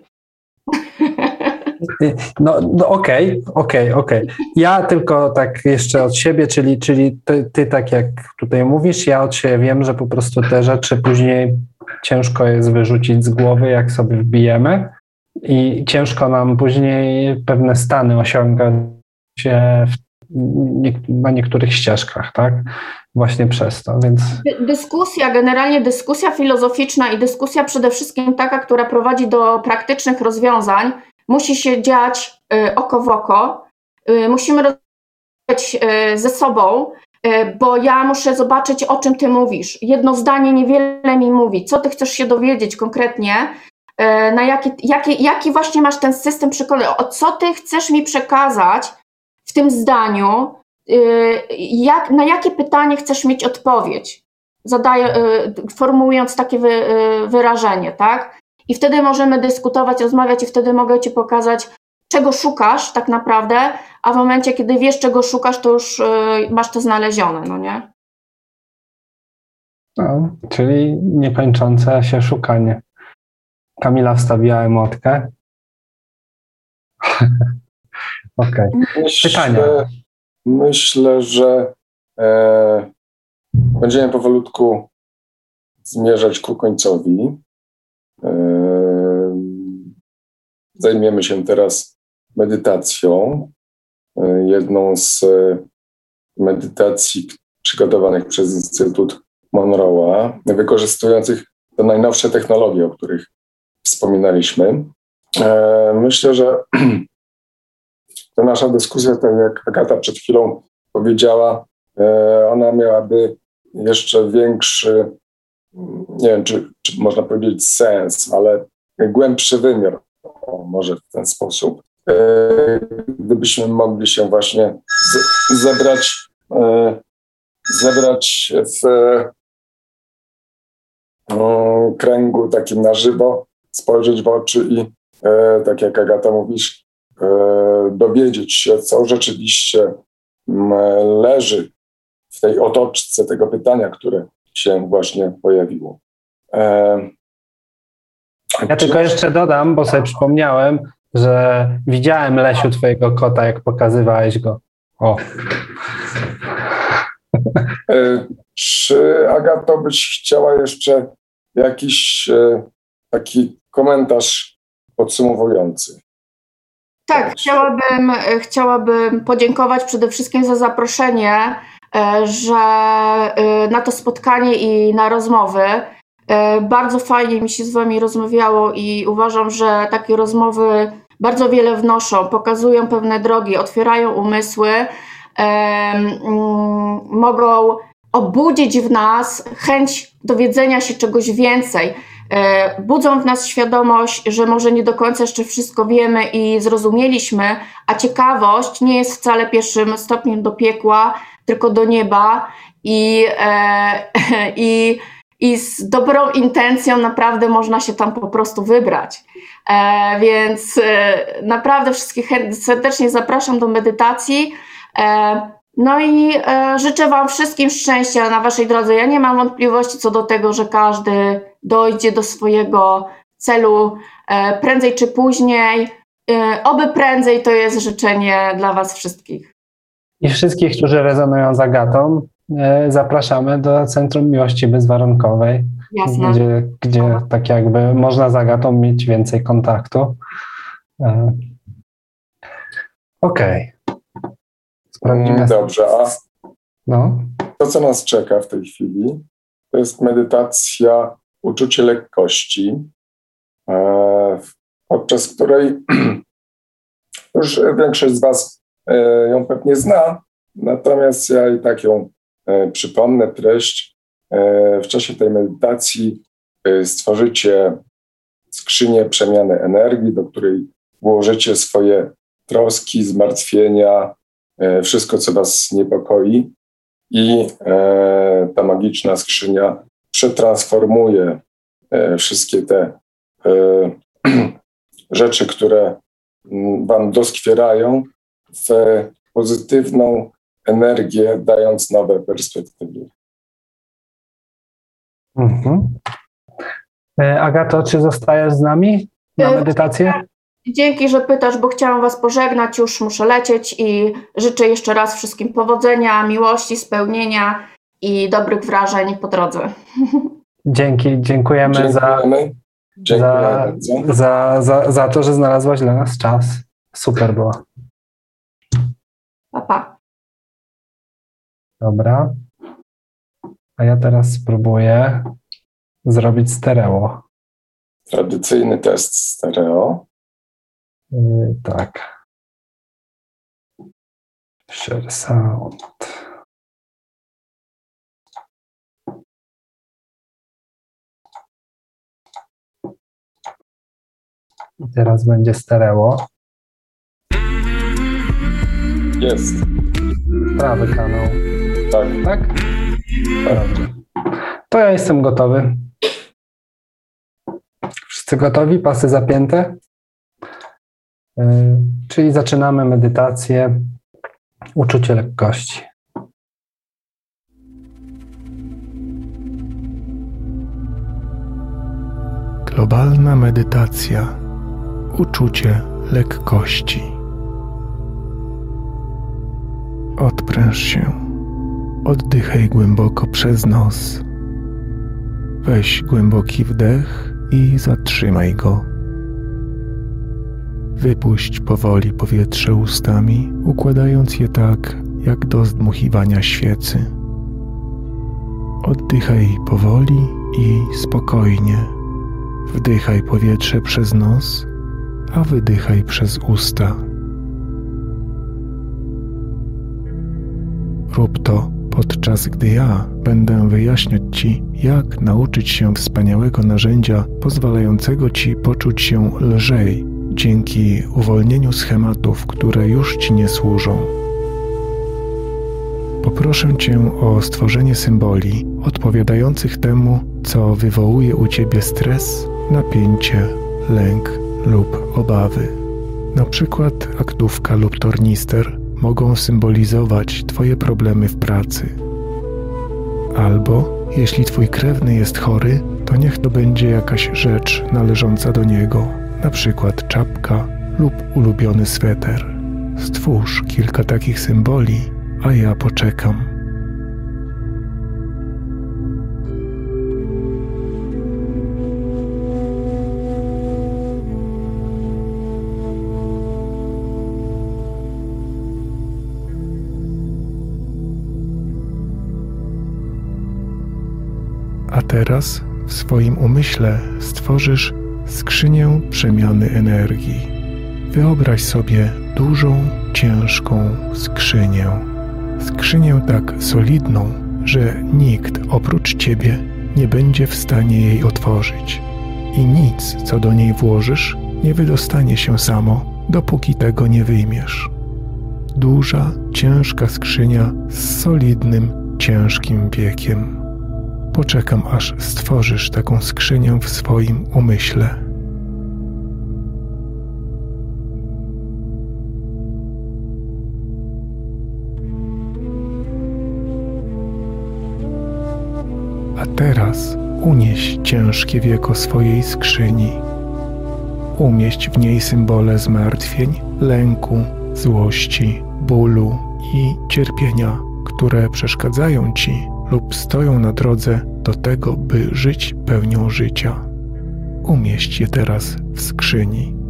No, no okej, okej, okej. Ja tylko tak jeszcze od siebie, czyli, czyli ty, ty, tak jak tutaj mówisz, ja od siebie wiem, że po prostu te rzeczy później ciężko jest wyrzucić z głowy, jak sobie wbijemy i ciężko nam później pewne stany osiągać w na niektórych ścieżkach, tak? Właśnie przez to, więc...
Dyskusja, generalnie dyskusja filozoficzna i dyskusja przede wszystkim taka, która prowadzi do praktycznych rozwiązań, musi się dziać y, oko w oko. Y, musimy rozmawiać y, ze sobą, bo ja muszę zobaczyć, o czym ty mówisz. Jedno zdanie niewiele mi mówi. Co ty chcesz się dowiedzieć konkretnie? Na jaki, jaki, jaki właśnie masz ten system przekonania? O co ty chcesz mi przekazać? Tym zdaniu, y, jak, na jakie pytanie chcesz mieć odpowiedź, y, formułując takie wy, y, wyrażenie, tak? I wtedy możemy dyskutować, rozmawiać, i wtedy mogę Ci pokazać, czego szukasz tak naprawdę, a w momencie, kiedy wiesz, czego szukasz, to już masz to znalezione, no nie?
No, czyli niekończące się szukanie. Kamila wstawiła emotkę. Okej. Okay. Pytania.
Myślę, że e, będziemy powolutku zmierzać ku końcowi. E, zajmiemy się teraz medytacją. E, jedną z medytacji przygotowanych przez Instytut Monroe'a, wykorzystujących te najnowsze technologie, o których wspominaliśmy. E, myślę, że ta nasza dyskusja, tak jak Agata przed chwilą powiedziała, e, ona miałaby jeszcze większy, nie wiem, czy, czy można powiedzieć sens, ale głębszy wymiar, może w ten sposób. E, gdybyśmy mogli się właśnie zebrać, e, zebrać w kręgu takim na żywo, spojrzeć w oczy i tak jak Agata mówisz, dowiedzieć się, co rzeczywiście leży w tej otoczce tego pytania, które się właśnie pojawiło. E,
ja tylko jeszcze dodam, bo sobie przypomniałem, że widziałem Lesiu twojego kota, jak pokazywałeś go. O.
E, czy Agato byś chciała jeszcze jakiś taki komentarz podsumowujący.
Tak, chciałabym, chciałabym podziękować przede wszystkim za zaproszenie, e, że e, na to spotkanie i na rozmowy. E, bardzo fajnie mi się z Wami rozmawiało i uważam, że takie rozmowy bardzo wiele wnoszą, pokazują pewne drogi, otwierają umysły, mogą obudzić w nas chęć dowiedzenia się czegoś więcej. E, budzą w nas świadomość, że może nie do końca jeszcze wszystko wiemy i zrozumieliśmy, a ciekawość nie jest wcale pierwszym stopniem do piekła, tylko do nieba i, e, i, i z dobrą intencją naprawdę można się tam po prostu wybrać. E, więc naprawdę wszystkich serdecznie zapraszam do medytacji. No i życzę Wam wszystkim szczęścia na Waszej drodze. Ja nie mam wątpliwości co do tego, że każdy dojdzie do swojego celu e, prędzej czy później. E, oby prędzej to jest życzenie dla Was wszystkich.
I wszystkich, którzy rezonują z Agatą, e, zapraszamy do Centrum Miłości Bezwarunkowej,
Jasne.
gdzie, gdzie tak jakby można z Agatą mieć więcej kontaktu. E, Okej. Sprawdzimy.
Mm, Dobrze, a
No.
to, co nas czeka w tej chwili, to jest medytacja uczucie lekkości, e, podczas której już większość z Was e, ją pewnie zna, natomiast ja i tak ją e, przypomnę treść. W czasie tej medytacji stworzycie skrzynię przemiany energii, do której włożycie swoje troski, zmartwienia, wszystko, co Was niepokoi. I ta magiczna skrzynia przetransformuje e, wszystkie te e, rzeczy, które mm, Wam doskwierają, w pozytywną energię, dając nowe perspektywy.
Mhm. E, Agato, czy zostajesz z nami na medytację?
Dzięki, że pytasz, bo chciałam Was pożegnać, już muszę lecieć i życzę jeszcze raz wszystkim powodzenia, miłości, spełnienia i dobrych wrażeń po drodze.
Dzięki, dziękujemy, za,
Dziękujemy.
Za,
bardzo.
za, za, za to, że znalazłaś dla nas czas. Super było.
Pa, pa.
Dobra. A ja teraz spróbuję zrobić stereo.
Tradycyjny test stereo.
Yy, tak. Share sound. Teraz będzie stereo.
Jest.
Prawy kanał.
Tak.
Tak? Dobrze. To ja jestem gotowy. Wszyscy gotowi? Pasy zapięte? Yy, Czyli zaczynamy medytację. Uczucie lekkości.
Globalna medytacja. Uczucie lekkości. Odpręż się. Oddychaj głęboko przez nos. Weź głęboki wdech i zatrzymaj go. Wypuść powoli powietrze ustami, układając je tak, jak do zdmuchiwania świecy. Oddychaj powoli i spokojnie. Wdychaj powietrze przez nos, a wydychaj przez usta. Rób to, podczas gdy ja będę wyjaśniać Ci, jak nauczyć się wspaniałego narzędzia pozwalającego Ci poczuć się lżej dzięki uwolnieniu schematów, które już Ci nie służą. Poproszę Cię o stworzenie symboli odpowiadających temu, co wywołuje u Ciebie stres, napięcie, lęk lub obawy. Na przykład aktówka lub tornister mogą symbolizować Twoje problemy w pracy. Albo, jeśli Twój krewny jest chory, to niech to będzie jakaś rzecz należąca do niego, na przykład czapka lub ulubiony sweter. Stwórz kilka takich symboli, a ja poczekam. Teraz w swoim umyśle stworzysz skrzynię przemiany energii. Wyobraź sobie dużą, ciężką skrzynię. Skrzynię tak solidną, że nikt oprócz ciebie nie będzie w stanie jej otworzyć. I nic, co do niej włożysz, nie wydostanie się samo, dopóki tego nie wyjmiesz. Duża, ciężka skrzynia z solidnym, ciężkim wiekiem. Poczekam, aż stworzysz taką skrzynię w swoim umyśle. A teraz unieś ciężkie wieko swojej skrzyni. Umieść w niej symbole zmartwień, lęku, złości, bólu i cierpienia, które przeszkadzają ci lub stoją na drodze do tego, by żyć pełnią życia. Umieść je teraz w skrzyni.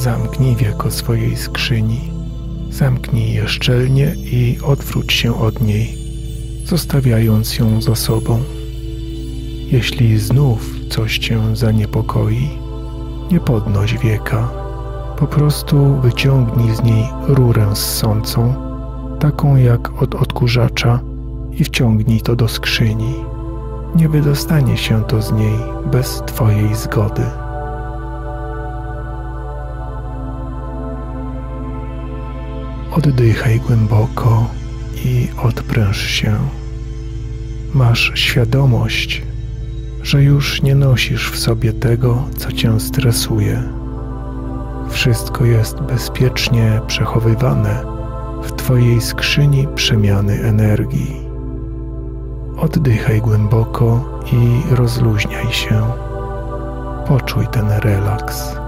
Zamknij wieko swojej skrzyni. Zamknij je szczelnie i odwróć się od niej, zostawiając ją za sobą. Jeśli znów coś cię zaniepokoi, nie podnoś wieka. Po prostu wyciągnij z niej rurę ssącą, taką jak od odkurzacza, i wciągnij to do skrzyni. Nie wydostanie się to z niej bez Twojej zgody. Oddychaj głęboko i odpręż się. Masz świadomość, że już nie nosisz w sobie tego, co cię stresuje. Wszystko jest bezpiecznie przechowywane w Twojej skrzyni przemiany energii. Oddychaj głęboko i rozluźniaj się. Poczuj ten relaks.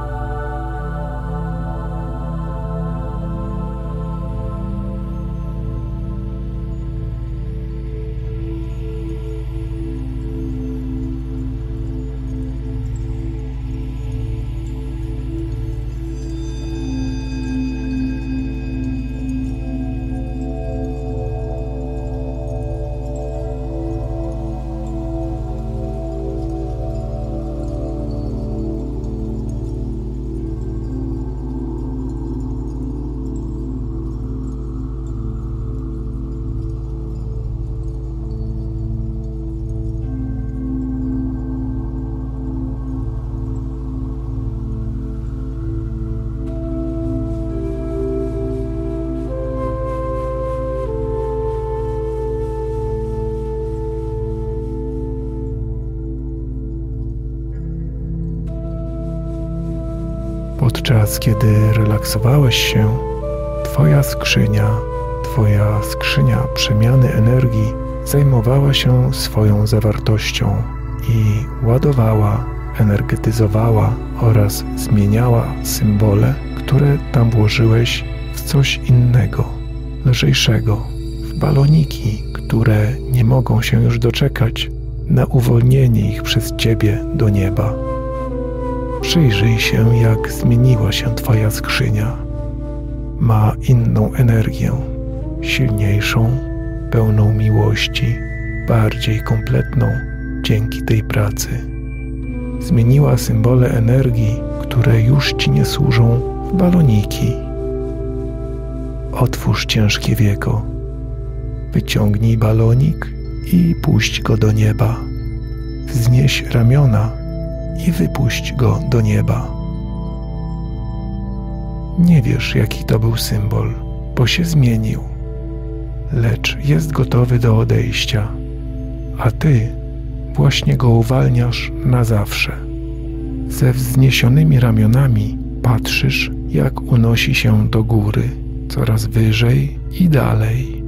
Kiedy relaksowałeś się, Twoja skrzynia, Twoja skrzynia przemiany energii zajmowała się swoją zawartością i ładowała, energetyzowała oraz zmieniała symbole, które tam włożyłeś w coś innego, lżejszego, w baloniki, które nie mogą się już doczekać na uwolnienie ich przez Ciebie do nieba. Przyjrzyj się, jak zmieniła się Twoja skrzynia. Ma inną energię, silniejszą, pełną miłości, bardziej kompletną dzięki tej pracy. Zmieniła symbole energii, które już Ci nie służą, w baloniki. Otwórz ciężkie wieko. Wyciągnij balonik i puść go do nieba. Wznieś ramiona i wypuść go do nieba. Nie wiesz, jaki to był symbol, bo się zmienił, lecz jest gotowy do odejścia, a ty właśnie go uwalniasz na zawsze. Ze wzniesionymi ramionami patrzysz, jak unosi się do góry, coraz wyżej i dalej.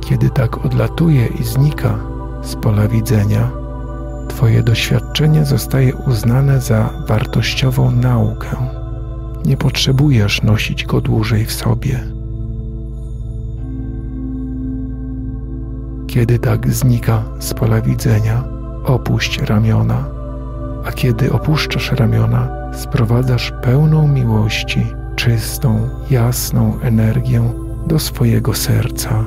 Kiedy tak odlatuje i znika z pola widzenia, Twoje doświadczenie zostaje uznane za wartościową naukę. Nie potrzebujesz nosić go dłużej w sobie. Kiedy tak znika z pola widzenia, opuść ramiona, a kiedy opuszczasz ramiona, sprowadzasz pełną miłości, czystą, jasną energię do swojego serca.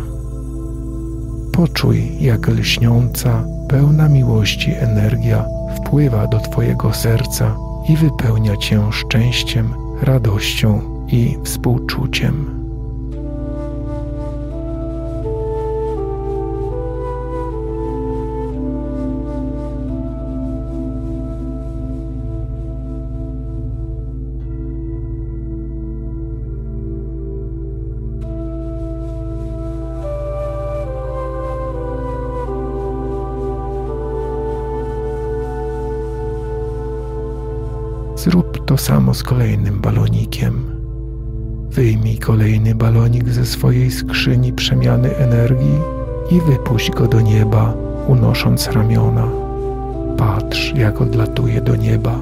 Poczuj, jak lśniąca, pełna miłości energia wpływa do Twojego serca i wypełnia Cię szczęściem, radością i współczuciem. To samo z kolejnym balonikiem. Wyjmij kolejny balonik ze swojej skrzyni przemiany energii i wypuść go do nieba, unosząc ramiona. Patrz, jak odlatuje do nieba.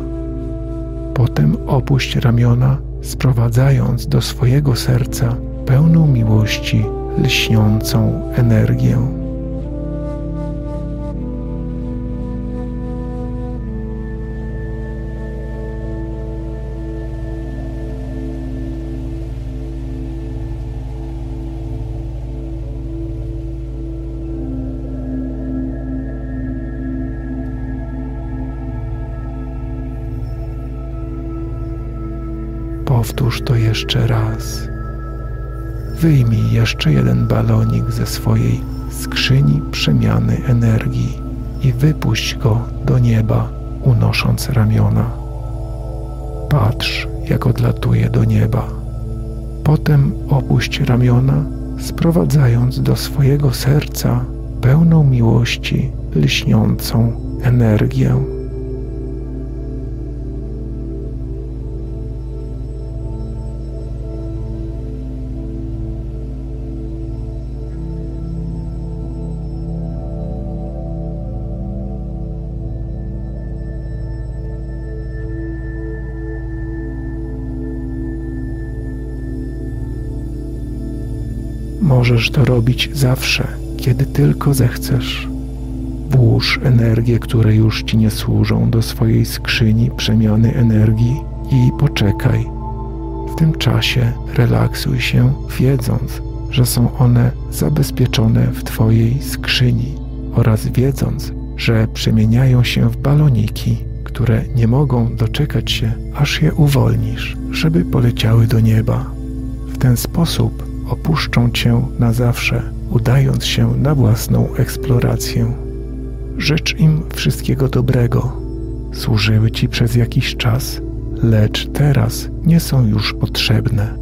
Potem opuść ramiona, sprowadzając do swojego serca pełną miłości, lśniącą energię. Powtórz to jeszcze raz. Wyjmij jeszcze jeden balonik ze swojej skrzyni przemiany energii i wypuść go do nieba, unosząc ramiona. Patrz, jak odlatuje do nieba. Potem opuść ramiona, sprowadzając do swojego serca pełną miłości, lśniącą energię. Możesz to robić zawsze, kiedy tylko zechcesz. Włóż energię, które już ci nie służą, do swojej skrzyni przemiany energii i poczekaj. W tym czasie relaksuj się, wiedząc, że są one zabezpieczone w Twojej skrzyni oraz wiedząc, że przemieniają się w baloniki, które nie mogą doczekać się, aż je uwolnisz, żeby poleciały do nieba. W ten sposób opuszczą cię na zawsze, udając się na własną eksplorację. Życz im wszystkiego dobrego. Służyły ci przez jakiś czas, lecz teraz nie są już potrzebne.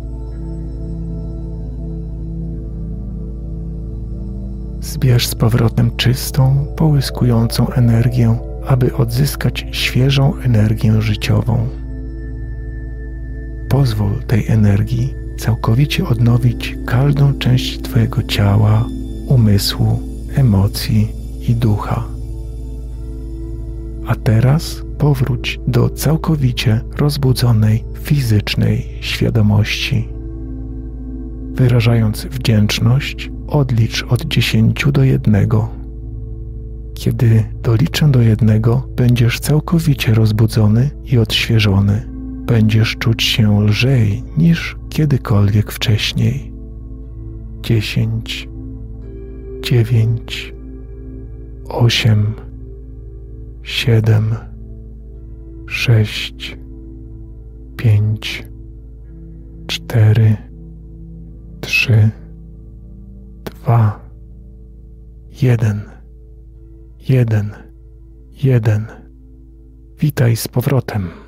Zbierz z powrotem czystą, połyskującą energię, aby odzyskać świeżą energię życiową. Pozwól tej energii całkowicie odnowić każdą część Twojego ciała, umysłu, emocji i ducha. A teraz powróć do całkowicie rozbudzonej fizycznej świadomości. Wyrażając wdzięczność, odlicz od dziesięciu do jednego. Kiedy doliczę do jednego, będziesz całkowicie rozbudzony i odświeżony. Będziesz czuć się lżej niż kiedykolwiek wcześniej. Dziesięć, dziewięć, osiem, siedem, sześć, pięć, cztery, trzy, dwa, jeden. jeden, jeden. Witaj z powrotem.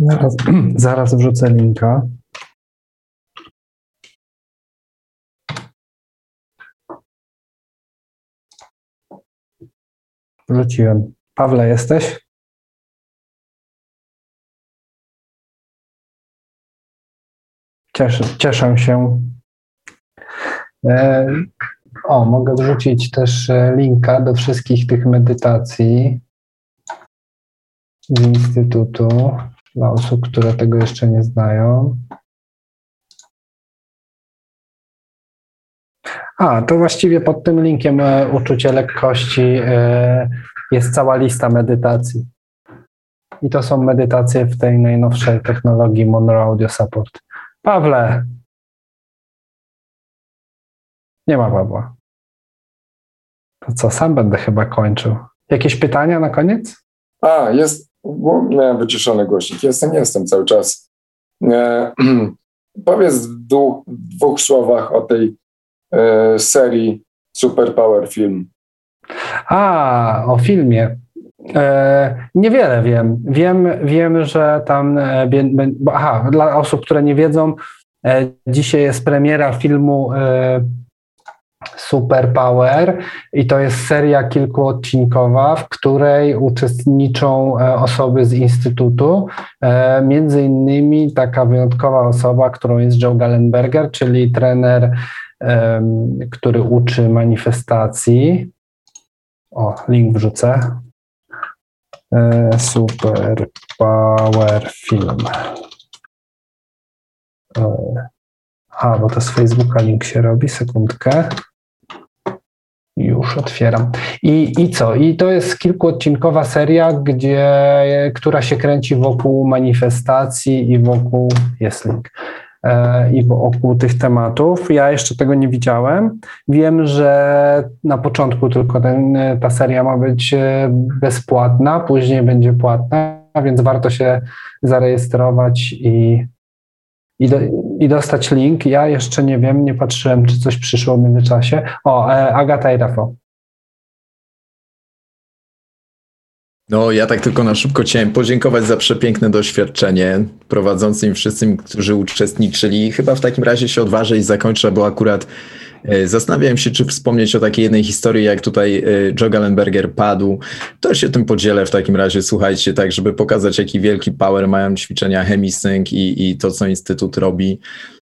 Zaraz, zaraz wrzucę linka. Wrzuciłem. Pawle, jesteś? Cieszę, cieszę się. E, o, mogę wrzucić też e, linka do wszystkich tych medytacji z Instytutu dla osób, które tego jeszcze nie znają. A, to właściwie pod tym linkiem e, Uczucie Lekkości e, jest cała lista medytacji. I to są medytacje w tej najnowszej technologii Monroe Audio Support. Pawle! Nie ma Pawła. To co, sam będę chyba kończył. Jakieś pytania na koniec?
A, jest, bo miałem wyciszony głośnik. Jestem, jestem cały czas. E, powiedz w dwóch, dwóch słowach o tej e, serii Superpower Film.
A, o filmie. E, niewiele wiem. Wiem, wiem że tam. E, bo, aha, dla osób, które nie wiedzą, e, dzisiaj jest premiera filmu e, Superpower i to jest seria kilkuodcinkowa, w której uczestniczą e, osoby z Instytutu, e, między innymi taka wyjątkowa osoba, którą jest Joe Gallenberger, czyli trener, który uczy manifestacji. O, link wrzucę. E, Superpower Film. A, bo to z Facebooka link się robi, sekundkę. Już otwieram. I, I co? I to jest kilkuodcinkowa seria, gdzie, która się kręci wokół manifestacji i wokół, jest link, e, i wokół tych tematów. Ja jeszcze tego nie widziałem. Wiem, że na początku tylko ten, ta seria ma być e, bezpłatna, później będzie płatna, więc warto się zarejestrować i i, do, i dostać link. Ja jeszcze nie wiem, nie patrzyłem, czy coś przyszło w międzyczasie. O, e, Agata i Rafał.
No, ja tak tylko na szybko chciałem podziękować za przepiękne doświadczenie prowadzącym wszystkim, którzy uczestniczyli. Chyba w takim razie się odważę i zakończę, bo akurat zastanawiałem się, czy wspomnieć o takiej jednej historii, jak tutaj e, Joe Gallenberger padł. To się tym podzielę w takim razie, słuchajcie, tak, żeby pokazać, jaki wielki power mają ćwiczenia Hemisync i, i to, co Instytut robi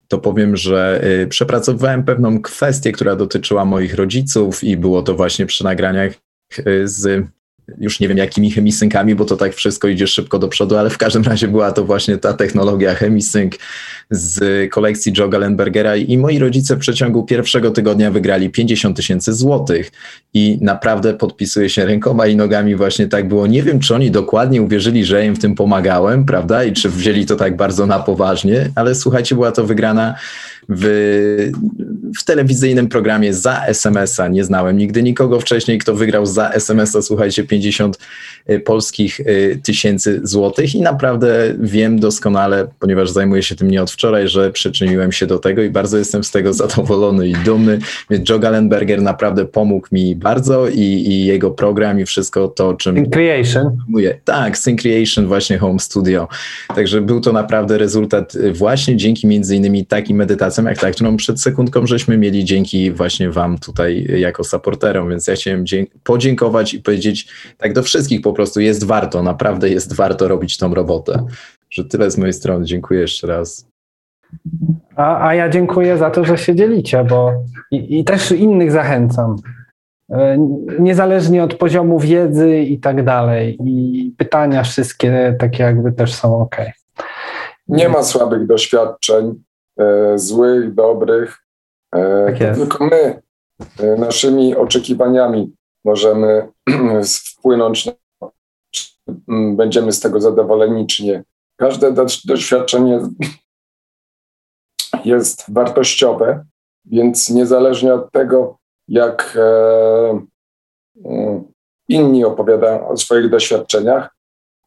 to powiem, że e, przepracowałem pewną kwestię, która dotyczyła moich rodziców i było to właśnie przy nagraniach z już nie wiem jakimi chemisynkami, bo to tak wszystko idzie szybko do przodu, ale w każdym razie była to właśnie ta technologia chemisync z kolekcji Joe Gallenbergera i moi rodzice w przeciągu pierwszego tygodnia wygrali 50 tysięcy złotych i naprawdę podpisuję się rękoma i nogami właśnie tak było. Nie wiem, czy oni dokładnie uwierzyli, że im w tym pomagałem, prawda, i czy wzięli to tak bardzo na poważnie, ale słuchajcie, była to wygrana w, w telewizyjnym programie za SMS-a. Nie znałem nigdy nikogo wcześniej, kto wygrał za SMS-a, słuchajcie, 50 y, polskich y, tysięcy złotych i naprawdę wiem doskonale, ponieważ zajmuję się tym nie od wczoraj, że przyczyniłem się do tego i bardzo jestem z tego zadowolony i dumny. Więc Joe Gallenberger naprawdę pomógł mi bardzo i, i jego program i wszystko to, czym...
Sync Creation.
Tak, Sync Creation, właśnie Home Studio. Także był to naprawdę rezultat y, właśnie dzięki między innymi takim medytacjom jak ta, którą przed sekundką żeśmy mieli dzięki właśnie wam tutaj jako supporterom, więc ja chciałem podziękować i powiedzieć tak do wszystkich po prostu jest warto, naprawdę jest warto robić tą robotę. Że tyle z mojej strony. Dziękuję jeszcze raz.
A, a ja dziękuję za to, że się dzielicie, bo i, i też innych zachęcam. E, niezależnie od poziomu wiedzy i tak dalej. I pytania wszystkie takie jakby też są ok.
Nie ma słabych doświadczeń, złych, dobrych. E, tak tylko my e, naszymi oczekiwaniami możemy wpłynąć na czy będziemy z tego zadowoleni, czy nie. każde doświadczenie jest wartościowe, więc niezależnie od tego, jak e, mm, inni opowiadają o swoich doświadczeniach,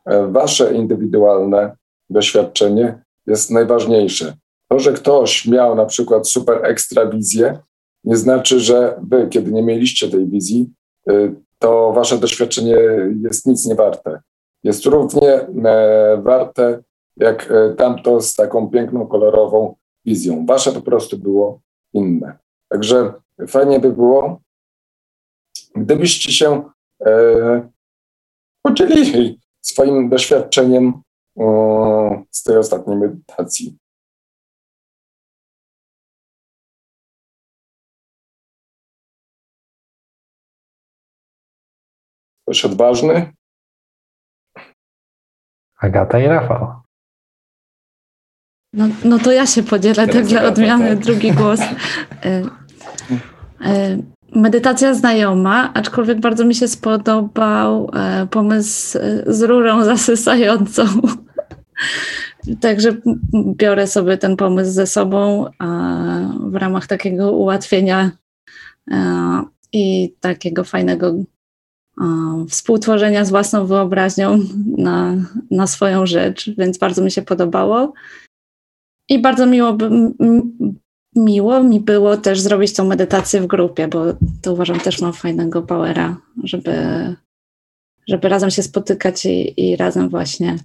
e, wasze indywidualne doświadczenie jest najważniejsze. To, że ktoś miał na przykład super ekstra wizję, nie znaczy, że wy, kiedy nie mieliście tej wizji, y, to wasze doświadczenie jest nic nie warte. Jest równie e, warte jak e, tamto z taką piękną, kolorową wizją. Wasze po prostu było inne. Także fajnie by było, gdybyście się e, podzielili swoim doświadczeniem z tej ostatniej medytacji. Ktoś odważny?
Agata i Rafał.
No, no to ja się podzielę tak dla odmiany, tak. drugi głos. E, e, medytacja znajoma, aczkolwiek bardzo mi się spodobał e, pomysł z rurą zasysającą. Także biorę sobie ten pomysł ze sobą w ramach takiego ułatwienia i takiego fajnego współtworzenia z własną wyobraźnią na, na swoją rzecz, więc bardzo mi się podobało. I bardzo miło, miło mi było też zrobić tą medytację w grupie, bo to uważam też mam fajnego powera, żeby, żeby razem się spotykać i, i razem właśnie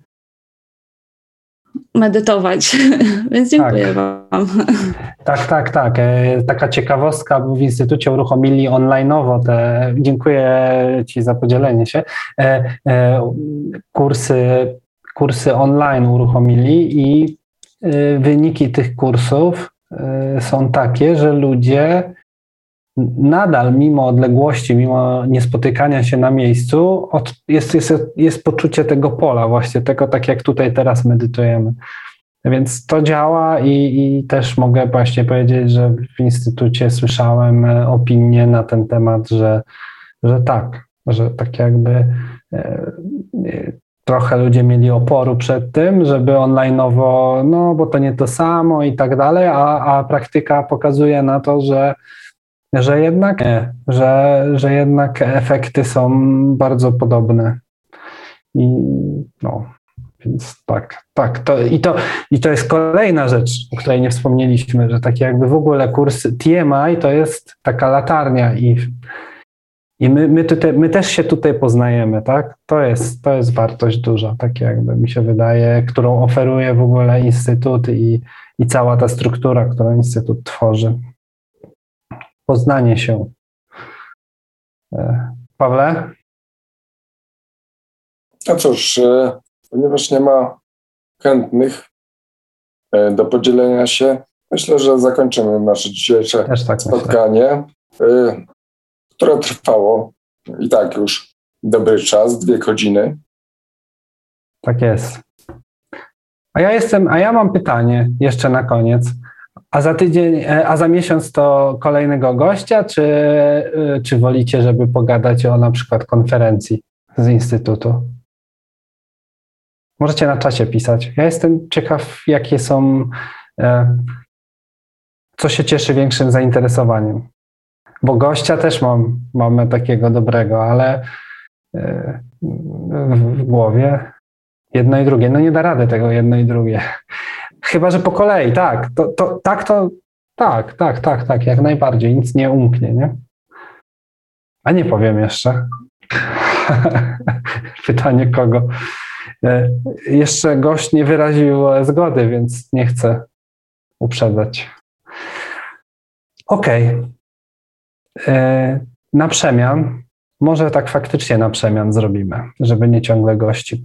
medytować. Więc dziękuję tak. Wam.
Tak, tak, tak. E, taka ciekawostka, w Instytucie uruchomili online'owo te, dziękuję Ci za podzielenie się, e, e, kursy, kursy online uruchomili i wyniki tych kursów są takie, że ludzie nadal, mimo odległości, mimo niespotykania się na miejscu, jest, jest, jest poczucie tego pola, właśnie tego, tak jak tutaj teraz medytujemy. Więc to działa i, i też mogę właśnie powiedzieć, że w instytucie słyszałem e, opinie na ten temat, że, że tak, że tak jakby e, trochę ludzie mieli oporu przed tym, żeby online'owo, no bo to nie to samo i tak dalej, a, a praktyka pokazuje na to, że że jednak nie, że, że jednak efekty są bardzo podobne. I no, więc tak, tak. To, i, to, I to jest kolejna rzecz, o której nie wspomnieliśmy, że takie jakby w ogóle kurs TMI to jest taka latarnia i, i my, my, tutaj, my też się tutaj poznajemy, tak? To jest, to jest wartość duża, tak jakby mi się wydaje, którą oferuje w ogóle Instytut i, i cała ta struktura, którą Instytut tworzy poznanie się. E, Pawle?
No cóż, e, ponieważ nie ma chętnych e, do podzielenia się, myślę, że zakończymy nasze dzisiejsze tak spotkanie, myślę. które trwało i tak już dobry czas, dwie godziny.
Tak jest. A ja jestem, a ja mam pytanie jeszcze na koniec. A za tydzień, e, a za miesiąc to kolejnego gościa, czy, e, czy wolicie, żeby pogadać o na przykład konferencji z Instytutu? Możecie na czasie pisać. Ja jestem ciekaw, jakie są, e, co się cieszy większym zainteresowaniem. Bo gościa też mam, mamy takiego dobrego, ale w głowie jedno i drugie. No nie da rady tego jedno i drugie. Chyba, że po kolei, tak. To, to, tak, to tak, tak, tak, tak, jak najbardziej. Nic nie umknie, nie? A nie powiem jeszcze. Pytanie kogo. E, jeszcze gość nie wyraził zgody, więc nie chcę uprzedzać. Okej. Okay. E, na przemian. Może tak faktycznie na przemian zrobimy, żeby nie ciągle gości.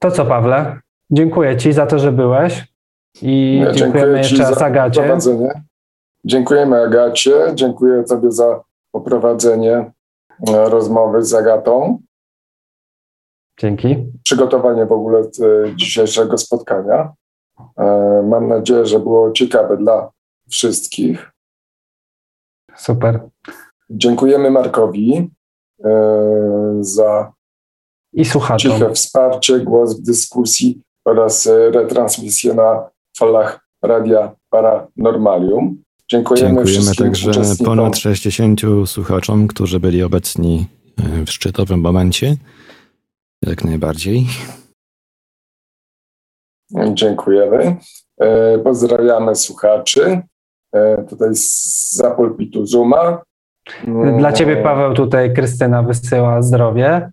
To co, Pawle? Dziękuję Ci za to, że byłeś. I ja dziękujemy jeszcze raz Agacie.
Dziękujemy Agacie, dziękuję Tobie za poprowadzenie e, rozmowy z Agatą.
Dzięki.
Przygotowanie w ogóle e, dzisiejszego spotkania. E, mam nadzieję, że było ciekawe dla wszystkich.
Super.
Dziękujemy Markowi za
I
ciche wsparcie, głos w dyskusji oraz retransmisję na falach Radia Paranormalium. Dziękujemy,
Dziękujemy także ponad 60 słuchaczom, którzy byli obecni w szczytowym momencie. Jak najbardziej.
Dziękujemy. E, pozdrawiamy słuchaczy. E, tutaj z zapulpitu Zuma.
Dla Ciebie, Paweł, tutaj Krystyna wysyła zdrowie.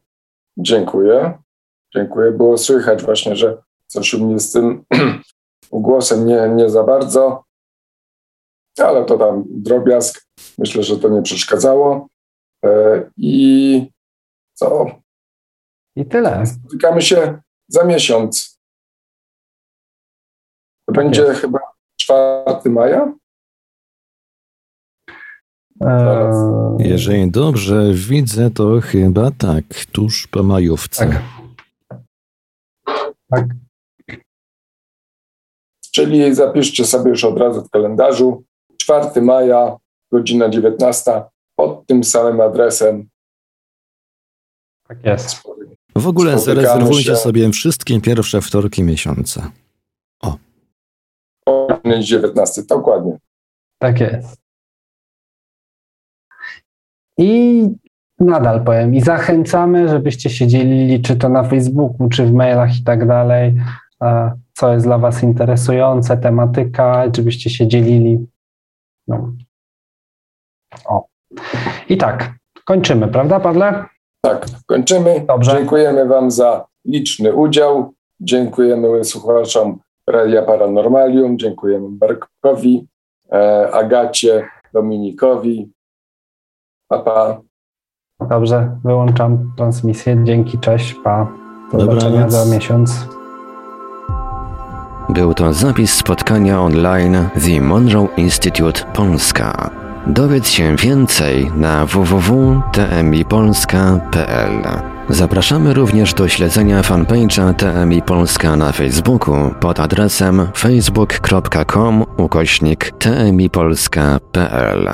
Dziękuję. Dziękuję. Było słychać właśnie, że coś u mnie z tym głosem nie, nie za bardzo, ale to tam drobiazg. Myślę, że to nie przeszkadzało. E, I co?
I tyle.
Spotykamy się za miesiąc. To tak będzie jest. chyba 4 maja?
Eee... Jeżeli dobrze widzę, to chyba tak, tuż po majówce.
Tak. tak.
Czyli zapiszcie sobie już od razu w kalendarzu 4 maja, godzina 19, pod tym samym adresem.
Tak jest.
W ogóle zarezerwujcie się. sobie wszystkie pierwsze wtorki miesiąca. O.
O 19, dokładnie.
Tak jest. I nadal powiem, i zachęcamy, żebyście się dzielili, czy to na Facebooku, czy w mailach i tak dalej, co jest dla Was interesujące, tematyka, żebyście się dzielili. No. O. I tak, kończymy, prawda, Pawle?
Tak, kończymy. Dobrze. Dziękujemy Wam za liczny udział. Dziękujemy słuchaczom Radia Paranormalium. Dziękujemy Markowi, e, Agacie, Dominikowi. Pa, pa.
Dobrze, wyłączam transmisję. Dzięki, cześć, pa. Do zobaczenia za miesiąc.
Był to zapis spotkania online The Monroe Institute Polska. Dowiedz się więcej na www.tmipolska.pl. Zapraszamy również do śledzenia fanpage'a TMI Polska na Facebooku pod adresem facebook.com ukośnik tmipolska.pl.